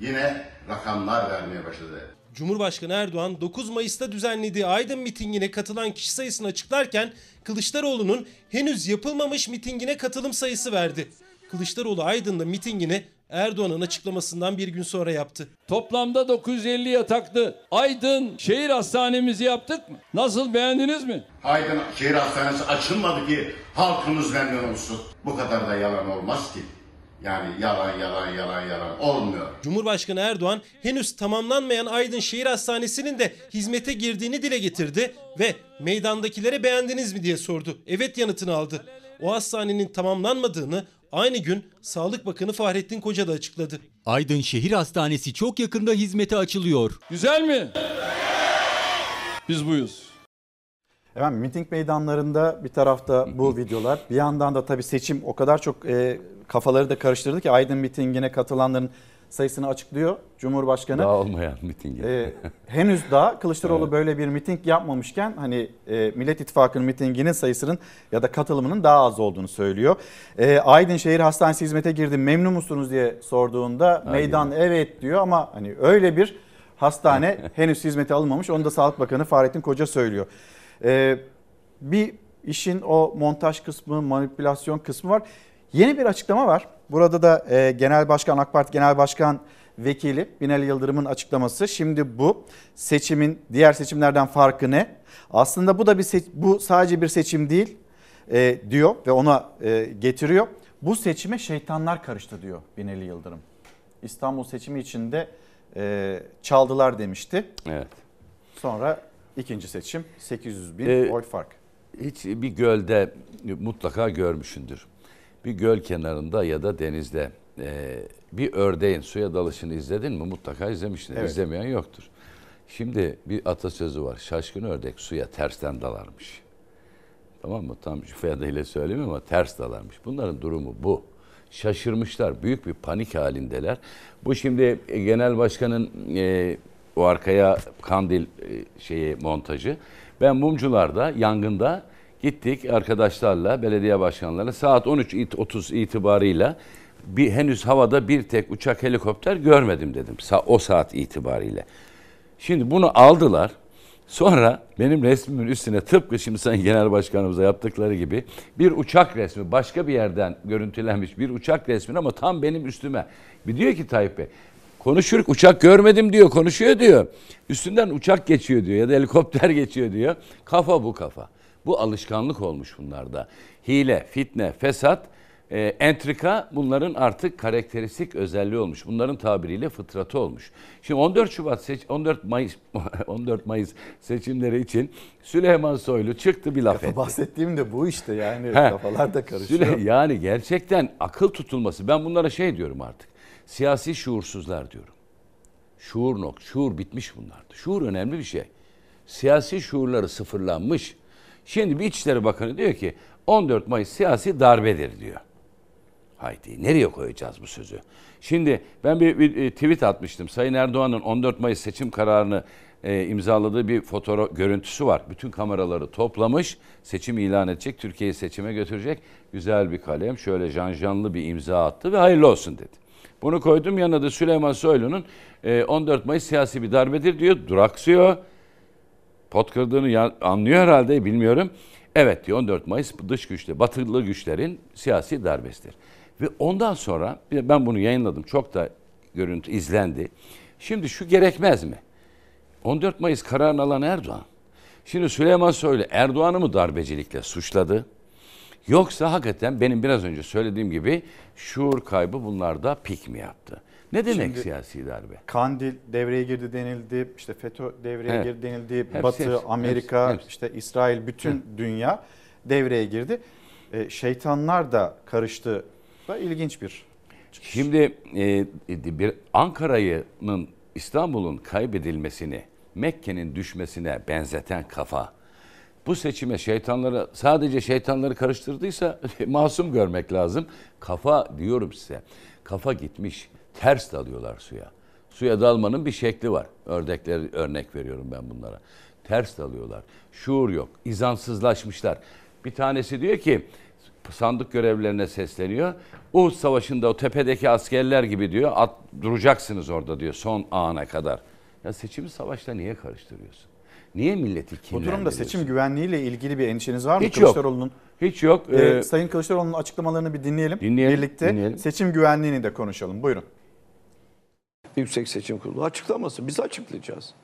yine rakamlar vermeye başladı. Cumhurbaşkanı Erdoğan 9 Mayıs'ta düzenlediği Aydın mitingine katılan kişi sayısını açıklarken Kılıçdaroğlu'nun henüz yapılmamış mitingine katılım sayısı verdi. Kılıçdaroğlu Aydın'da mitingini Erdoğan'ın açıklamasından bir gün sonra yaptı. Toplamda 950 yataklı Aydın şehir hastanemizi yaptık mı? Nasıl beğendiniz mi? Aydın şehir hastanesi açılmadı ki halkımız memnun olsun. Bu kadar da yalan olmaz ki. Yani yalan yalan yalan yalan olmuyor. Cumhurbaşkanı Erdoğan henüz tamamlanmayan Aydın Şehir Hastanesi'nin de hizmete girdiğini dile getirdi ve meydandakilere beğendiniz mi diye sordu. Evet yanıtını aldı. O hastanenin tamamlanmadığını aynı gün Sağlık Bakanı Fahrettin Koca da açıkladı. Aydın Şehir Hastanesi çok yakında hizmete açılıyor. Güzel mi? Biz buyuz. Efendim miting meydanlarında bir tarafta bu <laughs> videolar bir yandan da tabii seçim o kadar çok e, kafaları da karıştırdı ki Aydın mitingine katılanların sayısını açıklıyor Cumhurbaşkanı. Daha olmayan mitingi. E, henüz daha Kılıçdaroğlu Evet. böyle bir miting yapmamışken hani e, Millet İttifakı'nın mitinginin sayısının ya da katılımının daha az olduğunu söylüyor. E, Aydın Şehir Hastanesi hizmete girdi memnun musunuz diye sorduğunda meydan evet diyor ama hani öyle bir hastane <laughs> henüz hizmete alınmamış onu da Sağlık Bakanı Fahrettin Koca söylüyor. E, bir işin o montaj kısmı, manipülasyon kısmı var. Yeni bir açıklama var. Burada da e, Genel Başkan AK Parti Genel Başkan Vekili Binali Yıldırım'ın açıklaması. Şimdi bu seçimin diğer seçimlerden farkı ne? Aslında bu da bir seç- bu sadece bir seçim değil e, diyor ve ona e, getiriyor. Bu seçime şeytanlar karıştı diyor Binali Yıldırım. İstanbul seçimi içinde e, çaldılar demişti. Evet. Sonra ikinci seçim 800 bin Ee, oy fark. Hiç bir gölde mutlaka görmüşündür. Bir göl kenarında ya da denizde e, bir ördeğin suya dalışını izledin mi? Mutlaka izlemişsin. Evet. İzlemeyen yoktur. Şimdi bir atasözü var. Şaşkın ördek suya tersten dalarmış. Tamam mı? Tam ifadıyla söyleyeyim ama ters dalarmış. Bunların durumu bu. Şaşırmışlar. Büyük bir panik halindeler. Bu şimdi genel başkanın e, o arkaya kandil e, şeyi montajı. Ben Mumcular'da yangında gittik arkadaşlarla, belediye başkanlarıyla saat 13.30 itibarıyla bir henüz havada bir tek uçak helikopter görmedim dedim. O saat itibariyle. Şimdi bunu aldılar. Sonra benim resmimin üstüne tıpkı şimdi sayın genel başkanımıza yaptıkları gibi bir uçak resmi başka bir yerden görüntülenmiş bir uçak resmi ama tam benim üstüme. Bir diyor ki Tayyip Bey konuşuruk uçak görmedim diyor konuşuyor diyor. Üstünden uçak geçiyor diyor ya da helikopter <laughs> geçiyor diyor. Kafa bu kafa. Bu alışkanlık olmuş bunlarda. Hile, fitne, fesat e, entrika bunların artık karakteristik özelliği olmuş. Bunların tabiriyle fıtratı olmuş. Şimdi 14 Şubat seç 14 Mayıs <laughs> 14 Mayıs seçimleri için Süleyman Soylu çıktı bir laf etti. Bahsettiğim de bu işte yani He. kafalar da karışıyor. Süle- yani gerçekten akıl tutulması. Ben bunlara şey diyorum artık. Siyasi şuursuzlar diyorum. Şuur nok, şuur bitmiş bunlarda. Şuur önemli bir şey. Siyasi şuurları sıfırlanmış. Şimdi bir İçişleri Bakanı diyor ki 14 Mayıs siyasi darbedir diyor. Haydi nereye koyacağız bu sözü? Şimdi ben bir, bir e, tweet atmıştım. Sayın Erdoğan'ın 14 Mayıs seçim kararını e, imzaladığı bir fotoğraf görüntüsü var. Bütün kameraları toplamış, seçim ilan edecek, Türkiye'yi seçime götürecek. Güzel bir kalem, şöyle janjanlı bir imza attı ve hayırlı olsun dedi. Bunu koydum yanına da Süleyman Soylu'nun e, 14 Mayıs siyasi bir darbedir diyor, duraksıyor. Pot kırdığını anlıyor herhalde bilmiyorum. Evet diyor 14 Mayıs dış güçle, batılı güçlerin siyasi darbesidir. Ve ondan sonra ben bunu yayınladım. Çok da görüntü izlendi. Şimdi şu gerekmez mi? 14 Mayıs kararını alan Erdoğan. Şimdi Süleyman Soylu Erdoğan'ı mı darbecilikle suçladı? Yoksa hakikaten benim biraz önce söylediğim gibi şuur kaybı bunlarda pik mi yaptı? Ne demek Şimdi- siyasi darbe? Kandil devreye girdi denildi, işte FETÖ devreye Evet. girdi denildi, Hepsi, Batı, hepsi, Amerika, hepsi, işte İsrail bütün dünya devreye girdi. E, şeytanlar da karıştı. Da ilginç bir Şimdi e, bir Ankara'nın İstanbul'un kaybedilmesini Mekke'nin düşmesine benzeten kafa bu seçime şeytanları sadece şeytanları karıştırdıysa <laughs> masum görmek lazım. Kafa diyorum size. Kafa gitmiş. Ters dalıyorlar suya. Suya dalmanın bir şekli var. Ördekler örnek veriyorum ben bunlara. Ters dalıyorlar. Şuur yok. İzansızlaşmışlar. Bir tanesi diyor ki sandık görevlilerine sesleniyor. Uhud Savaşı'nda o tepedeki askerler gibi diyor. At, duracaksınız orada diyor son ana kadar. Ya seçimi savaşla niye karıştırıyorsun? Niye milleti Bu durumda seçim güvenliğiyle ilgili bir endişeniz var mı Hiç yok. Kılıçdaroğlu'nun? Hiç yok. Ee, Ee, Sayın Kılıçdaroğlu'nun açıklamalarını bir dinleyelim. Dinleyelim, Birlikte dinleyelim. seçim güvenliğini de konuşalım. Buyurun. Yüksek Seçim Kurulu açıklaması. Biz açıklayacağız.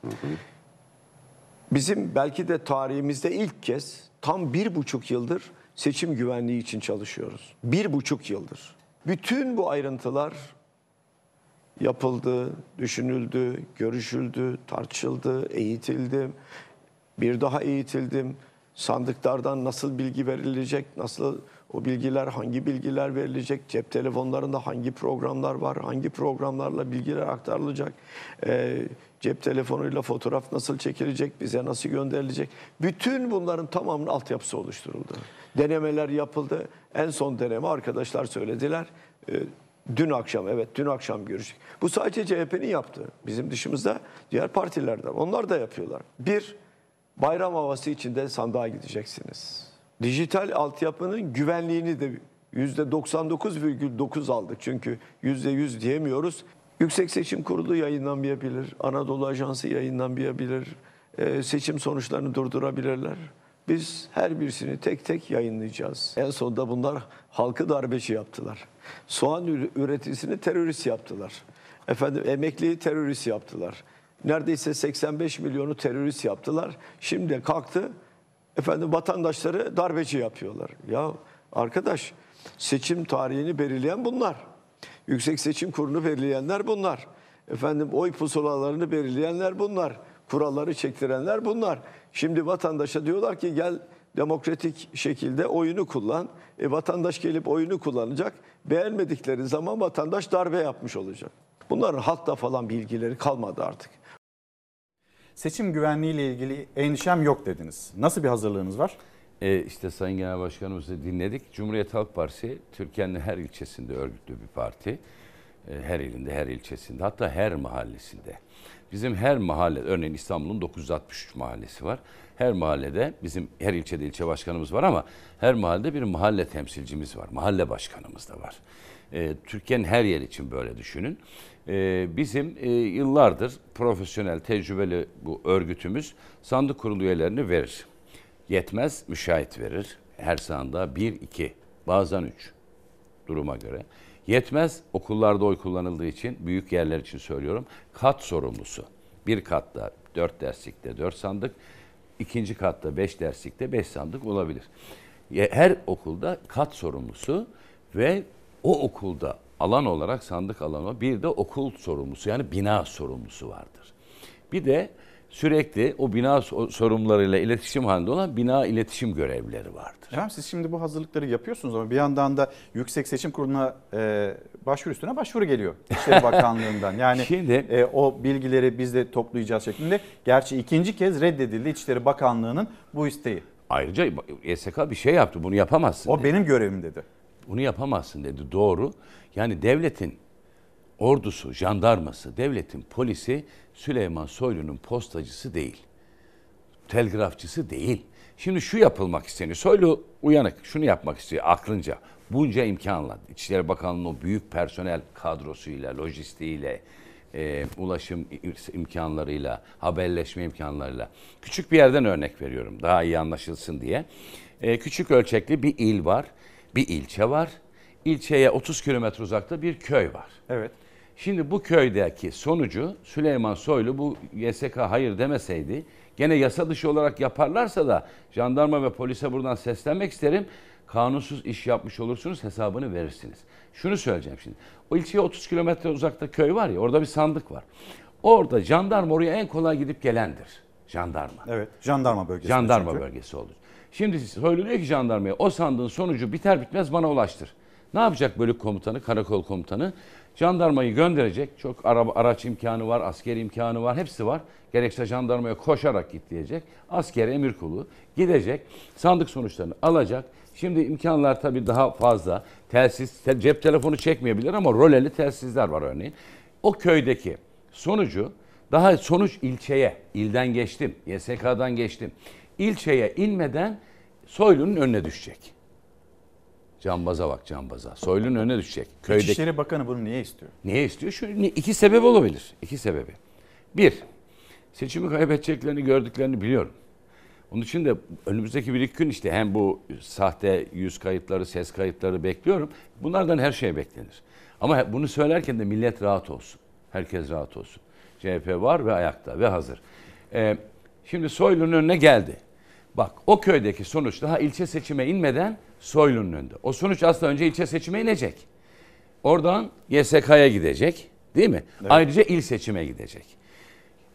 Bizim belki de tarihimizde ilk kez tam bir buçuk yıldır seçim güvenliği için çalışıyoruz. Bir buçuk yıldır. Bütün bu ayrıntılar yapıldı, düşünüldü, görüşüldü, tartışıldı, eğitildi. Bir daha eğitildim. Sandıklardan nasıl bilgi verilecek, nasıl o bilgiler, hangi bilgiler verilecek, cep telefonlarında hangi programlar var, hangi programlarla bilgiler aktarılacak, Ee, cep telefonuyla fotoğraf nasıl çekilecek, bize nasıl gönderilecek. Bütün bunların tamamının altyapısı oluşturuldu. Denemeler yapıldı. En son deneme arkadaşlar söylediler. Ee, Dün akşam evet dün akşam görüştük. Bu sadece CHP'nin yaptığı. Bizim dışımızda diğer partilerden. Onlar da yapıyorlar. Bir, bayram havası içinde sandığa gideceksiniz. Dijital altyapının güvenliğini de %99,9 aldık. Çünkü %100 diyemiyoruz. Yüksek Seçim Kurulu yayınlanmayabilir. Anadolu Ajansı yayınlanmayabilir. Ee, seçim sonuçlarını durdurabilirler. Biz her birisini tek tek yayınlayacağız. En sonunda bunlar halkı darbeci yaptılar. Soğan ür- üreticisini terörist yaptılar. Efendim emekliyi terörist yaptılar. Neredeyse 85 milyonu terörist yaptılar. Şimdi kalktı efendim vatandaşları darbeci yapıyorlar. Ya arkadaş seçim tarihini belirleyen bunlar. Yüksek Seçim Kurulu'nu belirleyenler bunlar. Efendim oy pusulalarını belirleyenler bunlar. Kuralları çektirenler bunlar. Şimdi vatandaşa diyorlar ki gel demokratik şekilde oyunu kullan. E, vatandaş gelip oyunu kullanacak. Beğenmedikleri zaman vatandaş darbe yapmış olacak. Bunların halkta falan bilgileri kalmadı artık. Seçim güvenliğiyle ilgili endişem yok dediniz. Nasıl bir hazırlığınız var? E, işte Sayın Genel Başkanımızı dinledik. Cumhuriyet Halk Partisi Türkiye'nin her ilçesinde örgütlü bir parti. E, her ilinde, her ilçesinde, hatta her mahallesinde. Bizim her mahalle, örneğin İstanbul'un 963 mahallesi var. Her mahallede bizim her ilçede ilçe başkanımız var ama her mahallede bir mahalle temsilcimiz var. Mahalle başkanımız da var. E, Türkiye'nin her yer için böyle düşünün. E, bizim e, yıllardır profesyonel, tecrübeli bu örgütümüz sandık kurulu üyelerini verir. Yetmez, müşahit verir. Her sahanda 1, 2, bazen 3 duruma göre. Yetmez, okullarda oy kullanıldığı için, büyük yerler için söylüyorum, kat sorumlusu. Bir katta 4 derslikte 4 sandık, ikinci katta 5 derslikte 5 sandık olabilir. Her okulda kat sorumlusu ve o okulda alan olarak sandık alanı bir de okul sorumlusu yani bina sorumlusu vardır. Bir de sürekli o bina so- sorumlularıyla iletişim halinde olan bina iletişim görevlileri vardır. Efendim siz şimdi bu hazırlıkları yapıyorsunuz ama bir yandan da Yüksek Seçim Kurulu'na e, başvuru üstüne başvuru geliyor İçişleri <laughs> Bakanlığı'ndan. Yani Şimdi- e, o bilgileri biz de toplayacağız şeklinde. Gerçi ikinci kez reddedildi İçişleri Bakanlığı'nın bu isteği. Ayrıca YSK bir şey yaptı. Bunu yapamazsın. O dedi. benim görevim dedi. Bunu yapamazsın dedi. Doğru. Yani devletin ordusu, jandarması, devletin polisi Süleyman Soylu'nun postacısı değil. Telgrafçısı değil. Şimdi şu yapılmak isteniyor. Soylu uyanık. Şunu yapmak istiyor aklınca. Bunca imkanla. İçişleri Bakanlığı'nın o büyük personel kadrosuyla, lojistiğiyle, e, ulaşım imkanlarıyla, haberleşme imkanlarıyla. Küçük bir yerden örnek veriyorum daha iyi anlaşılsın diye. E, küçük ölçekli bir il var, bir ilçe var. İlçeye 30 kilometre uzakta bir köy var. Evet. Şimdi bu köydeki sonucu Süleyman Soylu bu YSK hayır demeseydi gene yasa dışı olarak yaparlarsa da jandarma ve polise buradan seslenmek isterim. Kanunsuz iş yapmış olursunuz hesabını verirsiniz. Şunu söyleyeceğim şimdi. O ilçeye 30 kilometre uzakta köy var ya orada bir sandık var. Orada jandarma oraya en kolay gidip gelendir. Jandarma. Evet. Jandarma bölgesi. Jandarma çünkü. bölgesi olur. Şimdi söyleniyor ki jandarmaya o sandığın sonucu biter bitmez bana ulaştır. Ne yapacak bölük komutanı, karakol komutanı? Jandarmayı gönderecek. Çok araba, araç imkanı var, asker imkanı var, hepsi var. Gerekse jandarmaya koşarak git diyecek. Asker emir kulu gidecek. Sandık sonuçlarını alacak. Şimdi imkanlar tabii daha fazla. Telsiz, te- cep telefonu çekmeyebilir ama roleli telsizler var örneğin. O köydeki sonucu daha sonuç ilçeye, ilden geçtim, YSK'dan geçtim. İlçeye inmeden Soylu'nun önüne düşecek. Cambaza bak cambaza. Soylu'nun önüne düşecek. Köydeki... İçişleri Bakanı bunu niye istiyor? Niye istiyor? Şu iki sebep olabilir. İki sebebi. Bir, seçimi kaybedeceklerini gördüklerini biliyorum. Onun için de önümüzdeki bir iki gün işte hem bu sahte yüz kayıtları, ses kayıtları bekliyorum. Bunlardan her şey beklenir. Ama bunu söylerken de millet rahat olsun. Herkes rahat olsun. CHP var ve ayakta ve hazır. Ee, şimdi Soylu'nun önüne geldi. Bak o köydeki sonuç daha ilçe seçime inmeden Soylu'nun önünde. O sonuç aslında önce ilçe seçime inecek. Oradan YSK'ya gidecek değil mi? Ayrıca il seçime gidecek.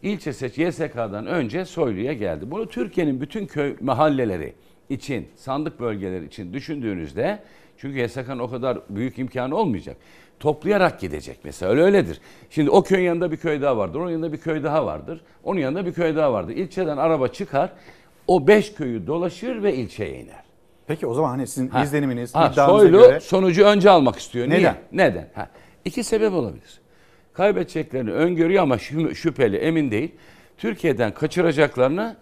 İlçe seç YSK'dan önce Soylu'ya geldi. Bunu Türkiye'nin bütün köy mahalleleri için, sandık bölgeleri için düşündüğünüzde çünkü YSK'nın o kadar büyük imkanı olmayacak. Toplayarak gidecek mesela öyle öyledir. Şimdi o köyün yanında bir köy daha vardır. Onun yanında bir köy daha vardır. Onun yanında bir köy daha vardır. İlçeden araba çıkar. O beş köyü dolaşır ve ilçeye iner. Peki o zaman hani sizin Ha. izleniminiz, Ha, iddianıza Soylu göre sonucu önce almak istiyor. Niye? Neden? Neden? Ha. İki sebep olabilir. Kaybedeceklerini öngörüyor ama şü- şüpheli, emin değil. Türkiye'den kaçıracaklarını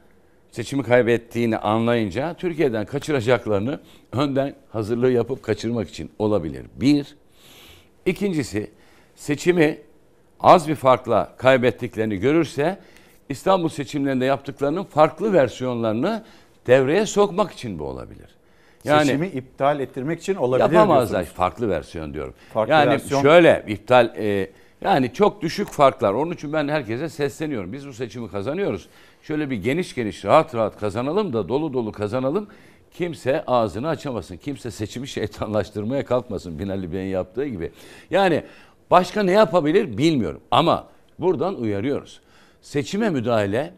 seçimi kaybettiğini anlayınca Türkiye'den kaçıracaklarını önden hazırlığı yapıp kaçırmak için olabilir. Bir. İkincisi seçimi az bir farkla kaybettiklerini görürse İstanbul seçimlerinde yaptıklarının farklı versiyonlarını devreye sokmak için bu olabilir. seçimi iptal ettirmek için olabilir Yapamazlar. diyorsunuz. Farklı versiyon diyorum. Farklı yani versiyon. şöyle iptal e, yani çok düşük farklar. Onun için ben herkese sesleniyorum. Biz bu seçimi kazanıyoruz. Şöyle bir geniş geniş rahat rahat kazanalım da dolu dolu kazanalım. Kimse ağzını açamasın. Kimse seçimi şeytanlaştırmaya kalkmasın Binali Bey'in yaptığı gibi. Yani başka ne yapabilir bilmiyorum. Ama buradan uyarıyoruz. Seçime müdahale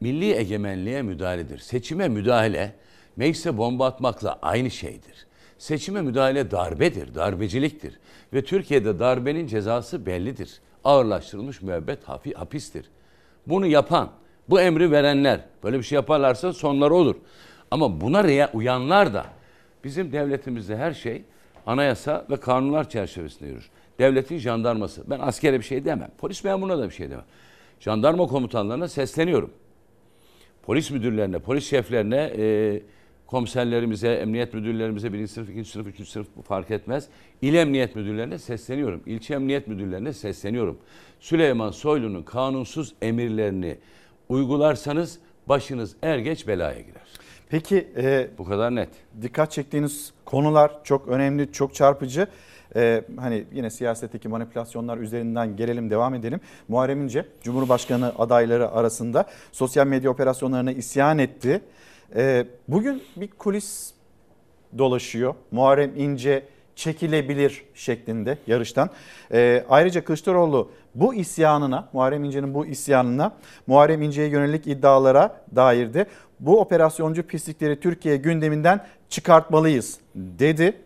milli egemenliğe müdahaledir. Seçime müdahale meclise bomba atmakla aynı şeydir. Seçime müdahale darbedir, darbeciliktir. Ve Türkiye'de darbenin cezası bellidir. Ağırlaştırılmış müebbet hapistir. Bunu yapan, bu emri verenler böyle bir şey yaparlarsa sonları olur. Ama buna uyanlar da bizim devletimizde her şey anayasa ve kanunlar çerçevesinde yürür. Devletin jandarması. Ben askere bir şey demem. Polis memuruna da bir şey demem. Jandarma komutanlarına sesleniyorum polis müdürlerine, polis şeflerine, e, komiserlerimize, emniyet müdürlerimize, birinci sınıf, ikinci sınıf, üçüncü sınıf fark etmez. İl emniyet müdürlerine sesleniyorum. İlçe emniyet müdürlerine sesleniyorum. Süleyman Soylu'nun kanunsuz emirlerini uygularsanız başınız er geç belaya girer. Peki e, bu kadar net. Dikkat çektiğiniz konular çok önemli, çok çarpıcı. E, hani yine siyasetteki manipülasyonlar üzerinden gelelim, devam edelim. Muharrem İnce, Cumhurbaşkanı adayları arasında sosyal medya operasyonlarına isyan etti. E, bugün bir kulis dolaşıyor. Muharrem İnce çekilebilir şeklinde yarıştan. Ee, ayrıca Kılıçdaroğlu bu isyanına, Muharrem İnce'nin bu isyanına, Muharrem İnce'ye yönelik iddialara dair de bu operasyoncu pislikleri Türkiye gündeminden çıkartmalıyız dedi.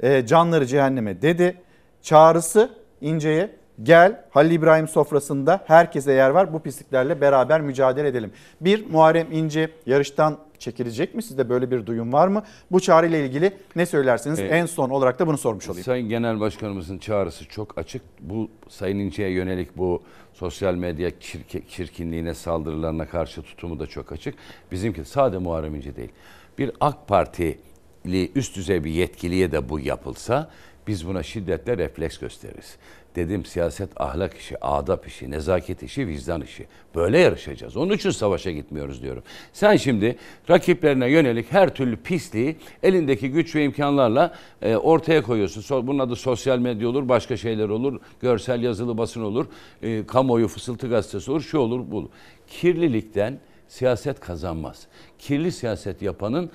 Ee, canları cehenneme dedi. Çağrısı İnce'ye gel Halil İbrahim sofrasında herkese yer var bu pisliklerle beraber mücadele edelim. Bir Muharrem İnce yarıştan çekilecek mi? Sizde böyle bir duyum var mı? Bu çağrıyla ilgili ne söylersiniz? Evet. En son olarak da bunu sormuş olayım. Sayın Genel Başkanımızın çağrısı çok açık. Bu Sayın İnce'ye yönelik bu sosyal medya çirke- çirkinliğine, saldırılarına karşı tutumu da çok açık. Bizimki sade Muharrem İnce değil. Bir AK Partili üst düzey bir yetkiliye de bu yapılsa biz buna şiddetle refleks gösteririz. Dedim siyaset ahlak işi, adap işi, nezaket işi, vicdan işi. Böyle yarışacağız. Onun için savaşa gitmiyoruz diyorum. Sen şimdi rakiplerine yönelik her türlü pisliği elindeki güç ve imkanlarla e, ortaya koyuyorsun. Bunun adı sosyal medya olur, başka şeyler olur, görsel yazılı basın olur, e, kamuoyu fısıltı gazetesi olur, şu olur, bu olur. Kirlilikten siyaset kazanmaz. Kirli siyaset yapanın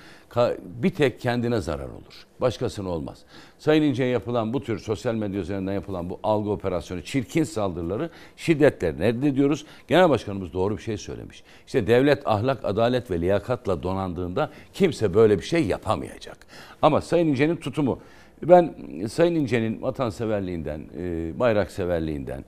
bir tek kendine zarar olur. Başkasına olmaz. Sayın İnce'ye yapılan bu tür sosyal medya üzerinden yapılan bu algı operasyonu, çirkin saldırıları şiddetle reddediyoruz. Genel Başkanımız doğru bir şey söylemiş. İşte devlet ahlak, adalet ve liyakatla donandığında kimse böyle bir şey yapamayacak. Ama Sayın İnce'nin tutumu, ben Sayın İnce'nin vatanseverliğinden, e, bayrakseverliğinden,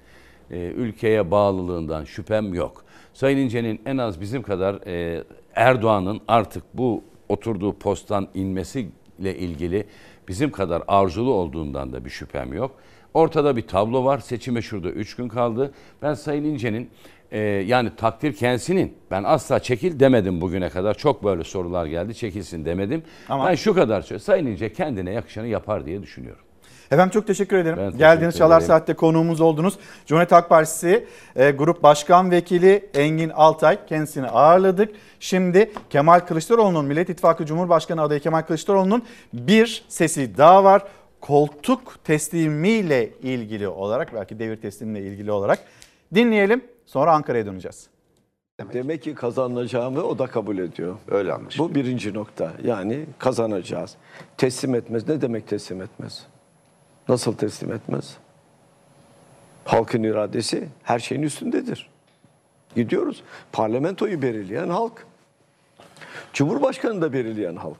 e, ülkeye bağlılığından şüphem yok. Sayın İnce'nin en az bizim kadar e, Erdoğan'ın artık bu oturduğu posttan inmesiyle ilgili bizim kadar arzulu olduğundan da bir şüphem yok. Ortada bir tablo var. Seçime şurada 3 gün kaldı. Ben Sayın İnce'nin e, yani takdir kendisinin ben asla çekil demedim bugüne kadar. Çok böyle sorular geldi çekilsin demedim. Ama- Ben şu kadar söyleyeyim. Sayın İnce kendine yakışanı yapar diye düşünüyorum. Efendim çok teşekkür ederim. Ben teşekkür Geldiğiniz Çalar. Saat'te konuğumuz oldunuz. Cumhuriyet Halk Partisi e, Grup Başkan Vekili Engin Altay kendisini ağırladık. Şimdi Kemal Kılıçdaroğlu'nun Millet İttifakı Cumhurbaşkanı adayı Kemal Kılıçdaroğlu'nun bir sesi daha var. Koltuk teslimiyle ilgili olarak belki devir teslimiyle ilgili olarak dinleyelim. Sonra Ankara'ya döneceğiz. Demek ki kazanacağımı o da kabul ediyor. Öyle anlaşılıyor. Bu birinci nokta. Yani kazanacağız. Teslim etmez. Ne demek teslim etmez? Nasıl teslim etmez? Halkın iradesi her şeyin üstündedir. Gidiyoruz. Parlamentoyu belirleyen halk. Cumhurbaşkanı da belirleyen halk.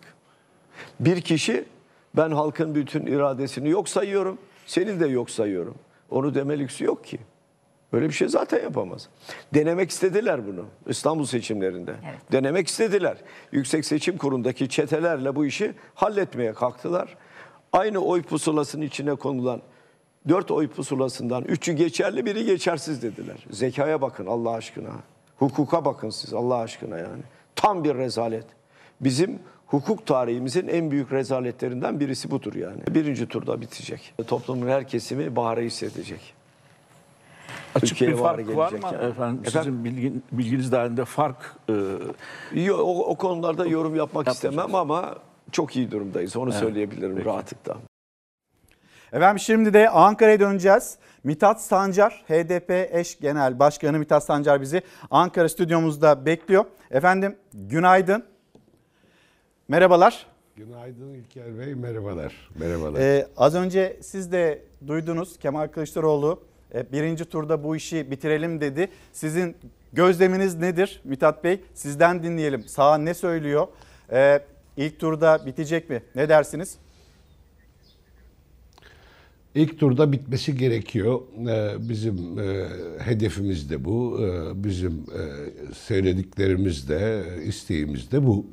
Bir kişi ben halkın bütün iradesini yok sayıyorum. Senin de yok sayıyorum. Onu deme lüksü yok ki. Böyle bir şey zaten yapamaz. Denemek istediler bunu İstanbul seçimlerinde. Denemek istediler. Yüksek Seçim Kurulu'ndaki çetelerle bu işi halletmeye kalktılar. Aynı oy pusulasının içine konulan dört oy pusulasından üçü geçerli biri geçersiz dediler. Zekaya bakın Allah aşkına. Hukuka bakın siz Allah aşkına yani. Tam bir rezalet. Bizim hukuk tarihimizin en büyük rezaletlerinden birisi budur yani. Birinci turda bitecek. Toplumun her kesimi baharı hissedecek. Açık Ülkeye bir fark var mı gelecek yani. efendim? Efendim? Sizin bilgin, bilginiz dahilinde fark e, Yok, o, o konularda yorum yapmak istemem ama çok iyi durumdayız. Onu Evet, söyleyebilirim peki. rahatlıkla. Efendim şimdi de Ankara'ya döneceğiz. Mithat Sancar, HDP eş genel başkanı Mithat Sancar bizi Ankara stüdyomuzda bekliyor. Efendim günaydın. Merhabalar. Günaydın İlker Bey, merhabalar. Merhabalar. Ee, az önce siz de duydunuz Kemal Kılıçdaroğlu e, birinci turda bu işi bitirelim dedi. Sizin gözleminiz nedir Mithat Bey? Sizden dinleyelim. Sağ ne söylüyor? Ee, ilk turda bitecek mi? Ne dersiniz? İlk turda bitmesi gerekiyor. Ee, Bizim e, hedefimiz de bu. Ee, Bizim e, söylediklerimiz de, isteğimiz de bu.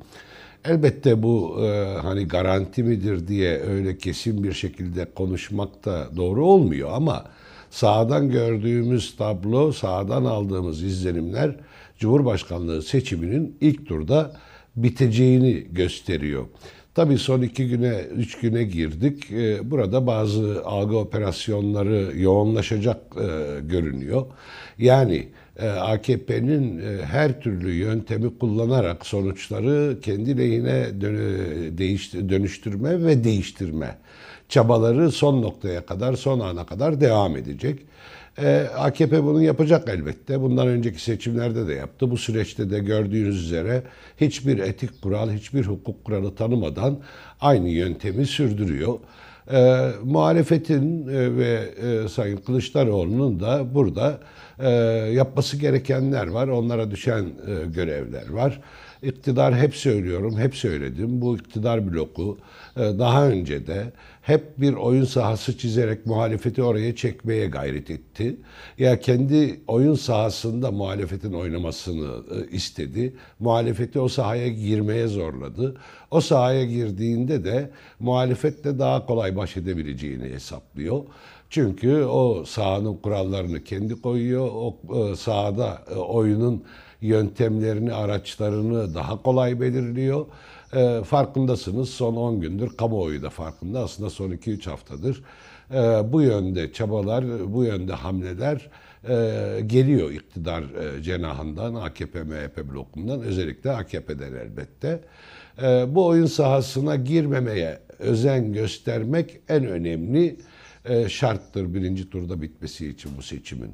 Elbette bu e, hani garanti midir diye öyle kesin bir şekilde konuşmak da doğru olmuyor ama sahadan gördüğümüz tablo, sahadan aldığımız izlenimler Cumhurbaşkanlığı seçiminin ilk turda biteceğini gösteriyor. Tabii son iki güne, üç güne girdik. Ee, Burada bazı algı operasyonları yoğunlaşacak e, görünüyor. Yani e, AKP'nin e, her türlü yöntemi kullanarak sonuçları kendi lehine dönüştürme ve değiştirme çabaları son noktaya kadar, son ana kadar devam edecek. Ee, AKP bunu yapacak elbette. Bundan önceki seçimlerde de yaptı. Bu süreçte de gördüğünüz üzere hiçbir etik kural, hiçbir hukuk kuralı tanımadan aynı yöntemi sürdürüyor. E, muhalefetin e, ve e, Sayın Kılıçdaroğlu'nun da burada e, yapması gerekenler var. Onlara düşen e, görevler var. İktidar hep söylüyorum, hep söyledim. Bu iktidar bloku e, daha önce de hep bir oyun sahası çizerek muhalefeti oraya çekmeye gayret etti. Ya kendi oyun sahasında muhalefetin oynamasını e, istedi. Muhalefeti o sahaya girmeye zorladı. O sahaya girdiğinde de muhalefetle daha kolay baş edebileceğini hesaplıyor. Çünkü o sahanın kurallarını kendi koyuyor. O e, sahada e, oyunun yöntemlerini, araçlarını daha kolay belirliyor. E, farkındasınız son 10 gündür kamuoyu da farkında aslında son 2-3 haftadır. E, bu yönde çabalar, bu yönde hamleler e, geliyor iktidar e, cenahından, AKP, MHP blokundan, özellikle AKP'den elbette. E, bu oyun sahasına girmemeye özen göstermek en önemli e, şarttır birinci turda bitmesi için bu seçimin.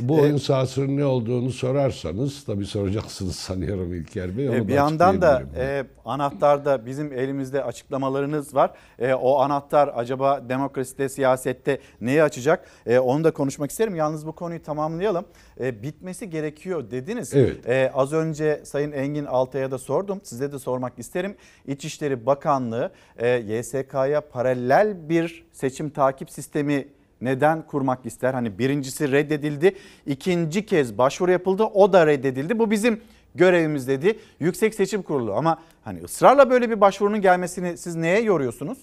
Bu E, oyun sahasının ne olduğunu sorarsanız, tabii soracaksınız <laughs> sanıyorum İlker Bey. Onu E, bir da yandan da e, anahtarda bizim elimizde açıklamalarınız var. E, o anahtar acaba demokraside, siyasette neyi açacak? E, onu da konuşmak isterim. Yalnız bu konuyu tamamlayalım. E, bitmesi gerekiyor dediniz. Evet. E, az önce Sayın Engin Altay'a da sordum. Size de sormak isterim. İçişleri Bakanlığı e, YSK'ya paralel bir seçim takip sistemi neden kurmak ister? Hani birincisi reddedildi. ikinci kez başvuru yapıldı. O da reddedildi. Bu bizim görevimiz dedi. Yüksek Seçim Kurulu ama hani ısrarla böyle bir başvurunun gelmesini siz neye yoruyorsunuz?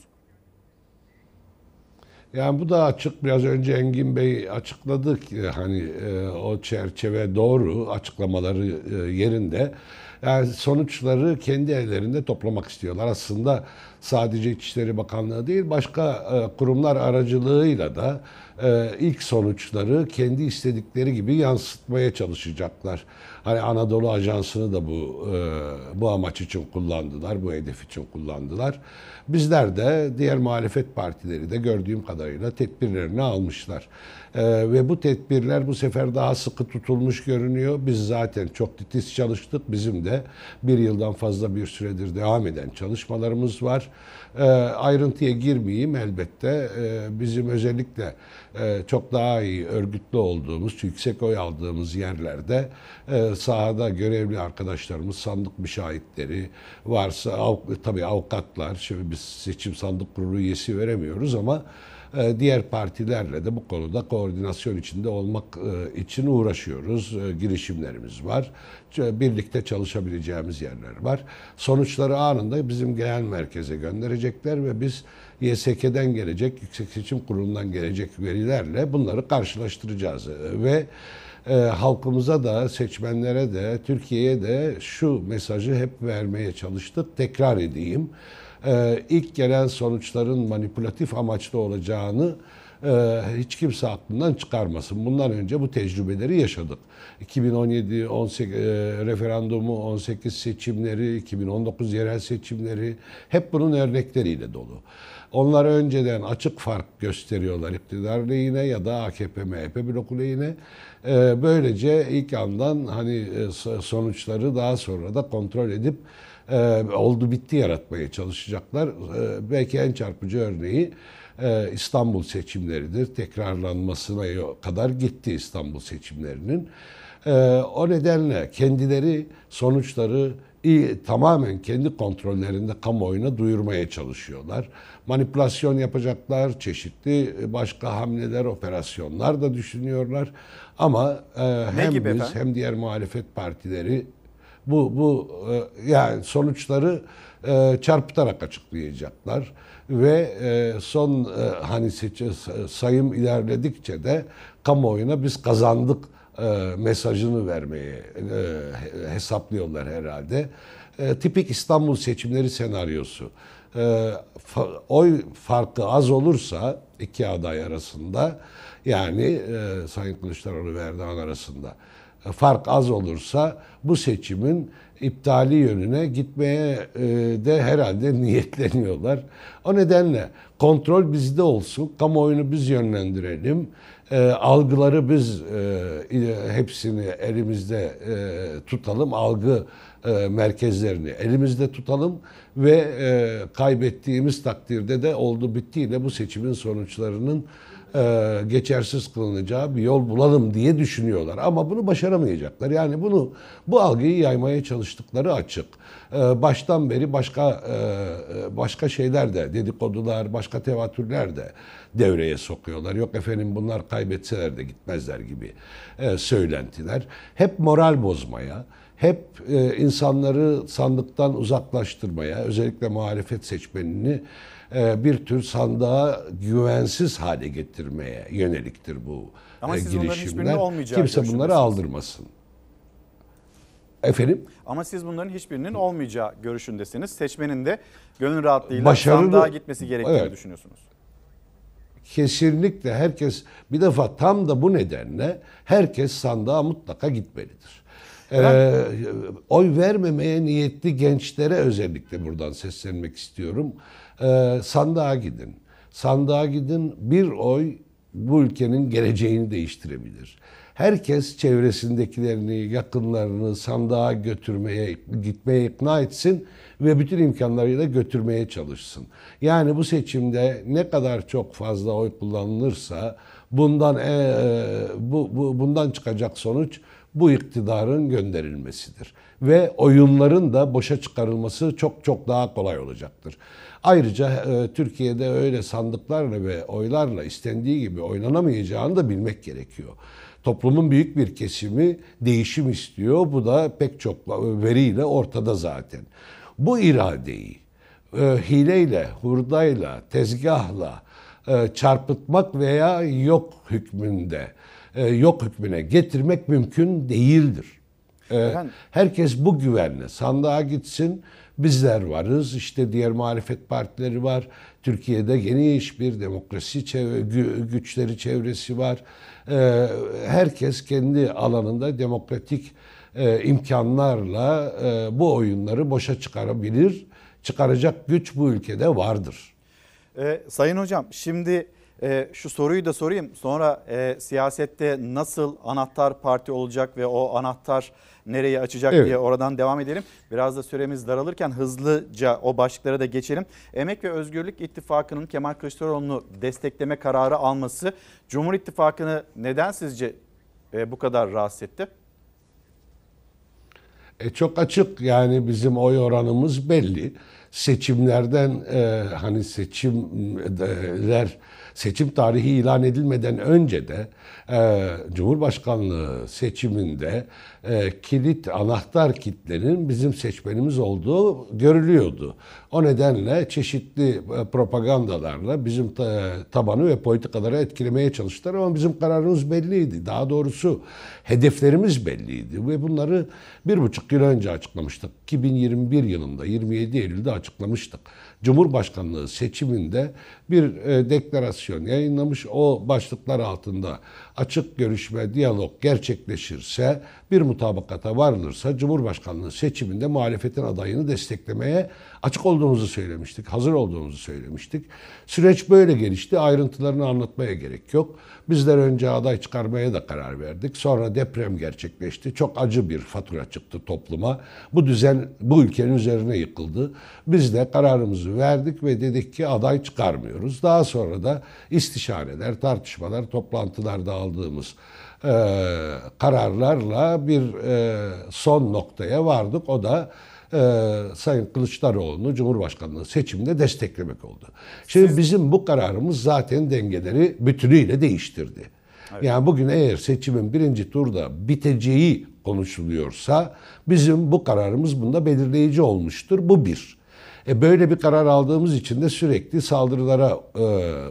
Yani bu da açık. Biraz önce Engin Bey açıkladı ki hani e, o çerçeve doğru, açıklamaları e, yerinde. Yani sonuçları kendi ellerinde toplamak istiyorlar. Aslında sadece İçişleri Bakanlığı değil, başka e, kurumlar aracılığıyla da ilk sonuçları kendi istedikleri gibi yansıtmaya çalışacaklar. Hani Anadolu Ajansı'nı da bu e, bu amaç için kullandılar, bu hedef için kullandılar. Bizler de diğer muhalefet partileri de gördüğüm kadarıyla tedbirlerini almışlar. Ee, ve bu tedbirler bu sefer daha sıkı tutulmuş görünüyor. Biz zaten çok titiz çalıştık. Bizim de bir yıldan fazla bir süredir devam eden çalışmalarımız var. Ee, ayrıntıya girmeyeyim elbette. Ee, bizim özellikle e, çok daha iyi örgütlü olduğumuz, yüksek oy aldığımız yerlerde e, sahada görevli arkadaşlarımız, sandık müşahitleri varsa, av, tabii avukatlar, şimdi biz seçim sandık kurulu üyesi veremiyoruz ama e, diğer partilerle de bu konuda koordinasyon içinde olmak e, için uğraşıyoruz. E, Girişimlerimiz var. Birlikte çalışabileceğimiz yerler var. Sonuçları anında bizim genel merkeze gönderecekler ve biz YSK'den gelecek, Yüksek Seçim Kurulu'ndan gelecek verilerle bunları karşılaştıracağız. E, Ve e, halkımıza da, seçmenlere de, Türkiye'ye de şu mesajı hep vermeye çalıştık. Tekrar edeyim. E, ilk gelen sonuçların manipülatif amaçlı olacağını e, hiç kimse aklından çıkarmasın. Bundan önce bu tecrübeleri yaşadık. 2017 18 e, referandumu, 18 seçimleri, 2019 yerel seçimleri hep bunun örnekleriyle dolu. Onlar önceden açık fark gösteriyorlar iktidar lehine ya da AKP MHP bloku lehine. Böylece ilk andan hani so- sonuçları daha sonra da kontrol edip e, oldu bitti yaratmaya çalışacaklar. E, belki en çarpıcı örneği e, İstanbul seçimleridir. Tekrarlanmasına kadar gitti İstanbul seçimlerinin. E, o nedenle kendileri sonuçları iyi, tamamen kendi kontrollerinde kamuoyuna duyurmaya çalışıyorlar. Manipülasyon yapacaklar, çeşitli başka hamleler, operasyonlar da düşünüyorlar. Ama e, hem biz efendim? hem diğer muhalefet partileri bu bu e, yani sonuçları e, çarpıtarak açıklayacaklar ve e, son hani sayım ilerledikçe de kamuoyuna biz kazandık mesajını vermeye hesaplıyorlar herhalde. Tipik İstanbul seçimleri senaryosu. Oy farkı az olursa iki aday arasında yani Sayın Kılıçdaroğlu ve Erdoğan arasında fark az olursa bu seçimin iptali yönüne gitmeye e, de herhalde <laughs> niyetleniyorlar. O nedenle kontrol bizde olsun, kamuoyunu biz yönlendirelim, e, algıları biz e, hepsini elimizde tutalım, algı merkezlerini elimizde tutalım ve kaybettiğimiz takdirde de oldu bittiyle bu seçimin sonuçlarının e, geçersiz kılınacağı bir yol bulalım diye düşünüyorlar. Ama bunu başaramayacaklar. Yani bunu bu algıyı yaymaya çalıştıkları açık. E, baştan beri başka e, başka şeyler de dedikodular, başka tevatürler de devreye sokuyorlar. Yok efendim bunlar kaybetseler de gitmezler gibi e, söylentiler. Hep moral bozmaya, hep e, insanları sandıktan uzaklaştırmaya, özellikle muhalefet seçmenini e, bir tür sandığa güvensiz hale getirmeye yöneliktir bu Ama e, girişimler. Kimse bunları aldırmasın. Efendim? Ama siz bunların hiçbirinin olmayacağı görüşündesiniz. Seçmenin de gönül rahatlığıyla Başarılı- sandığa gitmesi gerektiğini Evet. düşünüyorsunuz. Kesinlikle herkes bir defa tam da bu nedenle herkes sandığa mutlaka gitmelidir. Ee, oy vermemeye niyetli gençlere özellikle buradan seslenmek istiyorum. Ee, sandığa gidin. Sandığa gidin bir oy bu ülkenin geleceğini değiştirebilir. Herkes çevresindekilerini, yakınlarını sandığa götürmeye, gitmeye ikna etsin ve bütün imkanlarıyla götürmeye çalışsın. Yani bu seçimde ne kadar çok fazla oy kullanılırsa bundan e, bu, bu bundan çıkacak sonuç bu iktidarın gönderilmesidir ve oyunların da boşa çıkarılması çok çok daha kolay olacaktır. Ayrıca e, Türkiye'de öyle sandıklarla ve oylarla istendiği gibi oynanamayacağını da bilmek gerekiyor. Toplumun büyük bir kesimi değişim istiyor. Bu da pek çok veriyle ortada zaten. Bu iradeyi e, hileyle, hurdayla, tezgahla e, çarpıtmak veya yok hükmünde, e, yok hükmüne getirmek mümkün değildir. E, Efendim? herkes bu güvenle sandığa gitsin. Bizler varız, işte diğer muhalefet partileri var. Türkiye'de geniş bir demokrasi güçleri çevresi var. E, herkes kendi alanında demokratik e, imkanlarla e, bu oyunları boşa çıkarabilir. Çıkaracak güç bu ülkede vardır. Ee, Sayın Hocam şimdi e, şu soruyu da sorayım. Sonra e, siyasette nasıl anahtar parti olacak ve o anahtar nereyi açacak Evet. diye oradan devam edelim. Biraz da süremiz daralırken hızlıca o başlıklara da geçelim. Emek ve Özgürlük İttifakı'nın Kemal Kılıçdaroğlu'nu destekleme kararı alması Cumhur İttifakı'nı neden sizce e, bu kadar rahatsız etti? E çok açık yani bizim oy oranımız belli. Seçimlerden e, hani seçimler seçim tarihi ilan edilmeden önce de e, Cumhurbaşkanlığı seçiminde e, kilit anahtar kitlenin bizim seçmenimiz olduğu görülüyordu. O nedenle çeşitli e, propagandalarla bizim ta- tabanı ve politikaları etkilemeye çalıştılar ama bizim kararımız belliydi. Daha doğrusu hedeflerimiz belliydi ve bunları bir buçuk yıl önce açıklamıştık. 2021 yılında 27 Eylül'de açıklamıştık. Cumhurbaşkanlığı seçiminde bir e, deklarasyon yayınlamış. O başlıklar altında açık görüşme, diyalog gerçekleşirse bir mutabakata varılırsa Cumhurbaşkanlığı seçiminde muhalefetin adayını desteklemeye açık olduğumuzu söylemiştik. Hazır olduğumuzu söylemiştik. Süreç böyle gelişti. Ayrıntılarını anlatmaya gerek yok. Bizler önce aday çıkarmaya da karar verdik. Sonra deprem gerçekleşti. Çok acı bir fatura çıktı topluma. Bu düzen bu ülkenin üzerine yıkıldı. Biz de kararımızı verdik ve dedik ki aday çıkarmıyoruz. Daha sonra da istişareler, tartışmalar, toplantılarda aldığımız e, kararlarla bir e, son noktaya vardık. O da e, Sayın Kılıçdaroğlu'nu Cumhurbaşkanlığı seçiminde desteklemek oldu. Şimdi bizim bu kararımız zaten dengeleri bütünüyle değiştirdi. Yani bugün eğer seçimin birinci turda biteceği konuşuluyorsa bizim bu kararımız bunda belirleyici olmuştur. Bu bir. E böyle bir karar aldığımız için de sürekli saldırılara e,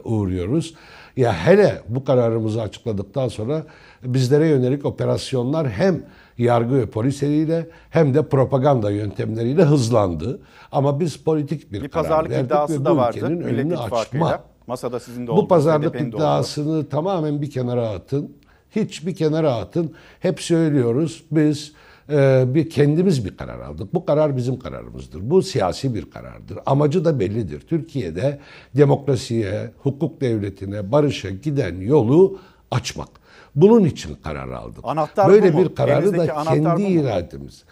uğruyoruz. Ya hele bu kararımızı açıkladıktan sonra bizlere yönelik operasyonlar hem yargı ve polis eliyle hem de propaganda yöntemleriyle hızlandı. Ama biz politik bir, Bir karar pazarlık verdik iddiası ve da bu vardı önünü açma. Masada sizin de Bu olduğunuz, pazarlık iddiasını tamamen bir kenara atın. Hiç bir kenara atın. Hep söylüyoruz biz bir kendimiz bir karar aldık. Bu karar bizim kararımızdır. Bu siyasi bir karardır. Amacı da bellidir. Türkiye'de demokrasiye, hukuk devletine, barışa giden yolu açmak. Bunun için karar aldık. Anahtar Böyle bir kararı Elinizdeki da kendi irademiz.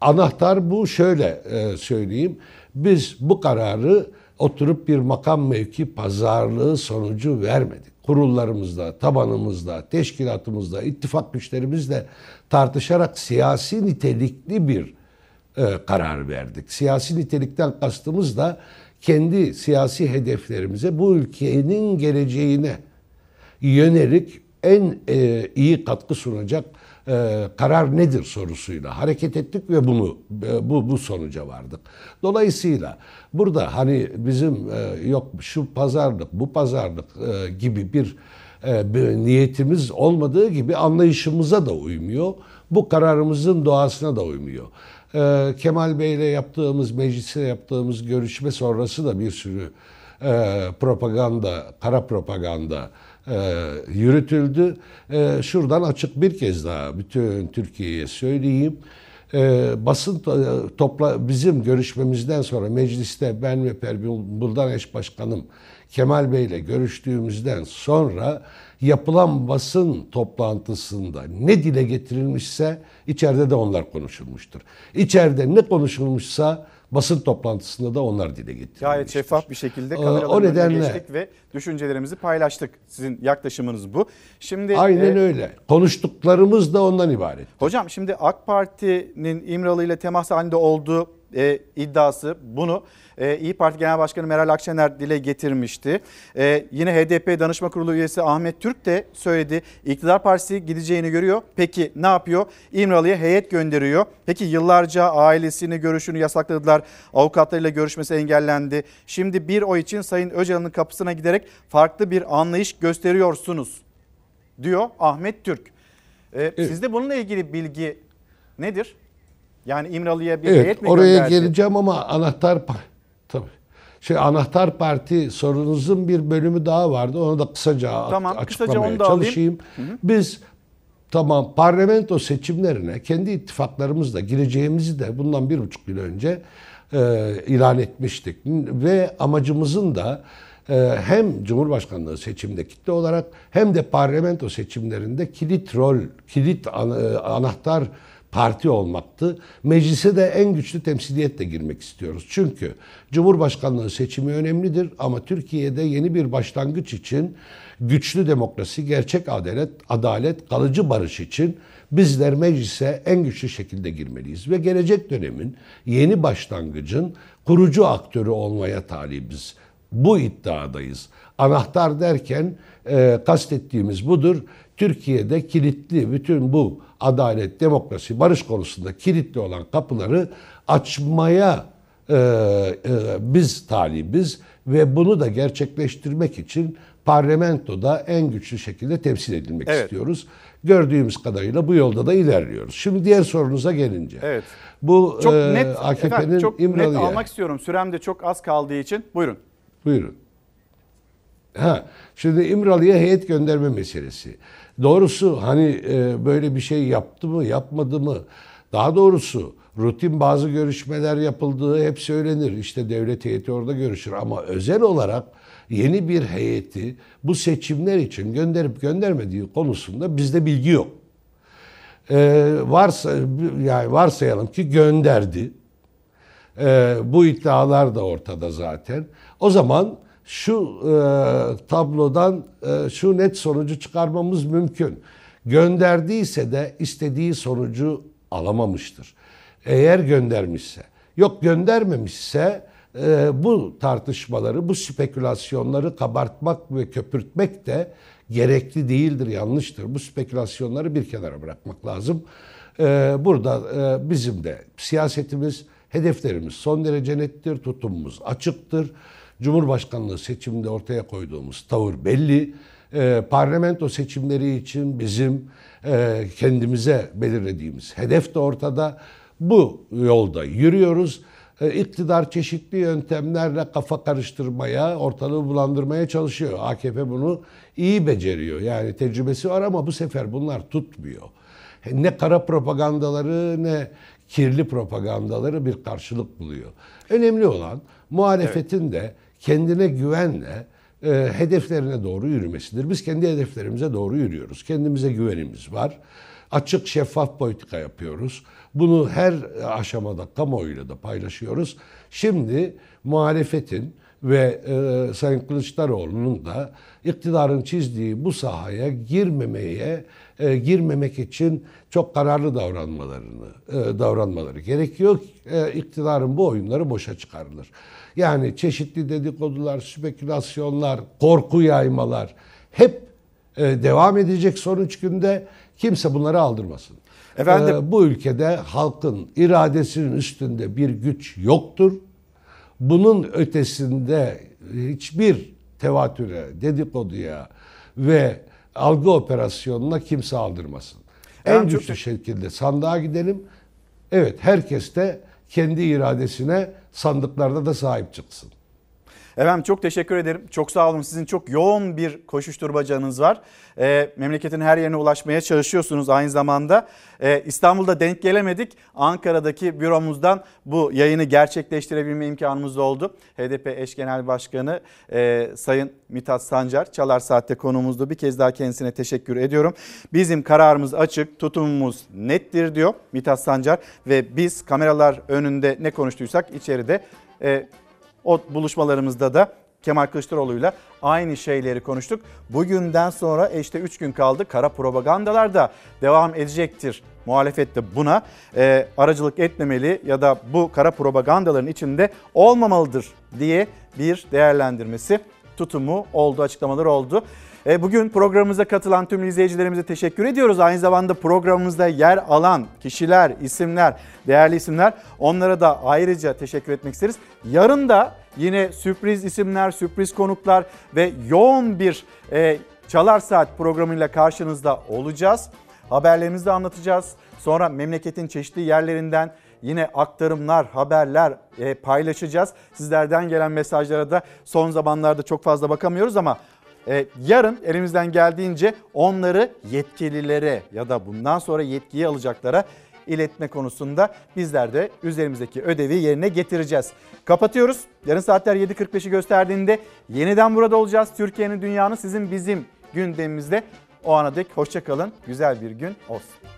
Anahtar bu şöyle e, söyleyeyim. Biz bu kararı oturup bir makam mevki pazarlığı sonucu vermedik. Kurullarımızda, tabanımızda, teşkilatımızda, ittifak güçlerimizle tartışarak siyasi nitelikli bir e, karar verdik. Siyasi nitelikten kastımız da kendi siyasi hedeflerimize, bu ülkenin geleceğine yönelik en e, iyi katkı sunacak e, karar nedir sorusuyla hareket ettik ve bunu e, bu bu sonuca vardık. Dolayısıyla burada hani bizim e, yok şu pazarlık, bu pazarlık e, gibi bir, e, bir niyetimiz olmadığı gibi anlayışımıza da uymuyor. Bu kararımızın doğasına da uymuyor. E, Kemal Bey ile yaptığımız, meclise yaptığımız görüşme sonrası da bir sürü e, propaganda, kara propaganda e, yürütüldü. E, şuradan açık bir kez daha bütün Türkiye'ye söyleyeyim. E, basın to- topla bizim görüşmemizden sonra mecliste ben ve Pervin eş başkanım Kemal Bey ile görüştüğümüzden sonra yapılan basın toplantısında ne dile getirilmişse içeride de onlar konuşulmuştur. İçeride ne konuşulmuşsa basın toplantısında da onlar dile getirilmiştir. Gayet şeffaf bir şekilde Ee, kameraların o önüne nedenle- geçtik ve düşüncelerimizi paylaştık. Sizin yaklaşımınız bu. Şimdi Aynen e, öyle. Konuştuklarımız da ondan ibaret. Hocam şimdi AK Parti'nin İmralı ile temas halinde olduğu e, iddiası bunu e, İyi Parti Genel Başkanı Meral Akşener dile getirmişti. E, yine HDP Danışma Kurulu üyesi Ahmet Türk de söyledi. İktidar Partisi gideceğini görüyor. Peki ne yapıyor? İmralı'ya heyet gönderiyor. Peki yıllarca ailesini görüşünü yasakladılar. Avukatlarıyla görüşmesi engellendi. Şimdi bir oy için Sayın Öcalan'ın kapısına giderek farklı bir anlayış gösteriyorsunuz diyor Ahmet Türk. E, Sizde bununla ilgili bilgi nedir? Yani İmralı'ya bir heyet Evet, mi oraya gönderdi? geleceğim ama anahtar tabii. Şey anahtar parti sorunuzun bir bölümü daha vardı. Onu da kısaca Tamam, kısaca açıklamaya onu da alayım. çalışayım. Biz tamam parlamento seçimlerine kendi ittifaklarımızla gireceğimizi de bundan bir buçuk yıl önce e, ilan etmiştik. Ve amacımızın da e, hem Cumhurbaşkanlığı seçiminde kitle olarak hem de parlamento seçimlerinde kilit rol, kilit e, anahtar parti olmaktı. Meclise de en güçlü temsiliyetle girmek istiyoruz. Çünkü Cumhurbaşkanlığı seçimi önemlidir ama Türkiye'de yeni bir başlangıç için güçlü demokrasi, gerçek adalet, adalet, kalıcı barış için bizler meclise en güçlü şekilde girmeliyiz ve gelecek dönemin yeni başlangıcın kurucu aktörü olmaya talibiz. Bu iddiadayız. Anahtar derken e, kastettiğimiz budur. Türkiye'de kilitli bütün bu adalet, demokrasi, barış konusunda kilitli olan kapıları açmaya e, e, biz talibiz ve bunu da gerçekleştirmek için parlamentoda en güçlü şekilde temsil edilmek Evet. istiyoruz. Gördüğümüz kadarıyla bu yolda da ilerliyoruz. Şimdi diğer sorunuza gelince. Evet. Bu Çok e, net, AKP'nin çok net İmralı'ya. almak istiyorum. Sürem de çok az kaldığı için. Buyurun. Buyurun. Ha, şimdi İmralı'ya heyet gönderme meselesi. Doğrusu hani e, böyle bir şey yaptı mı, yapmadı mı? Daha doğrusu rutin bazı görüşmeler yapıldığı hep söylenir. İşte devlet heyeti orada görüşür ama özel olarak yeni bir heyeti bu seçimler için gönderip göndermediği konusunda bizde bilgi yok. E, varsa yani varsayalım ki gönderdi. E, bu iddialar da ortada zaten. O zaman şu e, tablodan e, şu net sonucu çıkarmamız mümkün. Gönderdiyse de istediği sonucu alamamıştır. Eğer göndermişse. Yok göndermemişse e, bu tartışmaları, bu spekülasyonları kabartmak ve köpürtmek de gerekli değildir, yanlıştır. Bu spekülasyonları bir kenara bırakmak lazım. E, burada e, bizim de siyasetimiz, hedeflerimiz son derece nettir, tutumumuz açıktır. Cumhurbaşkanlığı seçiminde ortaya koyduğumuz tavır belli. E, parlamento seçimleri için bizim e, kendimize belirlediğimiz hedef de ortada. Bu yolda yürüyoruz. E, iktidar çeşitli yöntemlerle kafa karıştırmaya, ortalığı bulandırmaya çalışıyor. AKP bunu iyi beceriyor. Yani tecrübesi var ama bu sefer bunlar tutmuyor. Ne kara propagandaları ne kirli propagandaları bir karşılık buluyor. Önemli olan muhalefetin de kendine güvenle e, hedeflerine doğru yürümesidir. Biz kendi hedeflerimize doğru yürüyoruz. Kendimize güvenimiz var. Açık şeffaf politika yapıyoruz. Bunu her aşamada kamuoyuyla da paylaşıyoruz. Şimdi muhalefetin ve e, Sayın Kılıçdaroğlu'nun da iktidarın çizdiği bu sahaya girmemeye e, girmemek için çok kararlı davranmalarını e, davranmaları gerekiyor. E, iktidarın bu oyunları boşa çıkarılır. Yani çeşitli dedikodular, spekülasyonlar, korku yaymalar hep e, devam edecek sonuç günde kimse bunları aldırmasın. Efendim? E, bu ülkede halkın iradesinin üstünde bir güç yoktur. Bunun ötesinde hiçbir tevatüre, dedikoduya ve algı operasyonuna kimse aldırmasın. En Efendim, çok güçlü şekilde sandığa gidelim. Evet herkes de kendi iradesine sandıklarda da sahip çıksın. Efendim çok teşekkür ederim. Çok sağ olun. Sizin çok yoğun bir koşuşturmacanız var. E, memleketin her yerine ulaşmaya çalışıyorsunuz aynı zamanda. E, İstanbul'da denk gelemedik. Ankara'daki büromuzdan bu yayını gerçekleştirebilme imkanımız oldu. HDP eş genel başkanı e, Sayın Mithat Sancar Çalar Saat'te konuğumuzdu. Bir kez daha kendisine teşekkür ediyorum. Bizim kararımız açık, tutumumuz nettir diyor Mithat Sancar. Ve biz kameralar önünde ne konuştuysak içeride... E, o buluşmalarımızda da Kemal Kılıçdaroğlu'yla aynı şeyleri konuştuk. Bugünden sonra işte 3 gün kaldı. Kara propagandalar da devam edecektir. Muhalefet de buna e, aracılık etmemeli ya da bu kara propagandaların içinde olmamalıdır diye bir değerlendirmesi tutumu oldu, açıklamalar oldu. E, bugün programımıza katılan tüm izleyicilerimize teşekkür ediyoruz. Aynı zamanda programımızda yer alan kişiler, isimler, değerli isimler onlara da ayrıca teşekkür etmek isteriz. Yarın da yine sürpriz isimler, sürpriz konuklar ve yoğun bir e, Çalar Saat programıyla karşınızda olacağız. Haberlerimizi de anlatacağız. Sonra memleketin çeşitli yerlerinden yine aktarımlar, haberler e, paylaşacağız. Sizlerden gelen mesajlara da son zamanlarda çok fazla bakamıyoruz ama e, yarın elimizden geldiğince onları yetkililere ya da bundan sonra yetkiyi alacaklara iletme konusunda bizler de üzerimizdeki ödevi yerine getireceğiz. Kapatıyoruz. Yarın saatler 7.45'i gösterdiğinde yeniden burada olacağız. Türkiye'nin, dünyanın sizin bizim gündemimizde. O ana dek hoşçakalın. Güzel bir gün olsun.